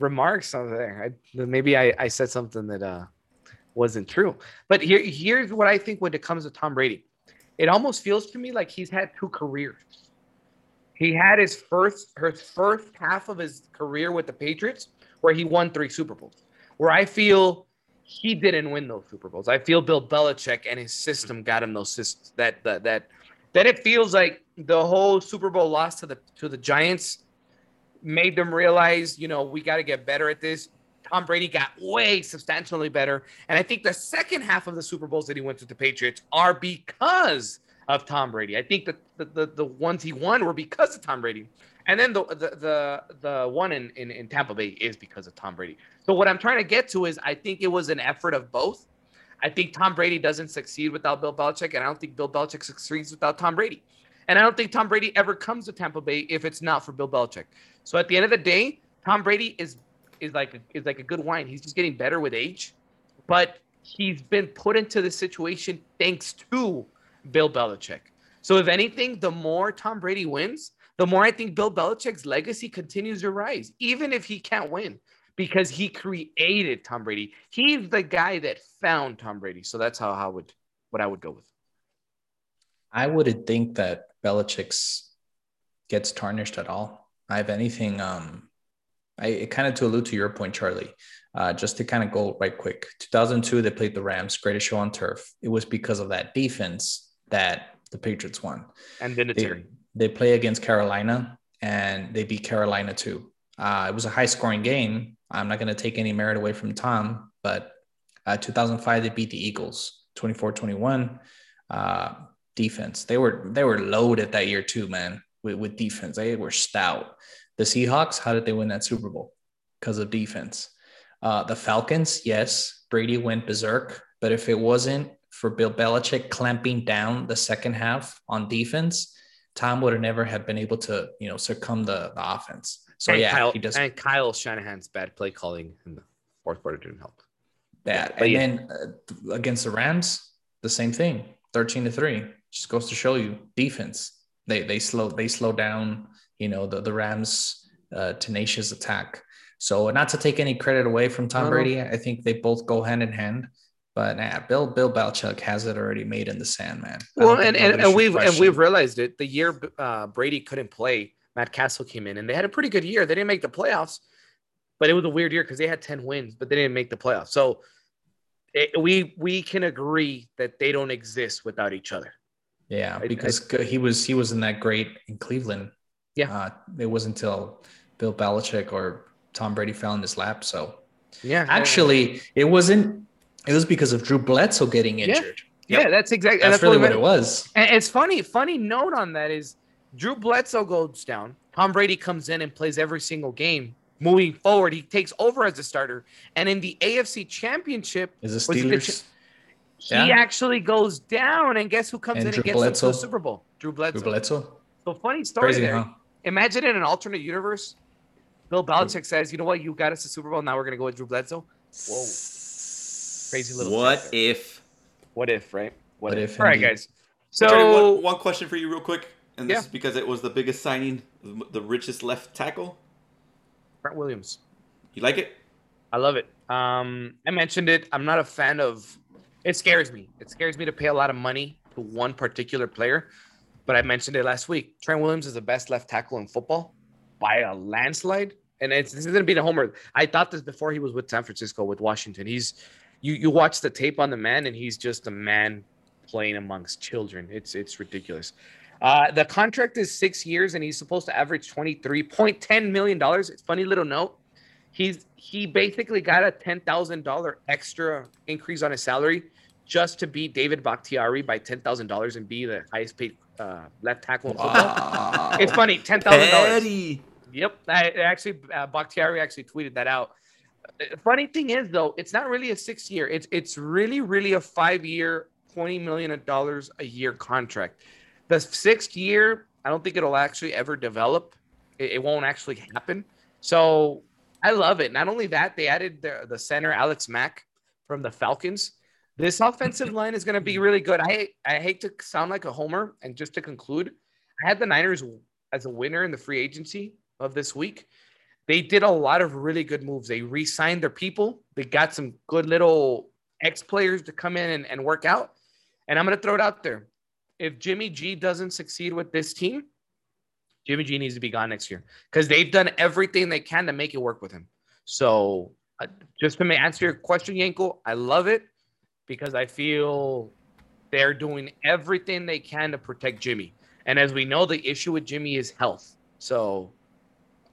remarks on there. I, maybe I, I said something that uh wasn't true. But here, here's what I think when it comes to Tom Brady. It almost feels to me like he's had two careers. He had his first, his first half of his career with the Patriots, where he won three Super Bowls. Where I feel he didn't win those Super Bowls. I feel Bill Belichick and his system got him those systems. That that that then it feels like the whole Super Bowl loss to the to the Giants made them realize, you know, we got to get better at this. Tom Brady got way substantially better, and I think the second half of the Super Bowls that he went to the Patriots are because of Tom Brady. I think that the, the the ones he won were because of Tom Brady, and then the the the, the one in, in in Tampa Bay is because of Tom Brady. So what I'm trying to get to is I think it was an effort of both. I think Tom Brady doesn't succeed without Bill Belichick, and I don't think Bill Belichick succeeds without Tom Brady. And I don't think Tom Brady ever comes to Tampa Bay if it's not for Bill Belichick. So at the end of the day, Tom Brady is is like is like a good wine. He's just getting better with age, but he's been put into this situation thanks to Bill Belichick. So if anything, the more Tom Brady wins, the more I think Bill Belichick's legacy continues to rise, even if he can't win, because he created Tom Brady. He's the guy that found Tom Brady. So that's how I would what I would go with. I wouldn't think that Belichick's gets tarnished at all. I have anything. Um, I kind of to allude to your point, Charlie. Uh, just to kind of go right quick. 2002, they played the Rams, greatest show on turf. It was because of that defense that the Patriots won. And then they, they play against Carolina and they beat Carolina too. Uh, it was a high scoring game. I'm not going to take any merit away from Tom, but uh, 2005 they beat the Eagles 24-21. Uh, defense they were they were loaded that year too, man. With, with defense, they were stout. The Seahawks, how did they win that Super Bowl? Because of defense. Uh, the Falcons, yes, Brady went berserk, but if it wasn't for Bill Belichick clamping down the second half on defense, Tom would have never have been able to, you know, succumb the, the offense. So and yeah, Kyle, he does. And Kyle Shanahan's bad play calling in the fourth quarter didn't help. Bad. and yeah. then uh, against the Rams, the same thing. Thirteen to three. Just goes to show you defense. They they slow they slow down. You know the the Rams' uh, tenacious attack. So not to take any credit away from Tom no, Brady, I think they both go hand in hand. But nah, Bill Bill Belichick has it already made in the sand, man. Well, and, and, and we've question. and we've realized it. The year uh, Brady couldn't play, Matt Cassel came in, and they had a pretty good year. They didn't make the playoffs, but it was a weird year because they had ten wins, but they didn't make the playoffs. So it, we we can agree that they don't exist without each other. Yeah, because I, I, he was he was in that great in Cleveland. Yeah, uh, it wasn't until Bill Belichick or Tom Brady fell in his lap. So yeah, actually, it wasn't it was because of Drew Bledsoe getting injured. Yeah, yep. yeah that's exactly that's, that's really what, it was. And it's funny. Funny note on that is Drew Bledsoe goes down. Tom Brady comes in and plays every single game. Moving forward, he takes over as a starter. And in the AFC Championship, is the Steelers. he yeah. actually goes down, and guess who comes and in Drew and gets Bledsoe. the Super Bowl? Drew Bledsoe. Drew Bledsoe. So funny story Crazy, there. Huh? Imagine in an alternate universe, Bill Belichick says, "You know what? You got us to Super Bowl. Now we're gonna go with Drew Bledsoe." Whoa crazy little. What if? What if? Right. What, what if? All right, guys. So one, one, question for you, real quick, and this yeah. is because it was the biggest signing, the richest left tackle. Trent Williams. You like it? I love it. Um, I mentioned it. I'm not a fan of. It scares me. It scares me to pay a lot of money to one particular player. But I mentioned it last week. Trent Williams is the best left tackle in football by a landslide. And it's, this is going to be the homer. I thought this before he was with San Francisco, with Washington. He's you you watch the tape on the man, and he's just a man playing amongst children. It's it's ridiculous. Uh, the contract is six years, and he's supposed to average twenty three point ten million dollars. It's funny little note. He's he basically got a ten thousand dollar extra increase on his salary just to beat David Bakhtiari by ten thousand dollars and be the highest paid uh, left tackle in football. Wow. It's funny, ten thousand dollars. Yep, I actually uh, Bakhtiari actually tweeted that out funny thing is though, it's not really a six year. It's it's really really a five year, twenty million dollars a year contract. The sixth year, I don't think it'll actually ever develop. It, it, won't actually happen. So I love it. Not only that, they added the the center Alex Mack from the Falcons. This offensive line is going to be really good. I I hate to sound like a homer, and just to conclude, I had the Niners as a winner in the free agency of this week they did a lot of really good moves. They re-signed their people. They got some good little ex players to come in and, and work out. And I'm going to throw it out there. If Jimmy G doesn't succeed with this team, Jimmy G needs to be gone next year because they've done everything they can to make it work with him. So, uh, just to answer your question, Yenko, I love it because I feel they're doing everything they can to protect Jimmy. And as we know, the issue with Jimmy is health. So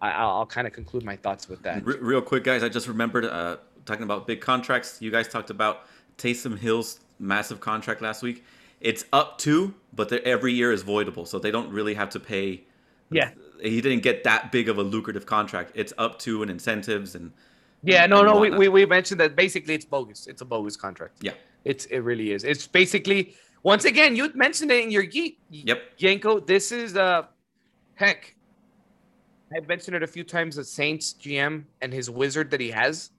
I, will kind of conclude my thoughts with that. real quick, guys, I just remembered uh, talking about big contracts. You guys talked about Taysom Hill's massive contract last week. It's up to, but every year is voidable, so they don't really have to pay. Yeah, he didn't get that big of a lucrative contract. It's up to and incentives and. Yeah, no, no, we, we, we mentioned that basically it's bogus. It's a bogus contract. Yeah, it's it really is. It's basically once again you mentioned it in your Yeet. Yep, Yenko. This is uh, heck I've mentioned it a few times. The Saints GM and his wizard that he has.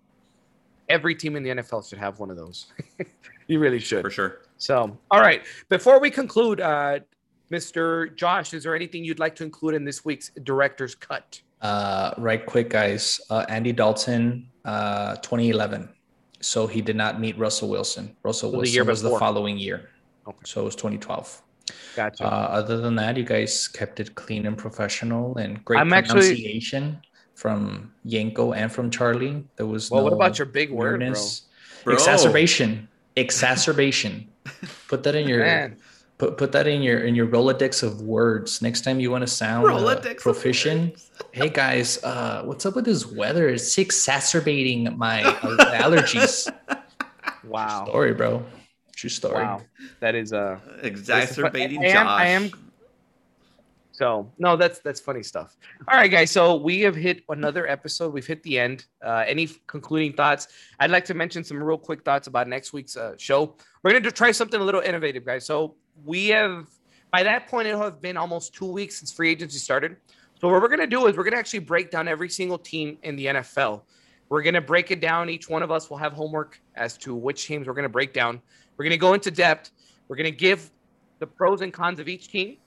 Every team in the NFL should have one of those. you really should. For sure. So, all right. Before we conclude, uh, Mr. Josh, is there anything you'd like to include in this week's director's cut? Uh, right quick, guys. Uh, Andy Dalton, uh, 2011. So he did not meet Russell Wilson. Russell so Wilson the was the following year. Okay. So it was 2012. Gotcha. Uh, other than that, you guys kept it clean and professional and great I'm actually- pronunciation from Yenko and from Charlie. There was well, no what about your big word, bro? Bro. Exacerbation. Exacerbation. Put that in your Man, put put that in your in your Rolodex of words. Next time you want to sound uh, proficient. Hey guys, uh, what's up with this weather? It's exacerbating my uh, allergies. wow. Story, bro. True story. Wow. That is uh Exacerbating I am- Josh. I am- so no, that's that's funny stuff. All right, guys. So we have hit another episode. We've hit the end. Uh, any concluding thoughts? I'd like to mention some real quick thoughts about next week's uh, show. We're gonna try something a little innovative, guys. So we have by that point it'll have been almost two weeks since free agency started. So what we're gonna do is we're gonna actually break down every single team in the NFL. We're gonna break it down. Each one of us will have homework as to which teams we're gonna break down. We're gonna go into depth. We're gonna give the pros and cons of each team.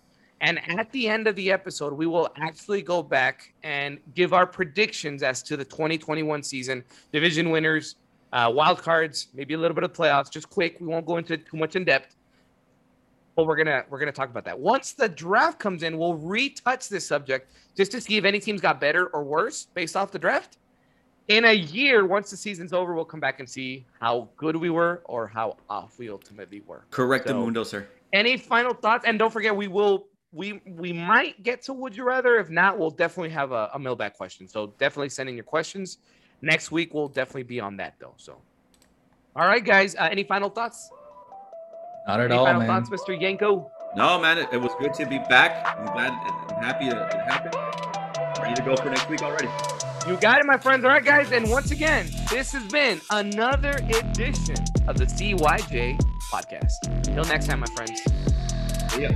And at the end of the episode, we will actually go back and give our predictions as to the 2021 season, division winners, uh, wild cards, maybe a little bit of playoffs. Just quick, we won't go into too much in depth, but we're gonna we're gonna talk about that. Once the draft comes in, we'll retouch this subject just to see if any teams got better or worse based off the draft. In a year, once the season's over, we'll come back and see how good we were or how off we ultimately were. Correct the So- mundo, sir. Any final thoughts? And don't forget, we will we we might get to would you rather. If not, we'll definitely have a, a mailbag question. So definitely send in your questions. Next week we'll definitely be on that though. So, all right, guys. Uh, any final thoughts? Not at Any all, final man. thoughts, Mr. Yenko? No, man, it, it was good to be back. I'm glad, I'm happy it, it happened. Ready to go for next week already. You got it, my friends. All right, guys. And once again, this has been another edition of the CYJ podcast. Until next time, my friends. See ya.